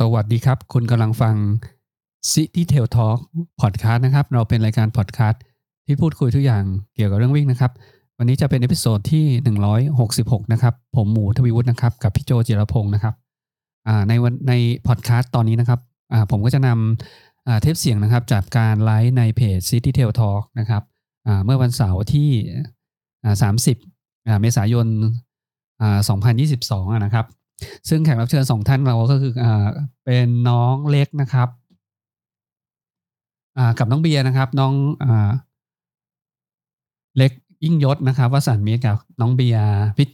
สวัสดีครับ คุณกำลังฟัง City Trail Talk Podcast นะครับ เราเป็นรายการพอดแคสต์ที่พูดคุยทุกอย่างเกี่ยวกับเรื่องวิ่งนะครับ วันนี้จะเป็น episode ที่ 166 นะครับ ผมหมูทวีวุฒินะครับ กับพี่โจจิรพงศ์นะครับในวันในพอดแคสต์ตอนนี้นะครับผมก็จะนำเทปเสียงนะครับ จากการไลฟ์ในเพจ City Trail Talk นะครับเมื่อวันเสาร์ที่ 30 เมษายน 2022 นะครับ ซึ่งแขกรับเชิญสองท่านเราก็คืออ่าเป็นน้องเล็กนะครับอ่ากับน้องเบียร์นะครับ น้องอ่าเล็กยิ่งยศนะครับวสันต์มีกับน้องเบียร์พิ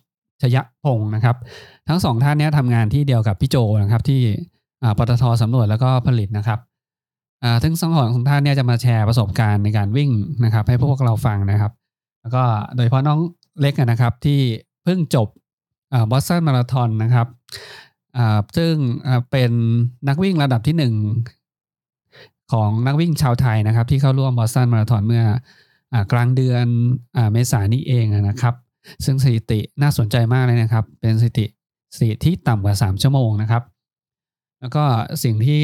ชยพงศ์นะครับ ทั้งสองท่านนี้ทำงานที่เดียวกับพี่โจนะครับที่ปตทสำรวจแล้วก็ผลิตนะครับทั้งสองของท่านเนี่ยจะมาแชร์ประสบการณ์ในการวิ่งนะครับ ให้พวกเราฟังนะครับ แล้วก็โดยเฉพาะน้องเล็กนะครับ ที่เพิ่งจบ บอสตันมาราธอนนะครับซึ่งเป็นนักวิ่งระดับที่หนึ่งของนักวิ่งชาวไทยนะครับ ที่เข้าร่วมบอสตันมาราธอนเมื่อกลางเดือนอเมษายนนี้เองนะครับ ซึ่งสถิติน่าสนใจมากเลยนะครับ เป็นสถิติสถิติที่ต่ำกว่า 3 ชั่วโมงนะครับ แล้วก็สิ่งที่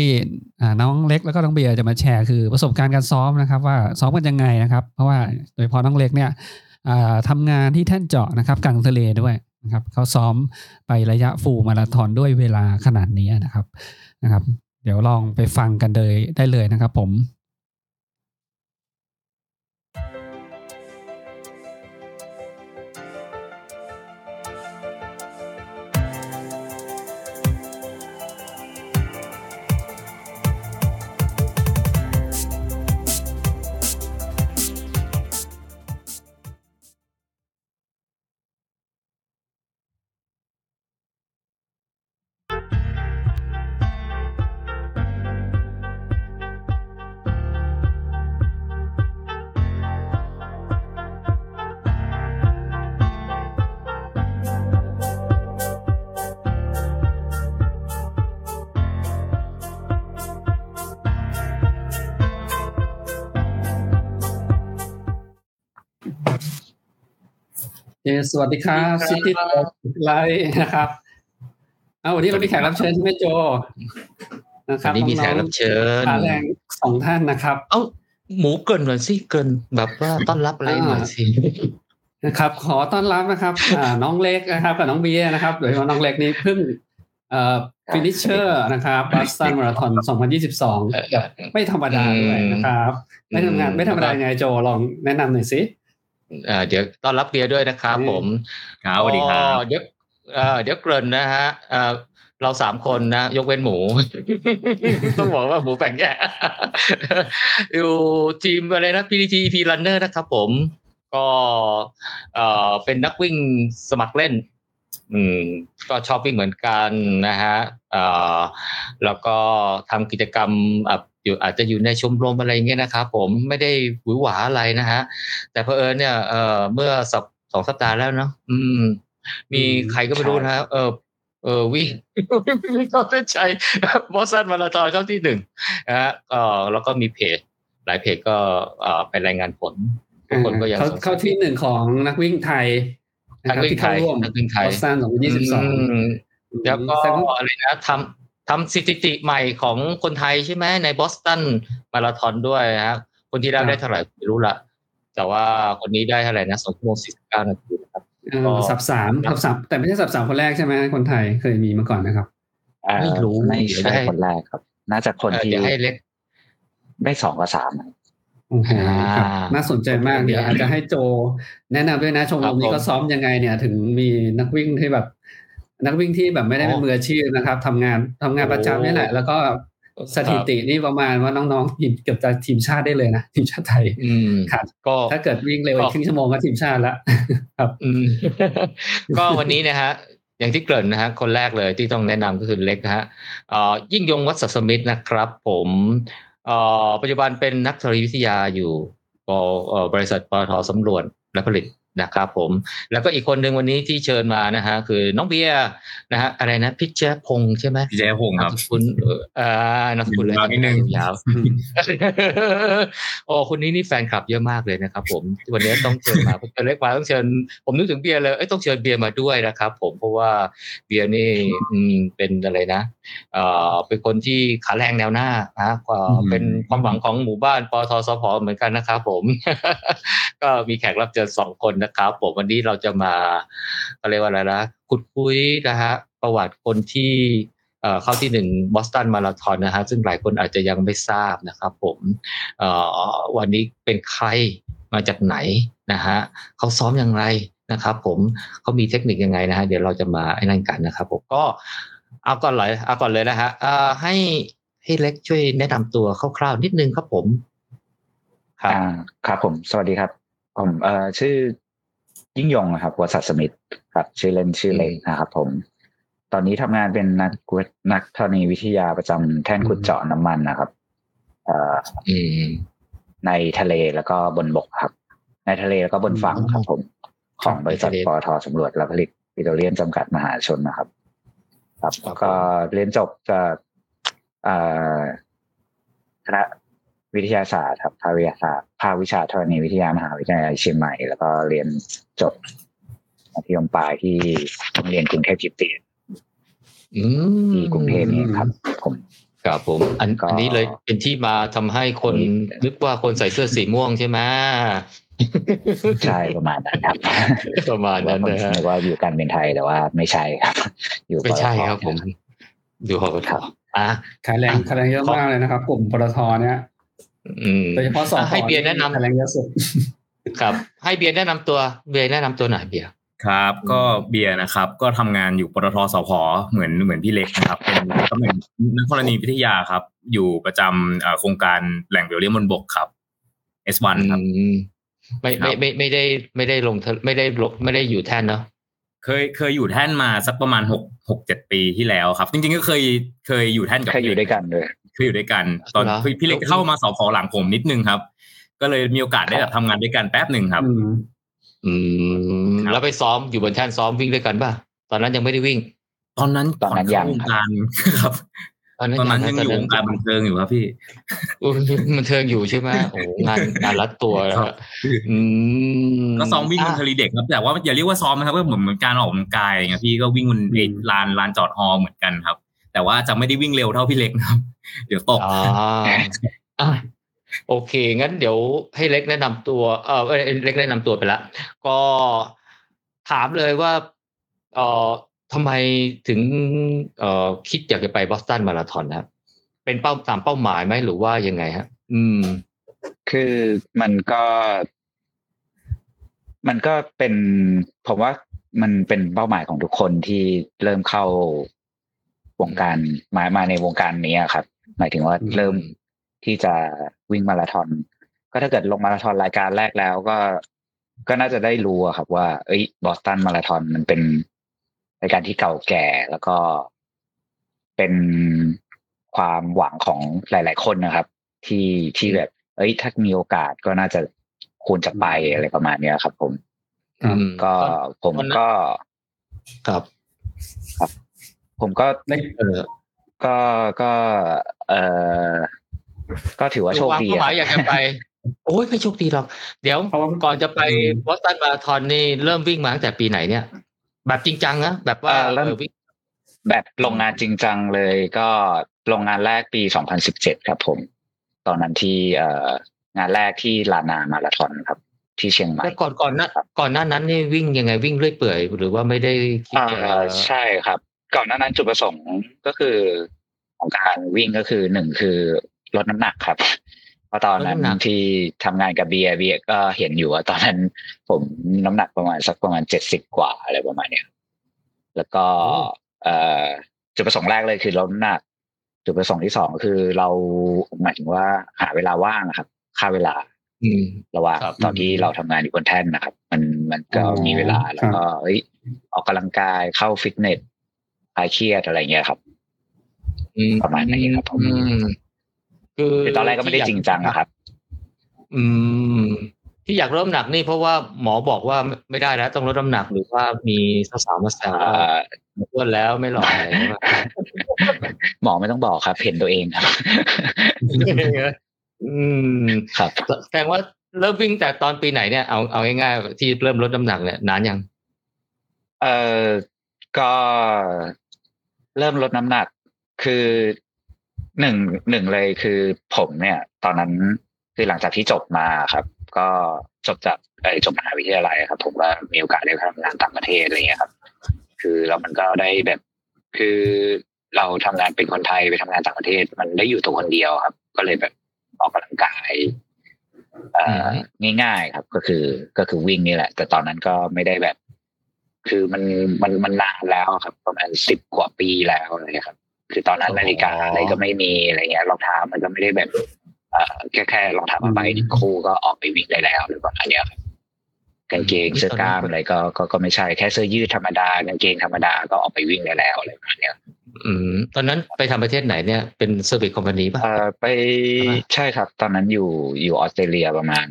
น้องเล็กแล้วก็น้องเบียร์จะมาแชร์คือประสบการณ์การซ้อมนะครับ ว่าซ้อมกันยังไงนะครับ เพราะว่าโดยเฉพาะน้องเล็กเนี่ยทำงานที่แท่นเจาะนะครับกลางทะเลด้วย นะครับเขาซ้อมไประยะฟูมาราธอนด้วยเวลาขนาดนี้นะครับนะครับ เดี๋ยวลองไปฟังกันเลยได้เลยนะครับผม สวัสดีครับ City Trail นะครับเอาวันนี้เรามีแขกรับเชิญใช่ไหมโจนะครับวันนี้มีแขกรับเชิญแรงสองท่านนะครับ เอ้าหมูเกินหน่อยสิเกินแบบว่าต้อนรับอะไรหน่อยสินะครับ ขอต้อนรับนะครับน้องเล็กนะครับ กับน้องเบียนะครับโดยเฉพาะน้องเล็กนี่เพิ่งเอ่อ finisher นะครับบอสตันมาราธอน2022 ไม่ธรรมดาเลยนะครับ ไม่ทำงานไม่ธรรมดาไงโจลองแนะนำหน่อยสิ เดี๋ยวต้อนรับเบียร์ด้วยนะครับผมครับสวัสดีครับเดี๋ยวเดี๋ยวเกริ่นนะฮะเราสามคนนะ ยกเว้นหมู ต้องบอกว่าหมูแบ่งแยกอยู่ทีมอะไรนะ PTT EP Runner นะครับผม ก็เป็นนักวิ่งสมัครเล่น อืม ก็ชอบวิ่งเหมือนกันนะฮะแล้วก็ทำกิจกรรม อยู่อาจจะอยู่ในชมรมอะไรเงี้ยนะครับผมไม่ได้หวือหวาอะไรนะฮะแต่เพอเอิญเนี่ยเออเมื่อสัปสองสัปดาห์แล้วเนาะอืม มีใครก็ไม่รู้นะเออเออวิ่งวิ่งเข้าเส้นชัยบอสตันมาราธอนเข้าที่หนึ่งนะฮะก็แล้วก็มีเพจ หลายเพจก็เอ่อไปรายงานผลทุกคนก็ยังเข้าที่หนึ่งของนักวิ่งไทยนักวิ่งไทยนักวิ่งไทยบอสตันสองพันยี่สิบสองแล้วก็อะไรนะทำ ทำสถิติใหม่ของคนไทยใช่ไหมในบอสตันมาราธอนด้วยครับคนที่ได้ได้เท่าไหร่ไม่รู้ละแต่ว่าคนนี้ได้เท่าไหร่นะสองชั่วโมงสี่สิบเก้านาทีนะครับสับสามสับสามแต่ไม่ใช่สับสามคนแรกใช่ไหมคนไทยเคยมีมาก่อนนะครับไม่รู้ไม่ใช่คนแรกครับ น่าจะคนที่ให้เล็กได้สองกับสามโอ้โหน่าสนใจมากเดี๋ยวอาจจะให้โจ แนะนำด้วยนะชมรมนี้ก็ซ้อมยังไงเนี่ย ถึงมีนักวิ่งที่แบบ นักวิ่งที่แบบไม่ได้เป็นมืออาชีพนะครับทำงานทำงานประจำนี่แหละ แล้วก็สถิตินี่ประมาณว่าน้องๆทีมเกือบจะทีมชาติได้เลยนะทีมชาติไทยขาดก็ถ้าเกิดวิ่งเร็วครึ่งชั่วโมงก็ทีมชาติละครับก็วันนี้นะฮะอย่างที่เกริ่นนะฮะคนแรกเลยที่ต้องแนะนำก็คือเล็กนะฮะยิ่งยงวัฒสมิทธ์นะครับ ผมปัจจุบันเป็นนักธรณีวิทยาอยู่บริษัทปตทสำรวจและผลิต นะครับผมแล้วก็อีกคนหนึ่งวันนี้ที่เชิญมานะฮะคือน้องเบียร์นะฮะอะไรนะพิชเชอพงษ์ใช่ไหมพี่แจ๊พงศ์ครับนามสกุลเอ่ออ่านามสกุลอะไรยาวนิดนึงยาวโอ้คนนี้นี่แฟนคลับเยอะมากเลยนะครับ ผมวันนี้ต้องเชิญมาผมเล็กมาต้องเชิญ ผมนึกถึงเบียร์เลยเอ้ยต้องเชิญเบียร์มาด้วยนะครับ ผมเพราะว่าเบียร์นี่อืมเป็นอะไรนะเอ่อเป็นคนที่ขาแรงแนวหน้านะก็อืมเป็นความหวังของหมู่บ้านปทสพเหมือนกันนะครับ ผม ก็มีแขกรับเชิญสองคนนะครับผมวันนี้เราจะมาเรียกว่าอะไรนะขุดคุยนะฮะประวัติคนที่เข้าที่หนึ่งบอสตันมาราธอนนะฮะซึ่งหลายคนอาจจะยังไม่ทราบนะครับผมวันนี้เป็นใครมาจากไหนนะฮะเขาซ้อมอย่างไรนะครับผมเขามีเทคนิคยังไงนะฮะเดี๋ยวเราจะมาไอ้นั่นกันนะครับผมก็เอาก่อนเลยเอาก่อนเลยนะฮะให้ให้เล็กช่วยแนะนำตัวคร่าวๆนิดนึงครับผมครับครับผม สวัสดีครับ ผมเอ่อชื่อ ยิ่งยงนะครับวสัตสมิทธิ์ครับชื่อเล่นชื่อเล็กนะครับผม ตอนนี้ทำงานเป็นนักกุนักธรณีวิทยาประจำแท่นขุดเจาะน้ำมันนะครับเอ่ออืมในทะเลแล้วก็บนบกครับ ในทะเลแล้วก็บนฝั่งครับผม ของบริษัทในทะเลปอทสำรวจและผลิตปิโตรเลียมจำกัดมหาชนนะครับ ครับแล้วก็เรียนจบจากเอ่อคณะ วิทยาศาสตร์ครับภาควิทยาศาสตร์ภาควิชาธรณีวิทยามหาวิทยาลัยเชียงใหม่ แล้วก็เรียนจบมัธยมปลายที่โรงเรียนกรุงเทพจิตติอืมที่กรุงเทพนี่ครับผมครับผม อันก็อันนี้เลยเป็นที่มาทำให้คนนี่นึกว่าคนใส่เสื้อสีม่วงใช่ไหมใช่ประมาณนั้นครับประมาณนั้นคนนะฮะนึกว่าอยู่การบินไทยแต่ว่าไม่ใช่ครับ อยู่ไม่ใช่ปตทครับผมดูหอครับอะขายแรงขายแรงเยอะมากเลยนะครับ กลุ่มปตทเนี่ยอืม โดยเฉพาะสออะให้เบียร์แนะนำขายแรงเยอะสุดครับ ให้เบียร์แนะนำตัวเบียร์แนะนำตัวหน่อยเบียร์ครับ ก็เบียร์นะครับ ก็ทำงานอยู่ปตทสพเหมือนเหมือนพี่เล็กนะครับ เป็นก็เป็นนักธรณีวิทยาครับ อยู่ประจำเอ่อโครงการแหล่งเบลเลียมบนบกครับ S1 ครับอืมไม่ครัไม่บไม่ไม่ได้ไม่ได้ลงทะไม่ได้ลงไม่ได้อยู่แท่นเนาะเคยเคยอยู่แท่นมาสักประมาณหกหกเจ็ดปีที่แล้วครับ จริงๆก็เคยเคยอยู่แท่นกับเคยอยู่ด้วยกันด้วยเคยอยู่ด้วยกัน ตอนพี่พี่เล็กเข้ามาสพหลังผมนิดนึงครับ ก็เลยมีโอกาสได้แบบทำงานด้วยกันแป๊บหนึ่งครับ อืมอืมครับแล้วไปซ้อมอยู่บนแท่นซ้อมวิ่งด้วยกันป่ะตอนนั้นยังไม่ได้วิ่ง ตอนนั้นตอนนั้นก่ยังเข้าวงการครับตอนนั้นยังอยู่วงการบันเทิงอยู่ครับพี่อุ๊ยมันเทิงอยู่ใช่ไหมโอ้โหงานงานรัดตัวนะครัฮะบอืมก็ซ้อมวิ่งบนอะทะเลเด็กครับแต่ว่าอย่าเรียกว่าซ้อมนะครับก็เหมือนเหมือนการออกกำลังกายอะไรเงี้ยพี่ก็วิ่งบนไอ้ลานลานจอดฮอเหมือนกันครับ แต่ว่าจะไม่ได้วิ่งเร็วเท่าพี่เล็กนะครับ เดี๋ยวตกอ่าอะโอเค งั้นเดี๋ยวให้เล็กแนะนำตัว เออเอ้ยเล็กแนะนำตัวไปแล้วก็ถามเลยว่า เอ่อทำไมถึง เอ่อคิดอยากจะไปบอสตันมาราธอนนะครับเป็นเป้าตามเป้าหมายไหมหรือว่ายังไงฮะ อืม คือมันก็ มันก็เป็นผมว่ามันเป็นเป้าหมายของทุกคนที่เริ่มเข้า วงการมามาในวงการนี้อะครับ หมายถึงว่าอืมเริ่มที่จะวิ่งมาราธอน ก็ถ้าเกิดลงมาราธอนรายการแรกแล้วก็ ก็น่าจะได้รู้อะครับว่า เอ้ยบอสตันมาราธอนมันเป็นรายการที่เก่าแก่แล้วก็เป็นความหวังของหลาย ๆ คนนะครับ ที่ที่แบบ เอ้ย ถ้ามีโอกาสก็น่าจะควรจะไปอะไรประมาณเนี้ยครับ ผมครับอืมก็ผมตอนนั้นก็ครับ ผมก็เล็กเออก็ก็เออก็ถือว่าโชคดีวางเป้าหมายอยากจะไป โอ้ยไม่โชคดีหรอก เดี๋ยวเพราะว่าก่อนจะไปอืมบอสตันมาราธอนนี่เริ่มวิ่งมาตั้งแต่ปีไหนเนี่ย แบบจริงจังนะแบบว่าเอ่อเริ่มเออวิ่งแบบลงงานจริงจังเลยก็ลงงานแรกปี 2017 ครับผม ตอนนั้นที่เอ่องานแรกที่ลานามาราธอนครับ ที่เชียงใหม่แล้วก่อนก่อนหน้าก่อนหน้านั้นนี่วิ่งยังไงวิ่งเรื่อยเปื่อย หรือว่าไม่ได้คิดอ่าจะใช่ครับ ก่อนหน้านั้นจุดประสงค์ก็คือของการวิ่งก็คือหนึ่งคือลดน้ำหนักครับเพราะตอนนั้นที่ทำงานกับเบียร์เบียร์ก็เห็นอยู่ว่าตอนนั้นผมน้ำหนักประมาณสักประมาณเจ็ดสิบกว่าอะไรประมาณเนี้ยแล้วก็เอ่อจุดประสงค์แรกเลยคือลดน้ำหนัก จุดประสงค์ที่สองก็คือเราหมายถึงว่าหาเวลาว่างอะครับค่าเวลาอืมระหว่างครับตอนที่เราทำงานอยู่บนแท่นนะครับ มันมันก็อ๋อมีเวลาแล้วครับก็เอ้ยออกกำลังกายเข้าฟิตเนส คลายเครียดอะไรเงี้ยครับอืมประมาณนี้ครับผมอืมคือคือตอนแรกก็ไม่ได้จริงจังอะครับ อืม ที่อยากลดน้ำหนักนี่เพราะว่าหมอบอกว่าไม่ได้แล้วต้องลดน้ำหนักหรือว่ามีสาวๆมาแซวว่าอ่าอ้วนแล้วไม่หล่ออะไรอย่างเงี้ยหมอไม่ต้องบอกครับเห็นตัวเองครับอืมครับแสดงว่าเริ่มวิ่งแต่ตอนปีไหนเนี่ยเอาเอาง่ายๆที่เริ่มลดน้ำหนักเนี่ยนานยัง เออก็ เริ่มลดน้ำหนักคือหนึ่งหนึ่งเลยคือผมเนี่ย ตอนนั้นคือหลังจากที่จบมาครับ ก็จบจากไอจบมหาวิทยาลัยครับ ผมก็มีโอกาสได้ไปทำงานต่างประเทศอะไรเงี้ยครับ คือแล้วมันก็ได้แบบคือเราทำงานเป็นคนไทยไปทำงานต่างประเทศ มันได้อยู่ตัวคนเดียวครับ ก็เลยแบบออกกำลังกายเอ่อง่ายๆครับ ก็คือก็คือวิ่งนี่แหละ แต่ตอนนั้นก็ไม่ได้แบบ คือมันมันมันนานแล้วครับ ประมาณสิบกว่าปีแล้วอะไรเลยครับ คือตอนนั้นนาฬิกาอะไรก็ไม่มีอะไรเงี้ยรองเท้ามันก็ไม่ได้แบบเอ่อแค่แค่รองเท้าผ้าใบหนึ่งคู่ก็ออกไปวิ่งได้แล้วหรือประมาณเนี้ยครับกางเกงเสื้อกล้ามอะไรก็ก็ก็ไม่ใช่แค่เสื้อยืดธรรมดากางเกงธรรมดาก็ออกไปวิ่งได้แล้วอะไรประมาณเนี้ยอืมตอนนั้นไปทำประเทศไหนเนี่ยเป็น service company ป่ะเอ่อไปใช่ไหมใช่ครับ ตอนนั้นอยู่อยู่ออสเตรเลียประมาณ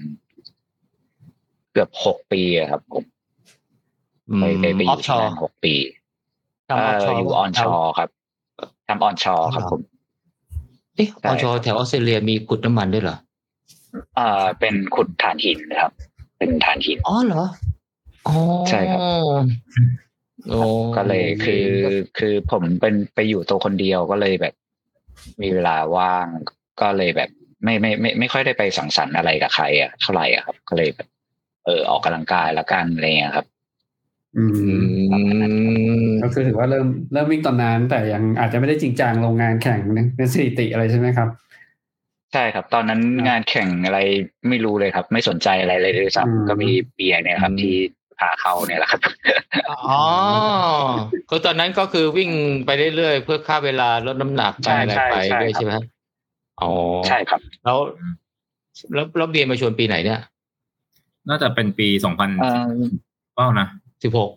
เกือบหกปีอะครับผม ไปไปไปอยู่ฟชอที่ร์นั่นหกปีทำ offshore เออยู่ onshore ครับทำ onshore ครับผมเอ๊ะใช่ onshore แถวออสเตรเลียมีขุดน้ำมันด้วยเหรอเอ่อเป็นขุดถ่านหินนะครับ เป็นถ่านหินอ๋อเหรออ๋อใช่ครับโอ้ก็เลยคือคือผมเป็นไปอยู่ตัวคนเดียวก็เลยแบบ มีเวลาว่างก็เลยแบบ ไม่ไม่ไม่ไม่ค่อยได้ไปสังสรรค์อะไรกับใครอะเท่าไหร่อะครับ ก็เลยแบบ เออออกกำลังกายละกันอะไรเงี้ยครับ อือืมมก็คือถือว่าเริ่มเริ่มวิ่งตอนนั้น แต่ยังอาจจะไม่ได้จริงจังลงงานแข่งเป็นสถิติอะไรใช่ไหมครับ ใช่ครับ ตอนนั้นครับงานแข่งอะไรไม่รู้เลยครับ ไม่สนใจอะไรเลยด้วยอืมซ้ำก็มีเบียร์เนี่ยครับอืมที่พาเข้าเนี่ยแหละครับ อ๋อคือตอนนั้นก็คือวิ่งไปเรื่อยๆเพื่อฆ่าเวลาลดน้ำหนักไปใช่อะไรใช่ไปใช่ด้วยครับใช่ไหมอ๋อ ใช่ครับ แล้วแล้วแล้วเบียร์มาชวนปีไหนเนี่ย น่าจะเป็นปีสองพันเออเป้านะ สิบหก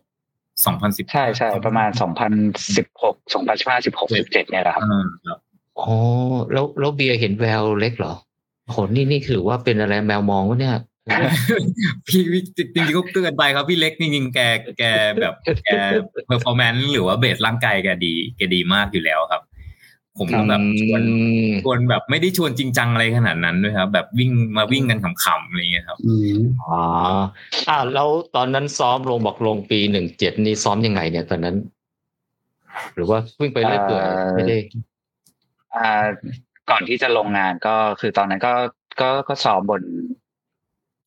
สองพันสิบใช่ใช่ประมาณสองพันสิบหกสองพันสิบห้าสิบหกสิบเจ็ดเนี่ยแหละครับครับอ๋อแล้วแล้วเบียร์เห็นแววเล็กเหรอโหนี่นี่ถือว่าเป็นอะไรแมวมองวะเนี่ยพี่พี่จริงๆก็เกินไปครับพี่เล็กจริงๆแกแกแบบแก performance หรือว่า base ร่างกายแกดีแกดีมากอยู่แล้วครับ ผมก็แบบชวนอืมชวนแบบไม่ได้ชวนจริงจังอะไรขนาดนั้นด้วยครับ แบบวิ่งมาวิ่งกันขำๆอะไรเงี้ยครับอืมอ๋ออ่าแล้วตอนนั้นซ้อมลงบอกลงปีหนึ่งเจ็ดนี่ซ้อมยังไงเนี่ยตอนนั้น หรือว่าวิ่งไปเรื่อยเปื่อยเอ่อไม่ได้อ่าก่อนที่จะลงงานก็คือตอนนั้นก็ก็ก็ซ้อมบน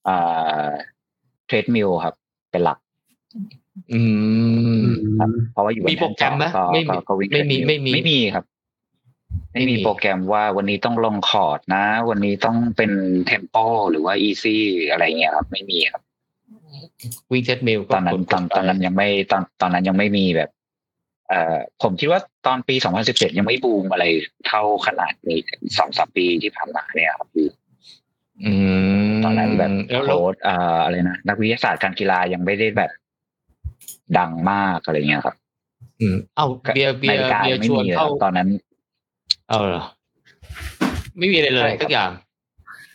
อ่า treadmill ครับ เป็นหลักอืมครับเพราะว่าอยู่บนมีโปรแกรมไหมก็ไม่มีก็ก็วิ่งไม่มี treadmill ไม่มีไม่มีครับ ไม่มีไม่มีโปรแกรมว่าวันนี้ต้องลงคอร์ดนะ วันนี้ต้องเป็น tempo หรือว่า easy อะไรเงี้ยครับ ไม่มีครับวิ่งเทดมิลตอนนั้นตอนตอนนั้นยังไม่ตอนตอนนั้นยังไม่มีแบบ เอ่อผมคิดว่าตอนปี 2017 ยังไม่บูมอะไรเท่าขนาดนี้สองสามปีที่ผ่านมาเนี่ยครับคืออืมตอนนั้นแบบแล้วโค้ดเอ่ออะไรนะนักวิทยาศาสตร์การกีฬายังไม่ได้แบบ ดังมากอะไรเงี้ยครับ อืม เอ้าเบียร์เบียนาฬิร์กาเบียยัร์งไม่ชวนมีเลยคเข้ารับตอนนั้น เอาเหรอ ไม่มีอะไรเลยใช่ครับทุกอย่าง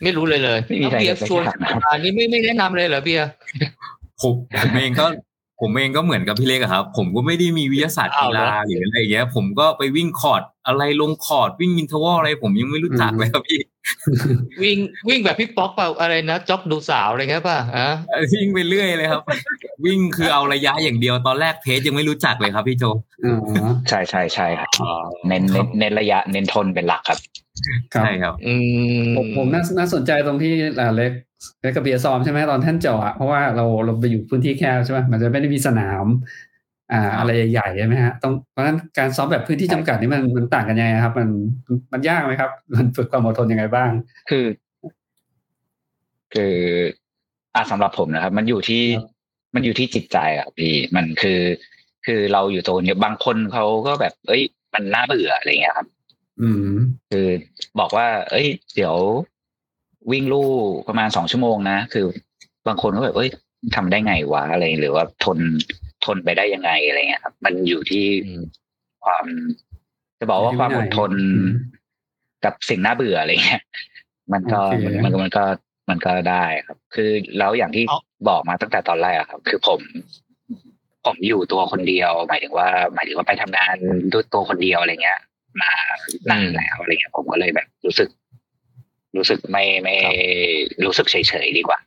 ไม่รู้เลยเลยไม่มีอะไรแล้วเบียร์เลยชวนสักอย่างอันนี้ไม่ไม่แนะนำเลยเหรอเบียร์ผมผมเองก็ ผมเองก็เหมือนกับพี่เล็กอะครับ ผมก็ไม่ได้มีวิทยาศาสตร์กีฬาหรืออะไรอย่างเงี้ย ผมก็ไปวิ่งคอร์ทอะไรลงคอร์ทวิ่ง interval อะไรผมยังไม่รู้จักเลยครับพี่ วิ่งวิ่งแบบพี่ป๊อกเปล่าอะไรนะ jog ดูสาวอะไรเงี้ยป่ะอะวิ่งไปเรื่อยเลยครับ วิ่งคือเอาระยะอย่างเดียวตอนแรก pace ยังไม่รู้จักเลยครับพี่โจอ๋อใช่ใช่ใช่ครับเน้นเน้นเน้นระยะเน้นทนเป็นหลักครับครับใช่ครับ อืมผมผมน่าน่าสนใจตรงที่อ่าเล็กเล็ กกับเบียร์ซ้อมใช่ไหมตอนท่านเจาะอะเพราะว่าเราเราไปอยู่พื้นที่แคบใช่ไหมมันจะไม่ได้มีสนาม อ่า อะไรใหญ่ๆใช่ไหมฮะต้องเพราะฉะนั้นการซ้อมแบบพื้นที่จำกัดนี่มันมันต่างกันยังไงครับ มันมันยากไหมครับ มันฝึกความอดทนยังไงบ้าง คือ คืออะสำหรับผมนะครับ มันอยู่ที่ครับมันอยู่ที่จิตใจอะพี่มันคือ คือเราอยู่ตัวเนี้ยบางคนเขาก็แบบ เอ้ย มันน่าเบื่ออะไรเงี้ยครับ อืม คือบอกว่า เอ้ย เดี๋ยว วิ่งลู่ประมาณสองชั่วโมงนะ คือบางคนก็แบบเอ้ยทำได้ไงวะอะไรหรือว่าทนทนไปได้ยังไงอะไรเงี้ยครับ มันอยู่ที่อืมความ จะบอกว่าความอดทนอืมกับสิ่งน่าเบื่ออะไรเงี้ยมันก็โอเคมันมันมันก็มันก็ได้ครับ คือแล้วอย่างที่เอาบอกมาตั้งแต่ตอนแรกอะครับ คือผม ผมอยู่ตัวคนเดียว หมายถึงว่า หมายถึงว่าไปทำงานด้วยตัวคนเดียวอะไรเงี้ย มานานแล้วอะไรเงี้ย ผมก็เลยแบบรู้สึก รู้สึกไม่ไม่รู้สึกเฉยๆดีกว่า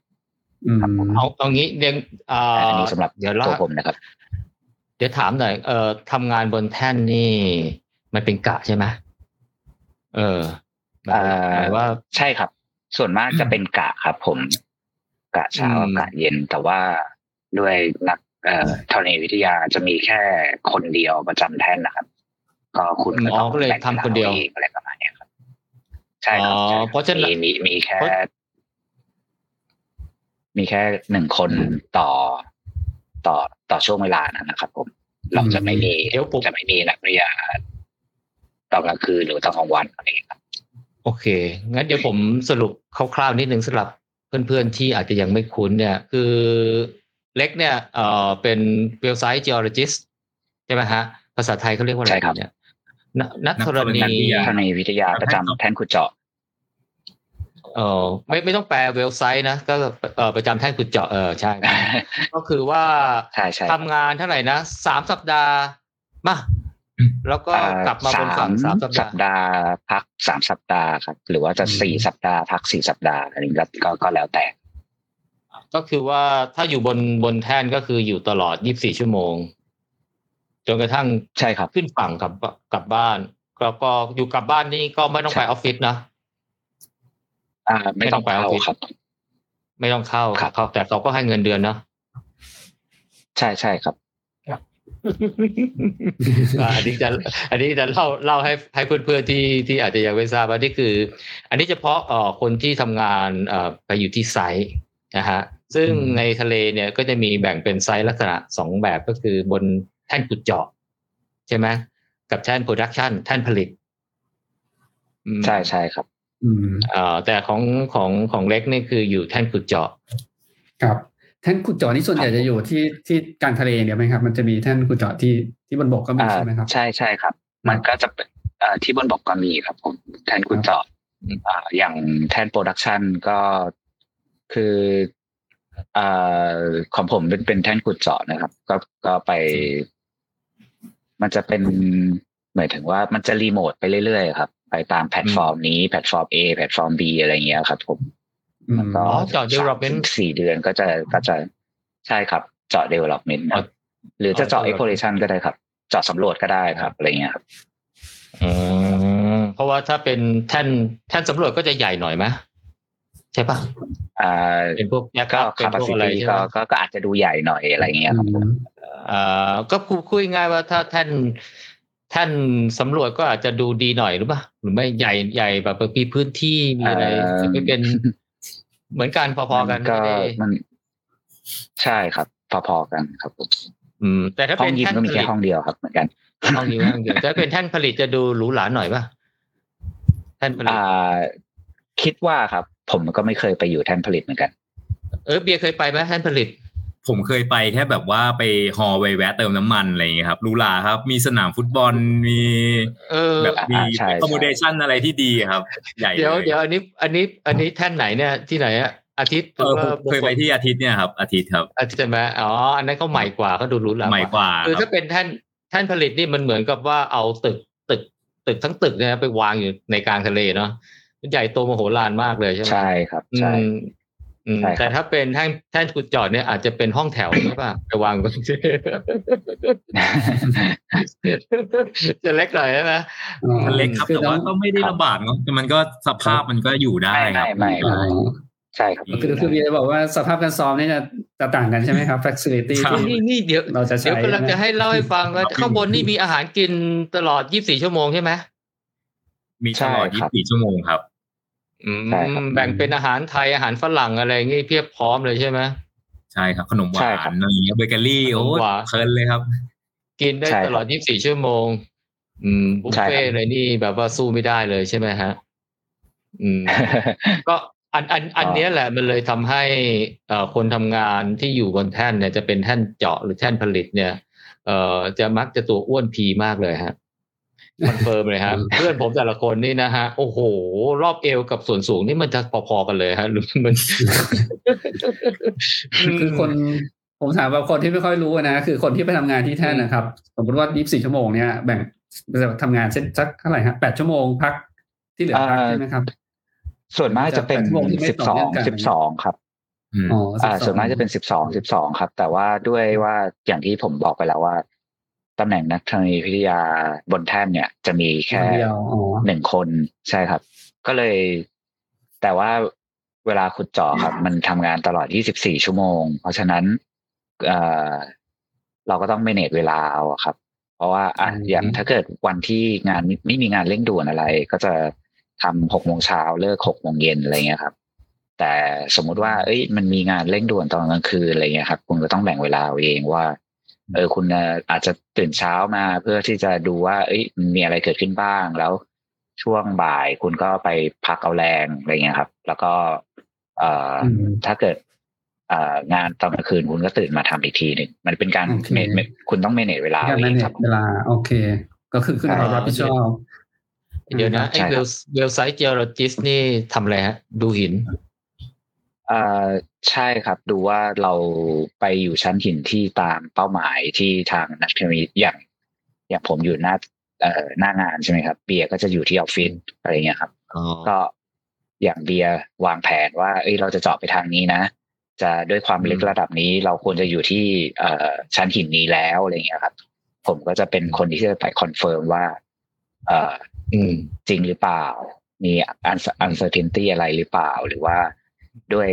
อืมเอาเอางี้เดี๋ยวเอ่อันอนี้สำหรับเดี๋ยวเล่าตัวผมนะครับ เดี๋ยวถามหน่อยเอ่อทำงานบนแท่นนี่ มันเป็นกะใช่ไหมเออหมายเอ่อหมายว่าใช่ครับ ส่วนมากจะเป็นกะครับ ผม กะเช้าอืมกะเย็น แต่ว่าด้วยนักเอ่อธรณีวิทยาจะมีแค่คนเดียวประจำแท่นนะครับ ก็คุณก็อ๋ต้อองก็เลยแบ่งทำคนเดียววลาอาองอะไรประมาณเนี้ยครับ ใช่ครับอ๋อใช่คบเพราะฉะนั้นมีมีมีแค่เพราะมีแค่หนึ่งคนต่อต่อต่อช่วงเวลานั้นนะครับ ผม เราจะไม่มีเดี๋ยวผมจะไม่มีนักเรียนตอนกลางคืนหรือตอนกลางวันอะไรอย่างเงี้ยครับโอเค งั้นเดี๋ยวผมสรุปคร่าวๆนิดนึงสำหรับเพื่อนๆที่อาจจะยังไม่คุ้นเนี่ย คือเล็กเนี่ยเอ่อเป็นเวลไซต์ geologist ใช่ไหมฮะ ภาษาไทยเขาเรียกว่าอะไรใช่ครับเนี่ย นนักธรนักธรณีณีวิทยาธรณีวิทยาประจำแท่นขุดเจาะเออไม่ไม่ต้องแปลเวลไซต์นะ ก็เออประจำแท่นขุดเจาะเออใช่ ก็คือว่าใช่ใช่ทำงานเท่าไหร่นะสามสัปดาห์มาแล้วก็กลับมาบนฝั่งสามสัปสัดาปห์ดาห์ พักสามสัปดาห์ครับ หรือว่าจะอืมสี่สัปดาห์พักสี่สัปดาห์อะไรก็ก็ก็แล้วแต่ ก็คือว่าถ้าอยู่บนบนแท่นก็คืออยู่ตลอด24ชั่วโมง จนกระทั่งใช่ครับขึ้นฝั่งกลับกลับบ้านแล้วก็อยู่กลับบ้านนี่ก็ไม่ต้องไปออฟฟิศนะอ่า ไม่ต้องไม่ต้องไปเข้าออฟฟิศครับ ไม่ต้องเข้าครับเข้าแต่เขาก็ให้เงินเดือนนะใช่ใช่ครับอ่าอันนี้จะอันนี้จะเล่าเล่าให้ให้เพื่อนๆที่ที่อาจจะยังไม่ทราบว่านี่คือ อันนี้เฉพาะเอ่อคนที่ทำงานเอ่อไปอยู่ที่ไซต์นะฮะซึ่งอืมในทะเลเนี่ยก็จะมีแบ่งเป็นไซต์ลักษณะสองแบบก็คือบน แท่นขุดเจาะใช่ไหมกับแท่นโปรดักชันแท่นผลิตอืมใช่ใช่ครับอืมเอ่อแต่ของของของเล็กนี่คืออยู่แท่นขุดเจาะ ครับแท่นขุดเจาะนี่ส่วนใหญ่จะอยู่ที่ที่กลางทะเลเนี่ยไหมครับ มันจะมีแท่นขุดเจาะที่ที่บนบกก็มีอ่าใช่ไหมครับ ใช่ใช่ครับ มันก็จะเป็นเอ่อที่บนบกก็มีครับ ผมแท่นขุดเจาะอ่าอย่างแท่นโปรดักชันก็คืออ่าของผมเป็นเป็นแท่นขุดเจาะนะครับ ก็ก็ไป มันจะเป็นหมายถึงว่ามันจะรีโมทไปเรื่อยๆครับ ไปตามแพลตฟอร์มนี้แพลตฟอร์ม A แพลตฟอร์ม B อะไรอย่างเงี้ยครับผมอืมมันก็อ๋อเจาะ development สามถึงสี่เดือนก็จะก็จะใช่ครับเจาะ development อ๋อหรือจะเจาะอ๋อ exploration ก็ได้ครับ เจาะสำรวจก็ได้ครับอะไรเงี้ยครับอืมเพราะว่าถ้าเป็นแท่นแท่นสำรวจก็จะใหญ่หน่อยไหม ใช่ปะอ่าเป็นพวกแยกก็เป็นพวกอะไร capacity ใช่ไหก็มก็ก็อาจจะดูใหญ่หน่อยอะไรเงี้ยครับผมอ่าก็คุยคุยง่ายว่าถ้าแท่นแท่นสำรวจก็อาจจะดูดีหน่อยหรือเปล่าหรือไม่ใหญ่ใหญ่แบบมีพื้นที่มีอะไรเอ่อไม่เป็นเหมือนกันพอๆกันก็ไม่ได้มันใช่ครับ พอๆกันครับผมอืม แต่ถ้าห้อเป็งนยิมแท่นก็ผมีลิแค่ตห้องเดียวครับเหมือนกันห้องนี้ห้องเดียวถ้าเป็นแท่นผลิตจะดูหรูหราหน่อยป่ะแท่นผลิตอ่าคิดว่าครับ ผมก็ไม่เคยไปอยู่แท่นผลิตเหมือนกัน เออเบียร์เคยไปไหมแท่นผลิต ผมเคยไปแค่แบบว่าไปฮอลไปแวะเติมน้ำมันอะไรอย่างเงี้ยครับรูลาครับ มีสนามฟุตบอลมีเออแบบมีอ่าใช่ accommodation อะไรที่ดีครับ ใหญ่เดี๋ยวลเดี๋ยวอันนี้อันนี้อันนี้แท่นไหนเนี่ยที่ไหนอะอาทิตย์เออผมเคยไปที่อาทิตย์เนี่ยครับ อาทิตย์ครับอาทิตย์ใช่ไหมอ๋ออันนั้นเขาใหม่กว่าเขาดูหรูหราใหม่กว่าคือครัถ้าบเป็นแท่นแท่นผลิตนี่มันเหมือนกับว่าเอาตึกตึก ตึกทั้งตึกเนี่ยไปวางอยู่ในกลางทะเลเนาะมัน ใหญ่โตมโหฬารมากเลยใช่ไหมใช่ครับอืใช่มอืมใช่ครับแต่ถ้าเป็นแท่นแท่นขุดเจอดเนี่ยอาจจะเป็นห้องแถวใช่ป่ะไปวางบนจะเล็กหน่อยใช่ไหมอ๋อมันเล็กครับคือแต่น้อว่างก็ไม่ได้ลำบากเนาะแต่มันก็สภาพมันก็อยู่ได้ไม่ครับไม่ไม่อ๋อใช่ครับคือคือเบียร์บอกว่าสภาพการซ้อมนี่จะจะต่างกันใช่ไหมครับ facility ครับที่นี่นี่เดี๋ยวเราจะใช้เดี๋ยวกำลังจะให้เล่าให้ฟังว่าครับข้างบนนี่มีอาหารกินตลอด 24 ชั่วโมงใช่ไหมมีตลอดใช่ครับ24 ชั่วโมงครับอืมใช่ครับ แบ่งเป็นอาหารไทยอาหารฝรั่งอะไรอย่างงี้เพียบพร้อมเลยใช่ไหมใช่ครับ ขนมหใช่วาครันบอะไรอย่างเงี้ยเบเกอรี่โอ้ขนมหวานเพลินเลยครับ กินได้ใช่ตครับลอด 24 ชั่วโมง อืมบุฟใช่ครับเฟ่ต์อะไรนี่แบบว่าสู้ไม่ได้เลยใช่ไหมฮะ อืม ก็อันอันอันเนี้ยแหละมันเลยทำให้เอ่อคนทำงานที่อยู่บนแท่นเนี่ยจะเป็นแท่นเจาะหรือแท่นผลิตเนี่ย เอ่อจะมักจะตัวอ้วนพีมากเลยฮะ confirm เลยฮะเพื่อนผมแต่ละคนนี่นะฮะ โอ้โห รอบเอวกับส่วนสูงนี่มันจะพอๆกันเลยฮะหรือมันคือคนผมถามแบบคนที่ไม่ค่อยรู้นะ คือคนที่ไปทำงานที่แท่นนะครับ สมมติว่า24ชั่วโมงเนี่ยแบ่งทำงานเส้นสักเท่าไหร่ฮะแปดชั่วโมงพักที่เหลือพักใช่ไหมครับ ส่วนมากจะเป็นแปดชั่วโมงที่ไม่สิบต่สออเนื่งองกันสิบสองครับอืมอ๋ออ่า12ส่วนมากจะเป็นสิบสองสิบสองครับ แต่ว่าด้วยว่าอย่างที่ผมบอกไปแล้วว่า ตำแหน่งนักธรณีวิทยาบนแท่นเนี่ย จะมีแค่เดียวอ๋อหนึ่งคนใช่ครับ ก็เลย แต่ว่าเวลาขุดเจาะครับ มันทำงานตลอด 24 ชั่วโมง เพราะฉะนั้นเอ่อเราก็ต้องเมเนจเวลาเอาอะครับ เพราะว่าอะอย่างถ้าเกิดวันที่งานไม่มีงานเร่งด่วนอะไร ก็จะทำหกโมงเช้าเลิกหกโมงเย็นอะไรเงี้ยครับ แต่สมมุติว่า เอ้ย มันมีงานเร่งด่วนตอนกลางคืนอะไรเงี้ยครับ คุณก็ต้องแบ่งเวลาเอาเองว่า เออคุณอาจจะตื่นเช้ามาเพื่อที่จะดูว่า เอ้ยมันมีอะไรเกิดขึ้นบ้างแล้วช่วงบ่ายคุณก็ไปพักเอาแรงอะไรเงี้ยครับ แล้วก็ เอ่ออมถ้าเกิดเอ่องานตอนกลางคืนคุณก็ตื่นมาทำอีกทีหนึ่งมันเป็นการโอเคเมเมคุณต้องเมเนจเวลาการเอาแมเองเนครัจบเวลา โอเค ก็คือขึ้นกับใช่รับผิดชอบเดี๋ยวนะไอ้ใช่เวครัลบเวลไซต์เจอร์จิสนี่ทำอะไรฮะ ดูหินเอ่อ ใช่ครับ ดูว่าเราไปอยู่ชั้นหินที่ตามเป้าหมายที่ทางนักพิมีอย่าง อย่างผมอยู่หน้าเอ่อหน้างานใช่ไหมครับ เบียร์ก็จะอยู่ที่ออฟฟิศอะไรเงี้ยครับอ๋อก็อย่างเบียร์วางแผนว่าเอ้ยเราจะเจาะไปทางนี้นะ จะด้วยความลึกระดับนี้เราควรจะอยู่ที่เอ่อชั้นหินนี้แล้วอะไรเงี้ยครับ ผมก็จะเป็นคนที่จะไป confirm ว่า เอ่ออืมจริงหรือเปล่า มีอัน uncertainty อะไรหรือเปล่า หรือว่าด้วย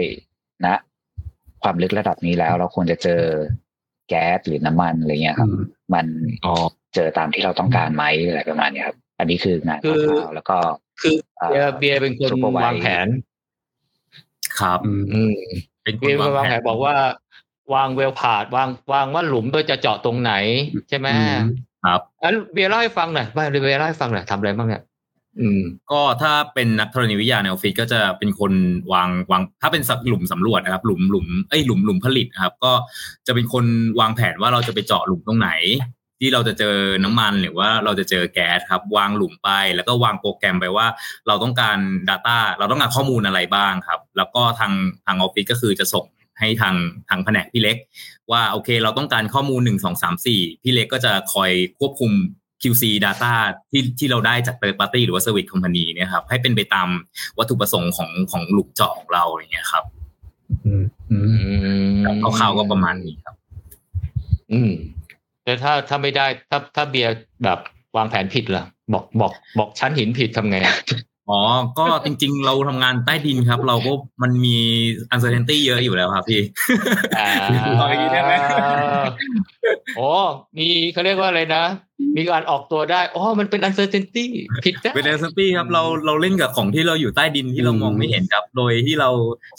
นะความลึกระดับนี้แล้ว เราควรจะเจอแก๊สหรือน้ำมันอะไรเงี้ยครับอืมมันอ๋อเจอตามที่เราต้องการไหมอะไรประมาณเนี้ยครับ อันนี้คืองานคือคร่าวๆแล้วก็คือเอ่อเบียร์เบียร์เป็นคน supervise วางแผน ครับอืมอืมเป็นคเบียนร์เป็นคนวางวางแผแผนนบอกว่าวางเวลพาดวางวางว่าหลุมโดยจะเจาะตรงไหน ใช่ไหมอืมครับอะเบียร์เล่าให้ฟังหน่อยไม่เบียร์เล่าให้ฟังหน่อยทำอะไรบ้างเนี่ยอืม ก็ถ้าเป็นนักธรณีวิทยาในออฟฟิศก็จะเป็นคนวางวาง ถ้าเป็นหลุมสำรวจนะครับ หลุมหลุมเอ้ยหลุมหลุมผลิตนะครับ ก็จะเป็นคนวางแผนว่าเราจะไปเจาะหลุมตรงไหน ที่เราจะเจอน้ำมันหรือว่าเราจะเจอแก๊สครับ วางหลุมไป แล้วก็วางโปรแกรมไปว่า เราต้องการ Data เราต้องการข้อมูลอะไรบ้างครับ แล้วก็ทางทางออฟฟิศก็คือจะส่งให้ทางทางแผนกพี่เล็ก ว่าโอเค เราต้องการข้อมูลหนึ่งสองสามสี่พี่เล็กก็จะคอยควบคุม QC Data ที่ที่เราได้จาก third party หรือว่า service company เนี่ยครับให้เป็นไปตามวัตถุประสงค์ของของหลุมเจาะของเราอย่างเงี้ยครับอืมอืมอืมคร่าวๆก็ประมาณนี้ครับ อืมแต่ถ้าถ้าไม่ได้ถ้าถ้าเบียร์แบบวางแผนผิดล่ะ บอกบอกบอกชั้นหินผิดทำไงอ๋อ ก็จริงๆ เราทำงานใต้ดินครับ เราก็มันมี uncertainty เยอะอยู่แล้วครับพี่อ่าเอาอย่างนี้ได้ไหมโอ้มีเขาเรียกว่าอะไรนะ มีการออกตัวได้อ๋อมันเป็น uncertainty ผิดได้เป็น uncertainty ครับเราเราเล่นกับของที่เราอยู่ใต้ดินที่เรามองไม่เห็นครับ โดยที่เรา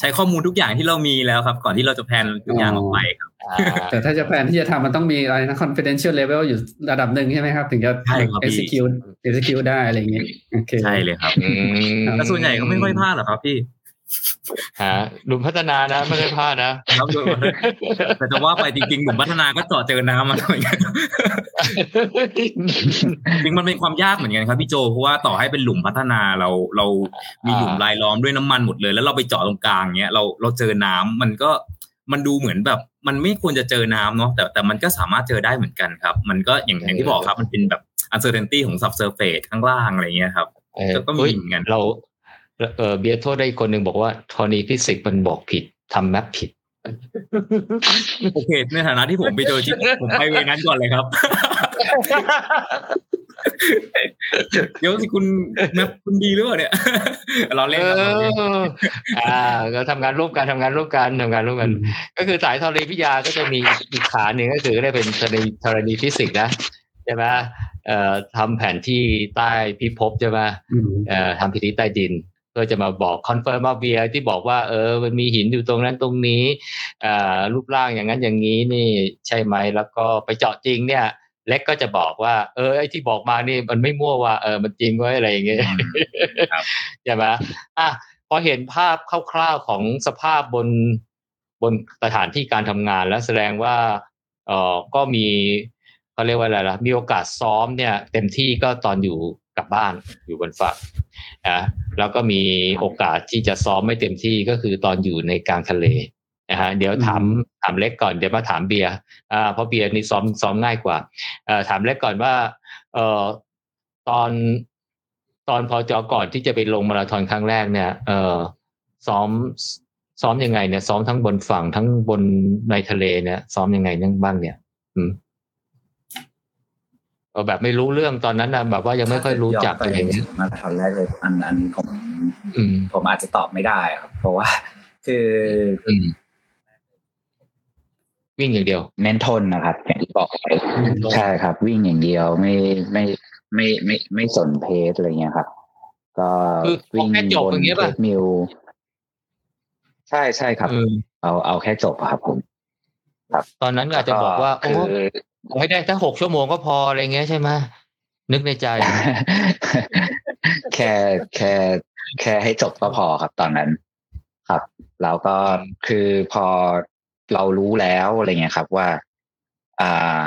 ใช้ข้อมูลทุกอย่างที่เรามีแล้วครับ ก่อนที่เราจะแพลนทุกอย่างออกไปครับอ่าแต่ถ้าจะแผนที่จะทำมันต้องมีอะไรนะ confidential level อยู่ระดับหนึ่งใช่ไหมครับ ถึงจะใช่ครับพี่ execute execute ได้อะไรอย่างเงี้ยโอเคใช่เลยครับอืมแต่ส่วนใหญ่ก็ไม่ค่อยพลาดหรอกครับพี่ ฮะหลุมพัฒนานะไม่ได้พลาดนะครับโดยแต่จะว่าไปจริงๆหนุ่มพัฒนาก็เจาะเจอน้ำมาเหมือนกันจริงมันเป็นความยากเหมือนกันครับพี่โจเพราะว่าต่อให้เป็นหลุมพัฒนาเราเรามีหลุมรายล้อมด้วยน้ำมันหมดเลย แล้วเราไปเจาะตรงกลางเนี้ยเราเราเจอน้ำมันก็มันดูเหมือนแบบ มันไม่ควรจะเจอน้ำเนาะแต่แต่มันก็สามารถเจอได้เหมือนกันครับ มันก็อย่างอย่างที่บอกครับ มันเป็นแบบ uncertainty ของ subsurface ข้างล่างอะไรเงี้ยครับเออก็มีเฮ้ยเหมือนกันเรา เออเบียร์โทษได้อีกคนหนึ่งบอกว่าธรณีฟิสิกส์มันบอกผิดทำแมปผิดโอเคในฐานะที่ผมไปเจอที่ผมไปเวนั้นก่อนเลยครับเดี๋ยวสิคุณแมปคุณดีหรือเปล่าเนี่ยเราเล่นเอครับเราเล่นออ่า ก็ทำงานร่วมกันทำงานร่วมกันทำงานร่วมกัน ก็คือสายธรณีวิทยาก็จะมีอีกขาหนึ่งก็คือได้เป็นธรณีธรณีฟิสิกส์นะใช่ไหมเอ่อทำแผนที่ใต้พิภพใช่ไหมอืมเอ่อทำพิธีใต้ดิน ก็จะมาบอก confirm ว่าเบียร์ที่บอกว่าเออมันมีหินอยู่ตรงนั้นตรงนี้อ่ารูปร่างอย่างนั้นอย่างนี้นี่ใช่ไหมแล้วก็ไปเจาะจริงเนี่ยเล็กก็จะบอกว่า เออไอ้ที่บอกมานี่มันไม่มั่วว่าเออมันจริงไว้อะไรอย่างเงี้ยครับใช่ไหมอะพอเห็นภาพคร่าวๆของสภาพบนบนสถานที่การทำงานแล้วแสดงว่าเออก็มีเขาเรียกว่าอะไรล่ะมีโอกาสซ้อมเนี่ย เต็มที่ก็ตอนอยู่ กับบ้านอยู่บนฝั่งอะแล้วก็มีโอกาสที่จะซ้อมไม่เต็มที่ก็คือตอนอยู่ในกลางทะเลนะฮะเดี๋ยวถามถามเล็กก่อนเดี๋ยวมาถามเบียร์อ่าเพราะเบียร์นี่ซ้อมซ้อมง่ายกว่าเอ่อถามเล็กก่อนว่าเอ่อตอนตอนพอจอก่อนที่จะไปลงมาราธอนครั้งแรกเนี่ย เอ่อซ้อมซ้อมยังไงเนี่ย ซ้อมทั้งบนฝั่งทั้งบนในทะเลเนี่ย ซ้อมยังไงนั่งบ้างเนี่ย อืมเออ แบบไม่รู้เรื่องตอนนั้นนะแบบว่ายังไม่ค่อยรู้จักไปอะไรอย่างเงี้ยมาตอนแรกเลยอันอันผมอืมผมอาจจะตอบไม่ได้ครับเพราะว่า คืออืมวิ่งอย่างเดียว เน้นทนนะครับอย่างที่บอกไปใช่ครับ วิ่งอย่างเดียวไม่ไม่ไม่ไม่ไม่สนเพจอะไรเงี้ยครับ ก็คือวิ่งเอาแค่จบบนอย่างเงี้ยเพป่ะจมิวใช่ใช่ครับ เออเอาเอาแค่จบอะครับผมตอนนั้นก็อาจจะบอกว่าโอ้คือ ขอให้ได้ทั้งหกชั่วโมงก็พออะไรเงี้ยใช่ไหมนึกในใจ แค่แค่แค่ให้จบก็พอครับตอนนั้น ครับแล้วก็คือพอเรารู้แล้วอะไรเงี้ยครับว่า อ่า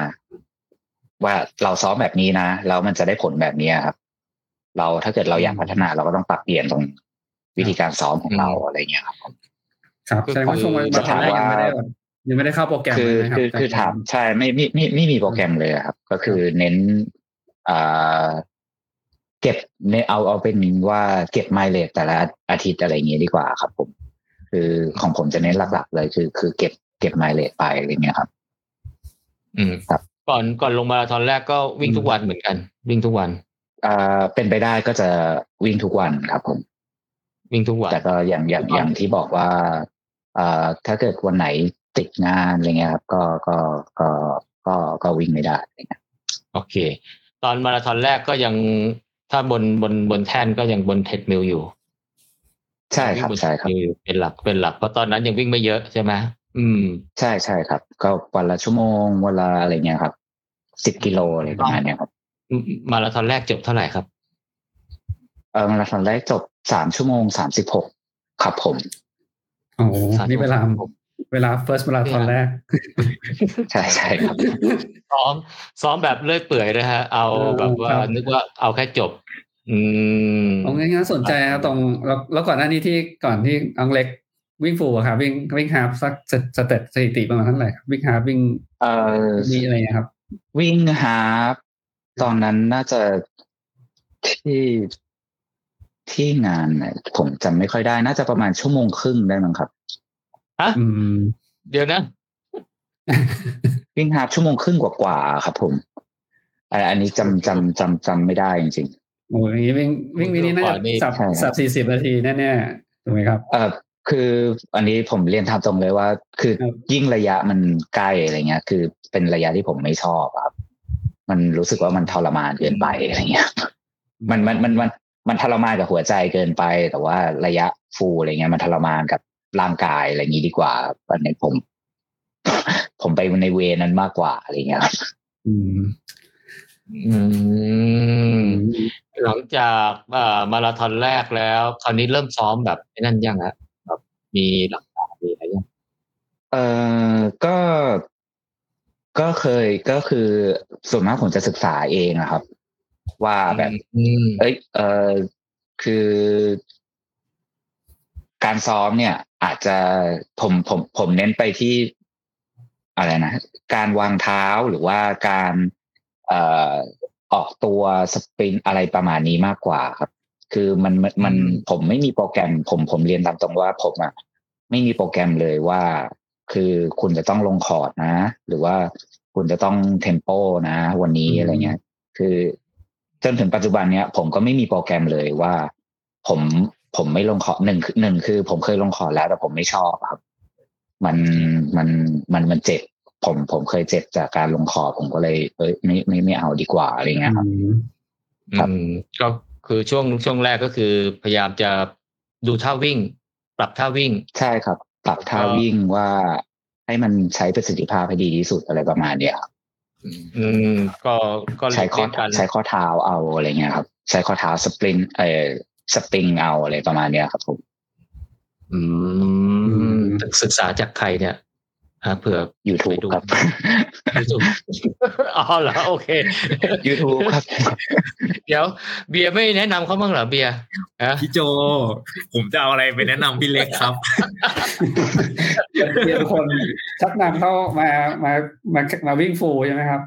ว่าเราซ้อมแบบนี้นะแล้วมันจะได้ผลแบบนี้ครับ เราถ้าเกิดเราอยากพัฒนา เราก็ต้องปรับเปลี่ยนตรงวิธีการซ้อมของเราอะไรเงี้ยครับครับคือแสดงว่าช่วงมาราธอนแรกยังไม่ได้แบบ ยังไม่ได้เข้าโปรแกรมคือเลยนะครัคือคือถามใช่ไม่ไม่ไม่ไม่มีโปรแกรมเลยอะครับ ก็คือเน้นอ่าเก็บเนเอาเอาเป็นว่าเก็บไมล์เลทแต่ละอาทิตย์อะไรอย่างเงี้ยดีกว่าครับ ผม คือของผมจะเน้นหลัก ๆ เลยคือ คือเก็บเก็บไมล์เลทไปอะไรเงี้ยครับ อืมครับ ก่อนก่อนลงมาราธอนแรกก็วิ่งทุกวันเหมือนกัน วิ่งทุกวันอ่าเป็นไปได้ก็จะวิ่งทุกวันครับผม วิ่งทุกวันแต่ก็อย่างอย่างอย่างที่บอกว่าอ่าถ้าเกิดวันไหน ติดงานอะไรเงี้ยครับ ก็ก็ก็ก็ก็วิ่งไม่ได้อะไรเงี้ยโอเค ตอนมาราธอนแรกก็ยังถ้าบนบนบนแท่นก็ยังบน treadmill อยู่ ใช่ครับวิ่งนใช่ครับ treadmill อยู่เป็นหลักเป็นหลักเพราะตอนนั้นยังวิ่งไม่เยอะใช่ไหมอืม ใช่ใช่ครับ ก็วันละชั่วโมงวันละอะไรเงี้ยครับสิบกิโลอะไรประมาณเนี้ยครับ มาราธอนแรกจบเท่าไหร่ครับเออมาราธอนแรกจบสามชั่วโมงสามสิบหกครับผมโอ้โหสามนี่เวลาชั่วโมง เวลา first มาราธอนแรก ใช่ใช่ครับ ซ้อม ซ้อมแบบเลื่อยเปื่อยนะฮะ เอาเออแบบว่าครับนึกว่าเอาแค่จบ อืมตรงนี้น่าสนใจครับตรงแล้วแล้วก่อนหน้านี้ที่ก่อนที่อังเล็กวิ่งฟูลอะครับวิ่งวิ่งฮาฟสักสสเต็ปสถิติประมาณเท่าไหร่ครับ วิ่งฮาฟวิ่งเออมีอะไรเงี้ยครับวิ่งฮาฟตอนนั้นน่าจะที่ที่งานไหนผมจำไม่ค่อยได้ น่าจะประมาณชั่วโมงครึ่งได้มั้งครับ ฮะอืมเดี๋ยวนะวิ่งฮาฟชั่วโมงครึ่งกว่าๆครับ ผมอันอันนี้จำจำจำจำไม่ได้จริงโอ้ยอย่างนี้วิ่งวิ่งวินี่น่าจะสับใช่ครับสับสี่สิบนาทีแน่ๆถูกไหมครับๆเออคืออันนี้ผมเรียนทำตรงเลยว่า คือครับยิ่งระยะมันใกล้อะไรเงี้ย คือเป็นระยะที่ผมไม่ชอบอะครับ มันรู้สึกว่ามันทรมานเกินไปอะไรเงี้ย มันมันมันมันมันทรมานกับหัวใจเกินไป แต่ว่าระยะฟูลอะไรเงี้ยมันทรมานกับ ร่างกายอะไรอย่างนี้ดีกว่าอันนี้ผม ผมไปในเวนั้นมากกว่าอะไรเงี้ยครับอืม อืม หลังจากอ่ามาราธอนแรกแล้ว คราวนี้เริ่มซ้อมแบบไอ้นั่นยังฮะแบบมีหลักการมีอะไรยังเออก็ก็เคยก็คือส่วนมากผมจะศึกษาเองอะครับ ว่าแบบอืมเอ้ยเออคือ การซ้อมเนี่ย อาจจะผมผมผมเน้นไปที่อะไรนะการวางเท้าหรือว่าการเอ่อออกตัวสปรินต์อะไรประมาณนี้มากกว่าครับ คือมันมันมันผมไม่มีโปรแกรม ผมผมเรียนตามตรงว่าผมอะไม่มีโปรแกรมเลยว่า คือคุณจะต้องลงคอร์ทนะ หรือว่าคุณจะต้อง tempo นะ วันนี้อืมอะไรเงี้ย คือจนถึงปัจจุบันเนี้ย ผมก็ไม่มีโปรแกรมเลยว่า ผม ผมไม่ลงคอร์ทหนึ่งคือหนึ่งคือ ผมเคยลงคอร์ทแล้วแต่ผมไม่ชอบครับ มันมันมันมันเจ็บผมผมเคยเจ็บจากการลงคอร์ทผมก็เลยเอ้ยไม่ไม่ไม่เอาดีกว่าอะไรเงี้ยครับอืมครับอืมก็คือช่วงช่วงแรกก็คือ พยายามจะดูท่าวิ่ง ปรับท่าวิ่ง ใช่ครับ ปรับท่าก็วิ่งว่าให้มันใช้ประสิทธิภาพให้ดีที่สุดอะไรประมาณเนี้ยครับอืมก็ก็ใช้ข้อเรียกกันใช้ข้อเท้าเอาอะไรเงี้ยครับ ใช้ข้อเท้าสปรินเอ่อ สปริงเอาอะไรประมาณเนี้ยครับผมอืมศึกษาจากใครเนี่ยฮะเผื่อ YouTube ไปดูครับ YouTube อ๋อเหรอโอเค YouTube ครับ เดี๋ยว เบียร์ไม่แนะนำเขาบ้างเหรอเบียร์ฮะพี่โจ ผมจะเอาอะไรไปแนะนำพี่เล็กครับเพื่อนทุกคนชักนำเข้ามามามามาวิ่งฟูลใช่ไหมครับ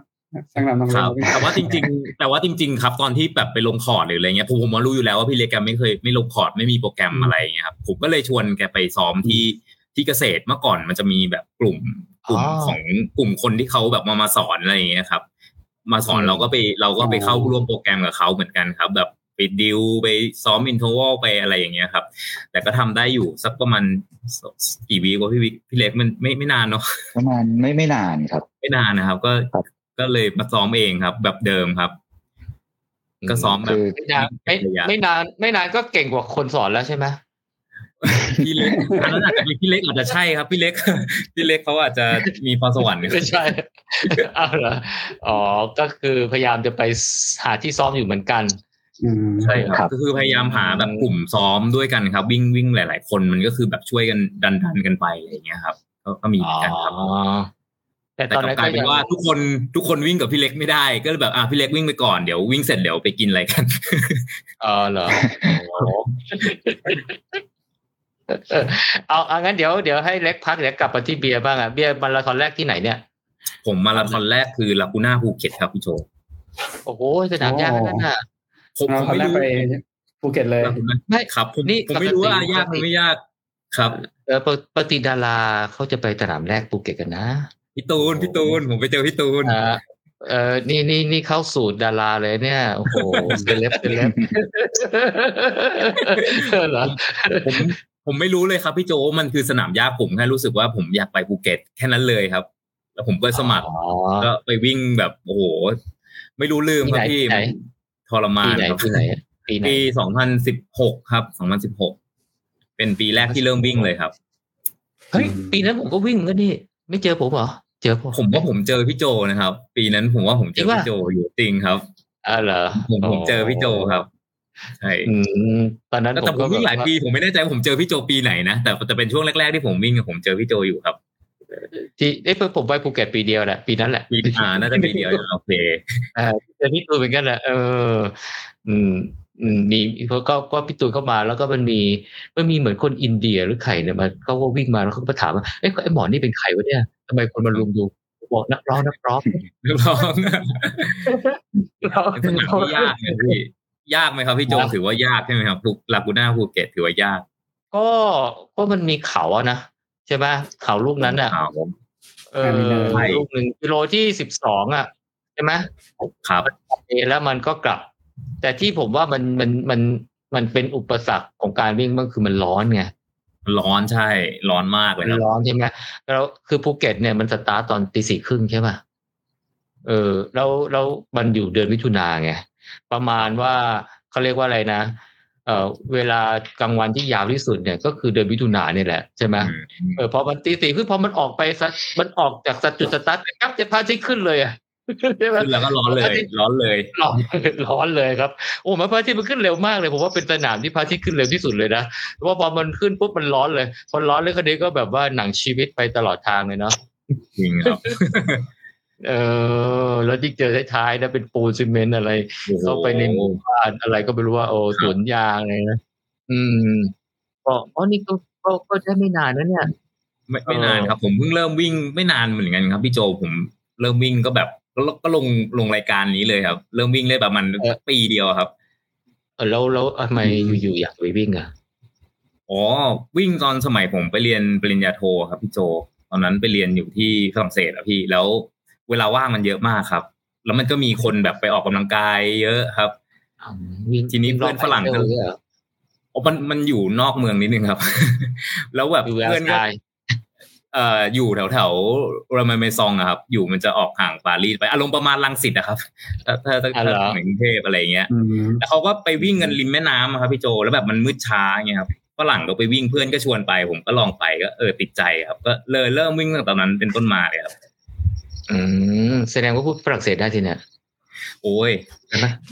ชักนำน้องครับๆวิ่งแต่ว่าจริง ๆ แต่ว่าจริง ๆ ครับ ตอนที่แบบไปลงคอร์ดหรืออะไรเงี้ยผมผมมารู้อยู่แล้วว่าพี่เล็กแกไม่เคยไม่ลงคอร์ดไม่มีโปรแกรมอะไรเงี้ยครับผมก็เลยชวนแกไปซ้อมที่ที่เกษตรเมื่อก่อนมันจะมีแบบกลุ่มกลุ่มของกลุ่มคนที่เขาแบบมามาสอนอะไรอย่างเงี้ยครับ มาสอนเราก็ไปเราก็ไปเข้าร่วมโปรแกรมกับเขาเหมือนกันครับ แบบไปดิวไปซ้อมอินโทรวไปอะไรอย่างเงี้ยครับ แต่ก็ทำได้อยู่สักประมาณกี่วีว่าพี่วิพี่เล็กมันไม่ไม่นานเนาะประมาณไม่ไม่นานครับ ไม่นานนะครับ ก็ครับ ก็เลยมาซ้อมเองครับ แบบเดิมครับ ก็ซ้อมแบบคือไม่นานไม่ไม่นานไม่นานก็เก่งกว่าคนสอนแล้วใช่ไหมพี่เล็กอันนั้นอาจจะพี่เล็กอาจจะใช่ครับพี่เล็กพี่เล็กเขาอาจจะมีพรสวรรค์ไม่ใช่อ้าวเหรออ๋อก็คือพยายามจะไปหาที่ซ้อมอยู่เหมือนกันอืมใช่คครัรับบก็คือพยายามหาแบบกลุ่มซ้อมด้วยกันครับ วิ่งวิ่งหลาย ๆ คนมันก็คือแบบช่วยกันดันดันกันไปอะไรอย่างเงี้ยครับ ก็ก็มีเหมือนกันครับอ๋อ แต่แต่ตอนกลันั้บนกลายเป็นว่าทุกคนทุกคนวิ่งกับพี่เล็กไม่ได้ ก็เลยแบบอะพี่เล็กวิ่งไปก่อนเดี๋ยววิ่งเสร็จเดี๋ยวไปกินอะไรกันเออเหรอโอ้โหเอาเอางั้นเดี๋ยวเดี๋ยวให้เล็กพักเดี๋ยวกลับมาที่เบียร์บ้างอะเบียร์มาราธอนแรกที่ไหนเนี่ย ผมมาราธอนแรกคือลากูน่าภูเก็ตครับพี่โจโอ้โหสนามยากนั่นน่ะผมเราผมตอนไม่แรกรู้ไปภูเก็ตเลยไม่ครับผมนี่ผมไม่รู้ว่าปกติยากหรือไม่ยากครับเออปกปกติดาราเขาจะไปสนามแรกภูเก็ตกันนะ พี่ตูนพี่ตูนผมไปเจอพี่ตูนอ่าเออนี่นี่นี่เข้าสูตรดาราเลยเนี่ย โอ้โหเซเลบเซเลบเหรอผมผมไม่รู้เลยครับพี่โจมันคือสนามยากผมแค่รู้สึกว่าผมอยากไปภูเก็ตแค่นั้นเลยครับ แล้วผมก็สมัครอ๋อก็ไปวิ่งแบบโอ้โห ไม่รู้ลืมครับที่พี่ไหนทรมาปีนไหนครับปีไหนปีไหนปีสองพันสิบหกครับสองพันสิบหกเป็นปีแรกที่เริ่มวิ่งเลยครับเฮ้ยปีนั้นผมก็วิ่งก็นี่ไม่เจอผมเหรอ เจอผมผมว่าผมเจอพี่โจนะครับ ปีนั้นผมว่าผมเจอพี่โจอยู่จริงครับอ่าเหรอผมผมเจอพี่โจครับใช่อืมตอนนั้นแต่ผมวิ่งหลายปีผมไม่แน่ใจว่าผมเจอพี่โจปีไหนนะแต่จะเป็นช่วงแรกๆที่ผมวิ่งอะผมเจอพี่โจอยู่ครับที่เอ้ยผมไปภูเก็ตปีเดียวแหละปีนั้นแหละปีอ่าน่าจะปีเดียวโอเคเออเจอพี่ตูนเหมือนกันแหละเออ อืมอื มมีก็ก็ก็พี่ตูนเข้ามาแล้วก็มันมีมันมีเหมือนคนอินเดียหรือใครเนี่ยมันเขาก็วิ่งมาแล้วเขาก็มาถามว่าเอ้ยไอ้หมอนี่เป็นใครวะเนี่ยทำไมคนมารุมดูบอกนักร้องนักร้องเรียบร้อยร้องเป็นสนามที่ยากไหมพี่ยากไหมครับพี่โจครับถือว่ายากใช่ไหมครับภูลากูน่าภูเก็ตถือว่ายาก ก็ก็มันมีเขาอะนะใช่ไหมเขาลูกนั้นอะครับผมเออใช่ลูกหนึ่งกิโลที่สิบสองอะใช่ไหมครับแล้วมันก็กลับ แต่ที่ผมว่ามันมันมันมันเป็นอุปสรรคของการวิ่งมันคือมันร้อนไงร้อนใช่ ร้อนมากเลยมันครับร้อนใช่ไหมแล้วคือภูเก็ตเนี่ยมันสตาร์ตตอนตีสี่ครึ่งใช่ป่ะเออแล้วแล้วมันอยู่เดือนมิถุนาไงประมาณว่าเขาเรียกว่าอะไรนะเออเวลากลางวันที่ยาวที่สุดเนี่ยก็คือเดือนมิถุนาเนี่ยแหละใช่ไหมอืมเออพอมันตีสี่คือพอมันออกไปสักมันออกจากสักจุดสตาร์ทครับพระอาทิตย์ขึ้นเลยอะใช่ไหม ขึ้นแล้วก็ร้อนเลย ร้อนเลยร้อนร้อนเลยครับโอ้มันพระอาทิตย์มันขึ้นเร็วมากเลยผมว่าเป็นสนามที่พระอาทิตย์ขึ้นเร็วที่สุดเลยนะเพราะว่าพอมันขึ้นปุ๊บมันร้อนเลยพอร้อนเลยคดีก็แบบว่าหนังชีวิตไปตลอดทางเลยเนาะจริงครับเออแล้วที่เจอท้ายๆนะเป็นปูนซีเมนต์อะไร เข้าไปในหมู่บ้านอะไรก็ไม่รู้ว่าโอ้สวนยางอะไรนะอืมก็อ๋อนี่ก็ก็ก็ได้ไม่นานนะเนี่ย ไม่ไม่นานครับ ผมเพิ่งเริ่มวิ่งไม่นานเหมือนกันครับพี่โจผมเริ่มวิ่งก็แบบ แล้วก็ลงลงรายการนี้เลยครับ เริ่มวิ่งได้ประมาณปีเดียวครับเออแล้วแล้วทำไมอยู่ๆอยากไปวิ่งอะอ๋อวิ่งตอนสมัยผมไปเรียนปริญญาโทครับพี่โจ ตอนนั้นไปเรียนอยู่ที่ฝรั่งเศสอะพี่แล้ว เวลาว่างมันเยอะมากครับ แล้วมันก็มีคนแบบไปออกกำลังกายเยอะครับอืมวิ่งทีนี้เพื่อนฝรั่งก็วิ่รอบไอเฟลเลยเหรออ๋อมันมันอยู่นอกเมืองนิดนึงครับ แล้วแบบอยู่แวร์เพื่อนก็ซายน์ เอ่ออยู่แถวแถวๆรามาเมซองอะครับ อยู่มันจะออกห่างปารีสไปอารมณ์ประมาณลังสิตอะครับ ถ้าถ้าถ้าอ๋อเหรอถ้าเหมือนกรุงเทพอะไรเงี้ยอืมแล้วเขาก็ไปวิ่งกันริมแม่น้ำอะครับพี่โจแล้วแบบมันมืดช้าเงี้ยครับฝรั่งก็ไปวิ่งเพื่อนก็ชวนไป ผมก็ลองไปก็เออติดใจครับ ก็เลยเริ่มวิ่งตั้งแต่ตอนนั้นเป็นต้นมาเลยครับ อืมแสดงว่าพูดฝรั่งเศสได้ทีเนี่ยโอ้ย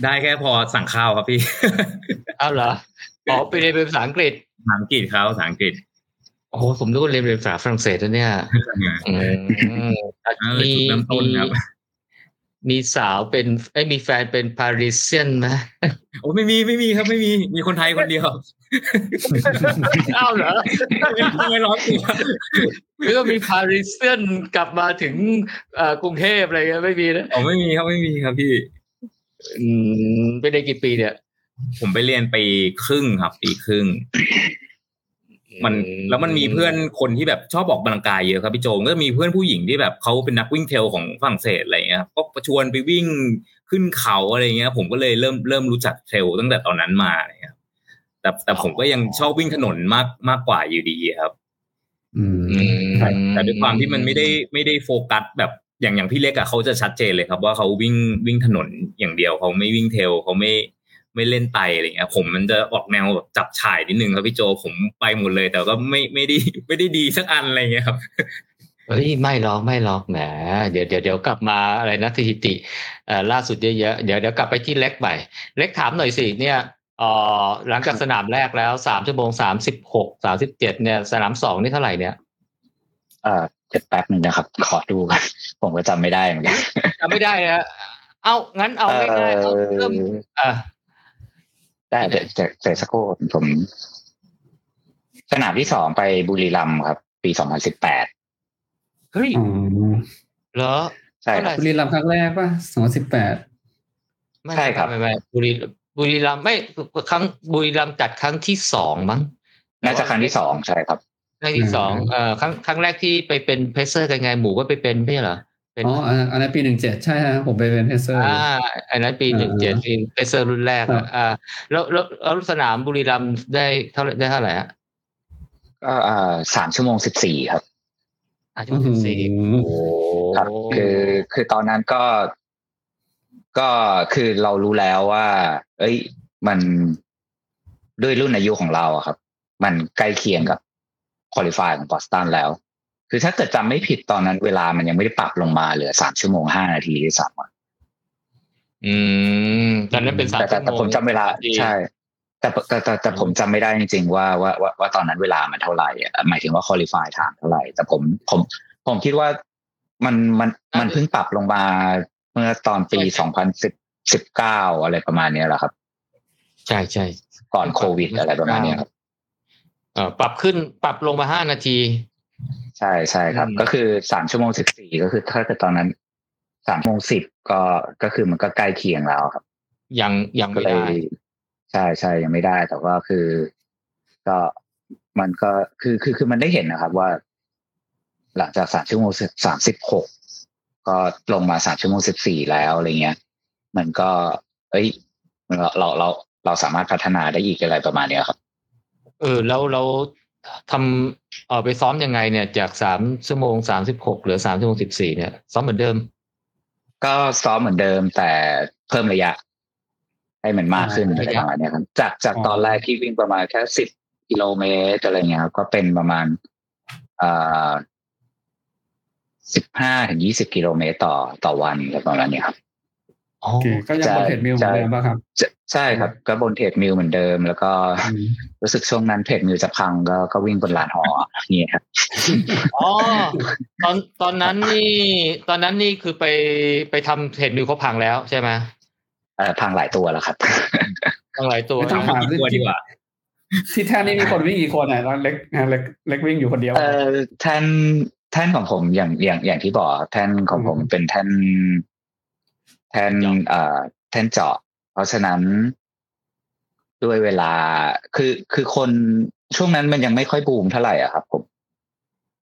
ได้แค่พอสั่งข้าวครับพี่อ้าวเหรออ๋อไปเรียนเป็นภาษาอังกฤษภาษาอังกฤษครับภาษาอังกฤษ โอ้โหผมนึกว่าเรียนเรียนภาษาฝรั่งเศสนะเนี่ยอืมนั่นเลยจุดเริ่มต้นครับ มีสาวเป็นไอ้ยมีแฟนเป็นปารีเซียนไหมโอ้ไม่มีไม่มีครับไม่มีมีคนไทยคนเดียวอ้าวเหรอไม่ร้อนตัวหรือว่ามีปารีเซียนกลับมาถึงเอ่อกรุงเทพอะไรเงี้ยไม่มีนะอ๋อไม่มีครับไม่มีครับพี่อืมไปได้กี่ปีเนี่ย ผมไปเรียนปีครึ่งครับปีครึ่ง มันแล้วมันมีเพื่อนคนที่แบบชอบออกกำลังกายเยอะครับพี่โจงก็มีเพื่อนผู้หญิงที่แบบเขาเป็นนักวิ่งเทรลของฝรั่งเศสอะไรเงี้ยครับก็ชวนไปวิ่งขึ้นเขาอะไรเงี้ย ผมก็เลยเริ่มเริ่มรู้จักเทรลตั้งแต่ตอนนั้นมาอะไรเงี้ยครับแต่แต่ผมก็ยังชอบวิ่งถนนมากมากกว่าอยู่ดีครับอืมอืมแต่แต่ด้วยความที่มันไม่ได้ไม่ได้โฟกัสแบบอย่างอย่างพี่เล็กอะเขาจะชัดเจนเลยครับ ว่าเขาวิ่งวิ่งถนนอย่างเดียวเขาไม่วิ่งเทรลเขาไม่ ไม่เล่นไตอะไรเงี้ยผมมันจะออกแนวแบบจับฉ่ายนิดนึงครับพี่โจผมไปหมดเลย แต่ก็ไม่ไม่ได้ไม่ได้ดีสักอันอะไรเงี้ยครับเฮ้ยไม่หรอกไม่หรอกแหมเดี๋ยวเดี๋ยวเดี๋ยวกลับมาอะไรนะสถิติเอ่อล่าสุดเยอะๆเดี๋ยวเดี๋ยวกลับไปที่เล็กใหม่เล็กถามหน่อยสิเนี่ยเอ่อหลังจากสนามแรกแล้วสามชั่วโมงสามสิบหกสามสิบเจ็ดเนี่ยสนามสองนี่เท่าไหร่เนี่ยเอ่อเดี๋ยวแป๊บหนึ่งนะครับ ขอดูกันผมก็จำไม่ได้เหมือนกันจำไม่ได้นะเอางั้นเอาง่ายๆเอาเริ่มอะ ได้เดี๋ยวจะเดี๋ยวสักครู่ผม สนามที่สองไปบุรีรัมย์ครับ ปีสองพันสิบแปดเฮ้ยอ๋อเหรอใช่ครับเท่าไหร่บุรีรัมย์ครั้งแรกป่ะสองสิบแปดไม่ใช่ครับไม่ไม่บุรีบุรีรัมย์ไม่ครั้งบุรีรัมย์จัดครั้งที่สองมั้งน่าจะครั้งที่สองใช่ครับครั้งที่สองเอ่อครั้งครั้งแรกที่ไปเป็น pacer กันไงหมูก็ไปเป็นไม่ใช่เหรอ เป็นอ๋ออันอันนั้นปีหนึ่งเจ็ดใช่ฮะผมไปเป็น pacer อ่าอันนั้นปีอ่าหนึ่งเจ็ด pacer รุ่นแรกครัอะบอ่าแล้วแล้วแล้วสนามบุรีรัมย์ได้เท่าไหร่ได้เท่าไหร่ฮะก็อ่าสามชั่วโมงสิบสี่ครับอ่าชั่วโมงสิบสี่โอ้ครับคือคือตอนนั้นก็ ก็คือเรารู้แล้วว่า เอ้ย มันด้วยรุ่นอายุของเราอะครับ มันใกล้เคียงกับคุริฟายของบอสตันแล้ว คือถ้าเกิดจำไม่ผิดตอนนั้นเวลามันยังไม่ได้ปรับลงมาเหลือสามชั่วโมงห้านาทีด้วยซ้ำอะอืมตอนนั้นเป็นสามแต่แต่แต่ผมจำเวลาใช่แต่แต่แต่แต่ผมจำไม่ได้จริงๆว่าว่าว่าว่าตอนนั้นเวลามันเท่าไหร่อะหมายถึงว่าคุริฟายถามเท่าไหร่ แต่ผมผมผมคิดว่ามันมันมันเพิ่งปรับลงมาเมื่อตอนปีสองพันสิบสิบเก้าอะไรประมาณเนี้ยแหละครับ ใช่ใช่ก่อนโควิดอะไรประมาณเนี้ยครับเอ่อปรับขึ้นปรับลงมาห้านาที ใช่ใช่ครับอืมก็คือสามชั่วโมงสิบสี่ก็คือถ้าเกิดตอนนั้นสามโมงสิบก็ก็คือมันก็ใกล้เคียงแล้วครับ ยังยังก็ไม่เลยได้ ใช่ใช่ยังไม่ได้ แต่ว่าคือ ก็มันก็คือคือคือมันได้เห็นนะครับ ว่า หลังจากสามชั่วโมงสามสิบหกก็ลงมาสามชั่วโมงสิบสี่แล้วอะไรเงี้ย มันก็ เอ้ยเราเราเราเราสามารถพัฒนาได้อีกอะไรประมาณเนี้ยครับ เออแล้วเรา ทำเออไปซ้อมยังไงเนี่ย จากสามชั่วโมงสามสิบหกเหลือสามชั่วโมงสิบสี่เนี่ย ซ้อมเหมือนเดิม ก็ซ้อมเหมือนเดิมแต่เพิ่มระยะ ให้มันมากขึ้นอ่าอะไรประมาณเนี้ยครับ จากจากอ๋อตอนแรกที่วิ่งประมาณแค่สิบกิโลเมตรอะไรเงี้ยครับก็เป็นประมาณอ่าสิบห้าถึงยี่สิบกิโลเมตรต่อต่อวันอะไรประมาณเนี้ยครับอ๋อ โอเคก็ยังบน treadmill เหมือนเดิมป่ะครับจะใช่ครับ ก็บน treadmill เหมือนเดิม แล้วก็อืมรู้สึกช่วงนั้น treadmill จะพังก็ก็วิ่งบนลาน ฮ.นี่ครับอ๋อตอนตอนนั้นนี่ ตอนนั้นนี่คือไปไปทำเทรดมิลเขาพังแล้วใช่ไหมเอ่อพังหลายตัวแล้วครับทั้งหลายตัวไม่ต้องถามกี่ตัวดีกว่าที่แท่นนี่มีคนวิ่งกี่คนอะแล้วเล็กเล็กเล็กวิ่งอยู่คนเดียว เอ่อแท่นแท่นของผมอย่างอย่างอย่างที่บอกครับแท่นของผมอืมเป็นแท่น แท่นเอ่อแท่นเจาะ เพราะฉะนั้นด้วยเวลาคือคือคนช่วงนั้นมันยังไม่ค่อยบูมเท่าไหร่อะครับ ผม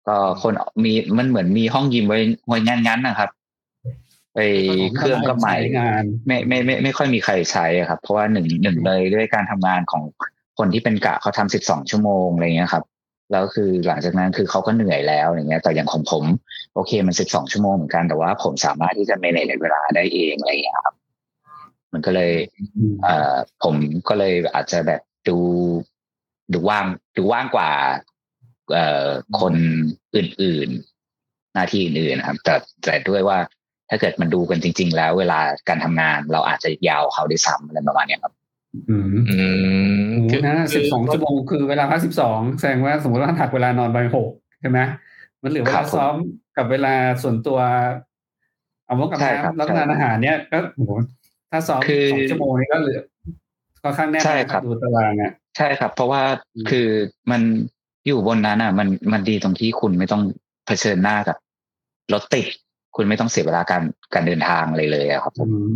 ก็คนมีมันเหมือนมีห้องยิมไว้ไว้งั้นๆนะครับไปเครื่องก็ใหม่ใช้งานไม่ไม่ไม่ไม่ค่อยมีใครใช้อะครับ เพราะว่าหนึ่งหนึ่งเลยด้วยการทำงานของคนที่เป็นกะเขาทำสิบสองชั่วโมงอะไรเงี้ยครับ แล้วคือหลังจากนั้นคือเขาก็เหนื่อยแล้วอย่างเงี้ยแต่อย่างของผม โอเคมันสิบสองชั่วโมงเหมือนกันแต่ว่าผมสามารถที่จะ manage เวลาได้เองอะไรเงี้ยครับ มันก็เลยอืมเอ่อผมก็เลยอาจจะแบบดูดูว่างดูว่างกว่าเอ่อคนอื่นๆ หน้าที่อื่นๆนะครับ แต่แต่ด้วยว่าถ้าเกิดมันดูกันจริง ๆ แล้วเวลาการทำงานเราอาจจะยาวเขาได้วยซ้ำอะไรประมาณเนี้ยครับ อืมอืมโอ้คือ นะคืสิบสองชั่วโมงคือเวลาพักสิบสองแสดงว่าสมมติว่าหักเวลานอนไปหกใช่ไหมมันเหลือเวครัลาบผมซ้อมกับเวลาส่วนตัวเอาวกกับใช่ครับน้ำรับประทานใช่อาหารเนี้ยก็โหถ้าซ้อมคือสองชั่วโมงนี้ก็เหลือค่อนข้างแน่นใช่นะครับดูตารางอะใช่ครับ เพราะว่าอืมคือมันอยู่บนนั้นอะ มันมันดีตรงที่คุณไม่ต้องเผชิญหน้ากับรถติดคุณไม่ต้องเสียเวลาการการเดินทางเลยเลยอะครับผอืมม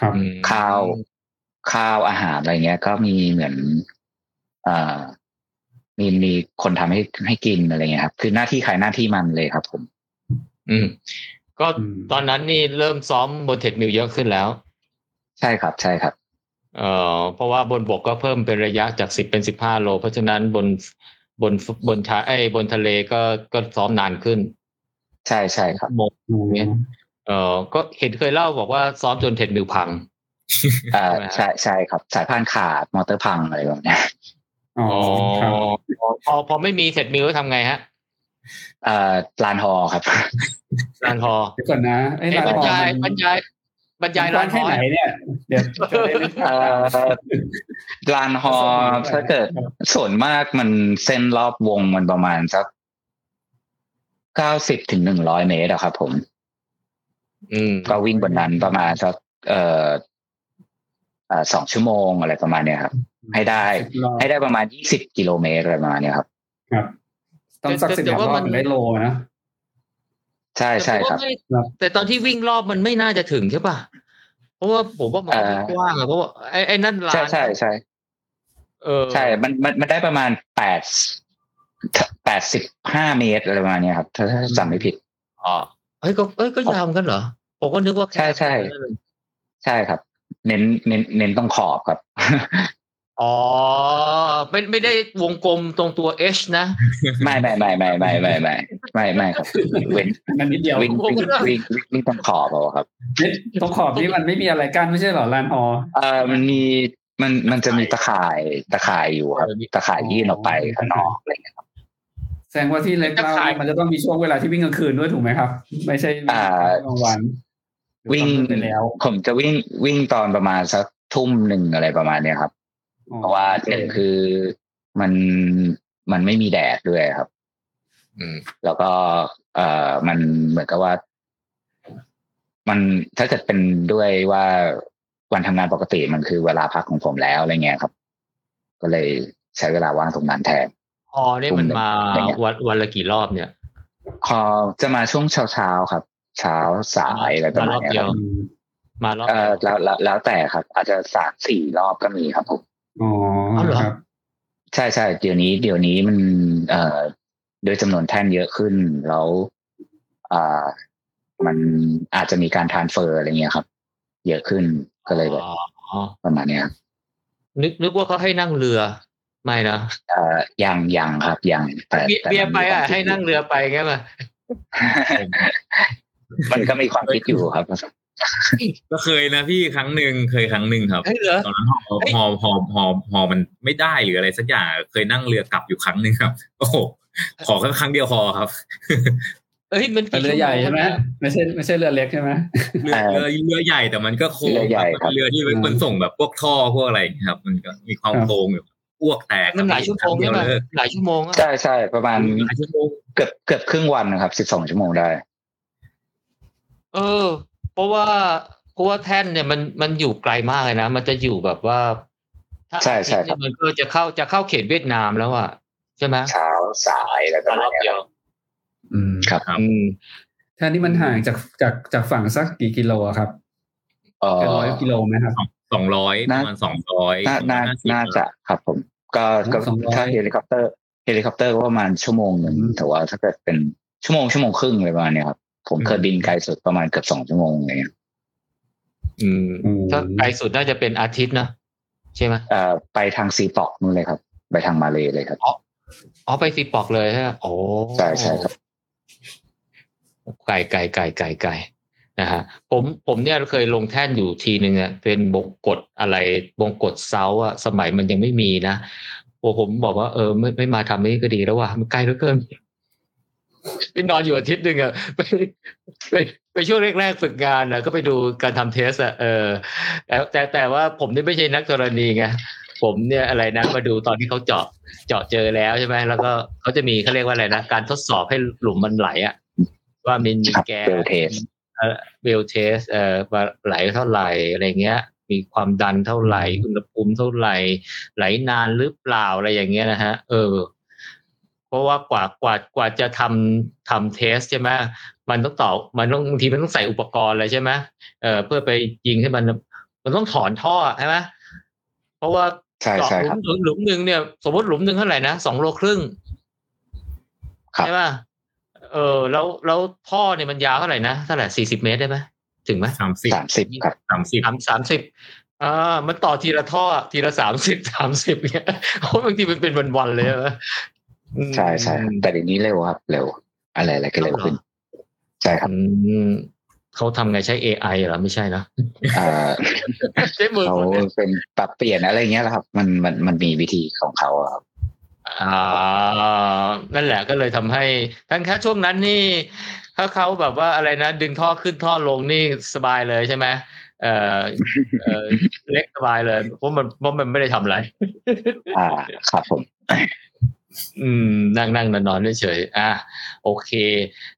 ครับอืมข้าว ข้าวอาหารอะไรเงี้ย ก็มีเหมือนอ่ามีมีคนทำให้ให้กินอะไรเงี้ยครับ คือหน้าที่ใครหน้าที่มันเลยครับผม อืม ก็อืมตอนนั้นนี่เริ่มซ้อมบน treadmill เยอะขึ้นแล้ว ใช่ครับ ใช่ครับ เอ่อเพราะว่าบนบกก็เพิ่มเป็นระยะจากสิบเป็นสิบห้าโล เพราะฉะนั้นบนบนบนชาไอ้ยบนทะเลก็ก็ซ้อมนานขึ้น ใช่ใช่ครับโมงอืมเนี่ยเอ่อก็เห็นเคยเล่าบอกว่าซ้อมจน treadmill พัง อ่าใช่ไหมฮะใช่ใช่ครับ สายพานขาดมอเตอร์พังอะไรแบบเนี้ยอ๋อครับพอพอไม่มีเทรดมิลก็ทำไงฮะเอ่อลานฮอครับลานฮอเดี๋ยวก่อนนะไอ้เอ้ยลานบรรฮอยายมันบรรยายบรรยายมันกลาว้างนฮแค่อไหนเนี่ยเดี๋ยวจะได้นึกภาพเอ่อลานฮอถ้าเกิดส่วนมากมันเส้นรอบวงมันประมาณสักเก้าสิบถึงหนึ่งร้อยเมตรอะครับผม อืมก็วิ่งบนนั้นประมาณสักเอ่อเอ่อ สองชั่วโมงอะไรประมาณเนี้ยครับ ให้ได้รอบให้ได้ประมาณยี่สิบกิโลเมตรอะไรประมาณเนี้ยครับ ครับต้องสักแต่สิบแต่รว่าอบมันถึงได้โลนะใช่ใช่ครับแต่ผมว่าไม่ครับ แต่ตอนที่วิ่งรอบมันไม่น่าจะถึงใช่ป่ะเพราะว่าผมว่ามันเอ่อกว้างอะเพราะว่าไอ้ไอ้นั่นลานใช่ใช่ใช่เออใช่ มันมันมันได้ประมาณแปดแปดสิบห้าเมตรอะไรประมาณเนี้ยครับถ้าถ้าจำไม่ผิดอ๋อเฮ้ยก็เอ้ยก็ยาวเหมือนกันเหรอผมก็นึกว่าแค่ใช่ใช่ใช่ครับ เน้นเน้นเน้นตรงขอบครับ อ๋อ ไม่ไม่ได้วงกลมตรงตัว H นะ ไม่ไม่ไม่ไม่ไม่ไม่ไม่ไม่ไม่ครับเว้นนั่นนิดเดียววิ่งวิ่งวิ่งวิ่งวิ่งตรงขอบเอาครับนี่ตรงขอบนี่มันไม่มีอะไรกั้นไม่ใช่เหรอลานฮอเอ่อมันมีมันมันจะมีตะข่ายตะข่ายอยู่ครับเออมีตะข่ายยื่นออกไปข้างนอกอะไรเงี้ยครับแสดงว่าที่เล็กเล่าจะขายเนี่ยมันจะต้องมีช่วงเวลาที่วิ่งกลางคืนด้วยถูกไหมครับ ไม่ใช่อ่ากลางวันหรือ วิ่งตอนมืดไปแล้ว ผมจะวิ่งวิ่งตอนประมาณสักทุ่มหนึ่งอะไรประมาณเนี้ยครับอ๋อเพราะว่าหนึ่งคือมันมันไม่มีแดดด้วยครับ อืม แล้วก็เอ่อมันเหมือนกับว่า มันถ้าเกิดเป็นด้วยว่าวันทำงานปกติมันคือเวลาพักของผมแล้วอะไรเงี้ยครับ ก็เลยใช้เวลาว่างตรงนั้นแทนอ๋อนี่มันมาอะไรเงี้ยวันวันละกี่รอบเนี่ยพอจะมาช่วงเช้าเช้าๆครับ เช้าสายอะไรประมาณเนี้ยครับอืมมารอบเอ่อแล้วแล้วแล้วแต่ครับ อาจจะสามสี่รอบก็มีครับผมอ๋อเอาเหรอครับใช่ใช่เดี๋ยวนี้ เดี๋ยวนี้มัน เอ่อโดยจำนวนแท่นเยอะขึ้นแล้วอ่ามันอาจจะมีการทานเฟอร์อะไรเงี้ยครับ เยอะขึ้นก็เลยแบบอ๋อประมาณเนี้ยครับนึกนึกว่าเขาให้นั่งเรือ ไม่นะเอ่อยังยังครับยังแต่เบียแต่เบียร์ไปอะมันมีให้นั่งเรือไปไงป่ะ มันก็มีความคิดอยู่ครับ ก็เคยนะพี่ครั้งหนึ่งเคยครั้งหนึ่งครับเฮ้ยเหรอตอนนั้นฮอเฮ้ยฮอฮอฮอฮอมันไม่ได้หรืออะไรสักอย่างเคยนั่งเรือกลับอยู่ครั้งหนึ่งครับ โอ้โหขอแค่ครั้งเดียวพอครับเอ้ยมันเป็นกี่เรือใหญ่ใช่ไหมชั่วโงไม่ใช่ไม่ใช่เรือเล็กใช่ไหมเรือเอ่อเรือเรือใหญ่แต่มันก็โค้งเรือใหญ่ครับครับเรือที่ไว้อืมขนส่งแบบพวกท่อพวกอะไรอย่างเงี้ยครับ มันก็มีความครับโค้งอยู่อ้วกแตกมันหลายชั่วโมงครั้ใช่เดียวไหมเลยหลายชั่วโมงอะใช่ใช่ประมาณหลายชั่วโมงเกือบเกือบครึ่งวันนะครับสิบสองชั่วโมงได้ เออ เพราะว่าเพราะว่าแท่นเนี่ยมันมันอยู่ไกลมากเลยนะ มันจะอยู่แบบว่าถ้าใช่ใช่ครับมันก็จะเข้าจะเข้าเขตเวียดนามแล้วอะใช่ไหมเช้าสายอะไรประมารมาอณบเนี้ยเดีคยวรับอืมครับครับอืมแท่นนี้มันห่างจากจากจากฝั่งสักกี่กิโลอะครับเอ่อเป็นร้อยกิโลไหมครับสองร้อยประมาณสองร้อยน่าน่าน่าจะครับผม ก็ก็สองร้อยถ้าเฮลิคอปเตอร์เฮลิคอปเตอร์ก็ประมาณชั่วโมงหนึ่งอืมแต่ว่าถ้าเกิดเป็นชั่วโมงชั่วโมงครึ่งอะไรประมาณเนี้ยครับ ผมเคยบินไกลสุดประมาณเกือบสองชั่วโมงอะไรเงี้ยอืมอืมถ้าไกลสุดน่าจะเป็นอาทิตย์นะใช่ไหมเอ่อไปทางซีปอกนู่นเลยครับ ไปทางมาเลยเลยครับอ๋อไปซีปอกเลยใช่ไหมโอ้ใช่ใช่ครับไกลไกลไกลไกลไกลนะฮะผมผมเนี่ยเคยลงแท่นอยู่ทีหนึ่งอะเป็นบงกฎอะไรบงกฎเซาอะสมัยมันยังไม่มีนะโอ้ผมบอกว่าเออไม่ไม่มาทำนี่ก็ดีแล้วว่ะมันไกลเหลือเกิน ไปนอนอยู่อาทิตย์หนึ่งอะไปไปไปไปช่วงแรกๆฝึกงานนะก็ไปดูการทำเทสอะเออแต่แต่แต่ว่าผมนี่ไม่ใช่นักธรณีไงผมเนี่ยอะไรนะมาดูตอนที่เขาเจาะเจาะเจอแล้วใช่ไหมแล้วก็เขาจะมีเขาเรียกว่าอะไรนะการทดสอบให้หลุมมันไหลอะว่ามันมีครับแก๊ well test well test เอ่อว่าไหลเท่าไหร่อะไรเงี้ย มีความดันเท่าไหร่อุณหภูมิเท่าไหร่ไหลนานหรือเปล่าอะไรอย่างเงี้ยนะฮะเออ เพราะว่ากว่ากว่ากว่าจะทำทำ test ใช่ไหมมันต้องต่อมันต้องบางทีมันต้องใส่อุปกรณ์อะไรใช่ไหมเออเพื่อไปยิงให้มัน มันต้องถอนท่อใช่ไหมเพราะว่าใช่เจาะใช่หลุครัมบหลุมหลุมหนึ่งเนี่ย สมมติหลุมหนึ่งเท่าไหร่นะสองโลครึ่งครับใช่ป่ะเออแล้วแล้วท่อเนี่ยมันยาวเท่าไหร่นะเท่าไหร่สี่สิบเมตรได้ไหมถึงไหมสามสิบสามสิบครับสามสิบสามสามสิบอ่ามันต่อทีละท่อทีละสามสิบสามสิบเนี่ยโอ้ยบางทีมันเป็นวันๆเลยนะอืม ใช่ใช่ครับแต่เดี๋ยวนี้เร็วครับ เร็ว อะไรอะไรก็เร็วขึ้น ใช่ครับอืมเขาทำไงใช้ AI เหรอไม่ใช่นะเอ่อใช้มือเขาคนเนี่ยเป็นปรับเปลี่ยนอะไรเงี้ยแหละครับ มันมันมันมีวิธีของเขาอะครับอ่านั่นแหละก็เลยทำให้ทั้งแค่ช่วงนั้นนี่ ถ้าเขาแบบว่าอะไรนะดึงท่อขึ้นท่อลงนี่สบายเลยใช่ไหมเออเออเล็กสบายเลยเพราะมันเพราะมันไม่ได้ทำอะไร อ่าครับผม อืม นั่งนั่งนอนนอนเฉยๆอะโอเค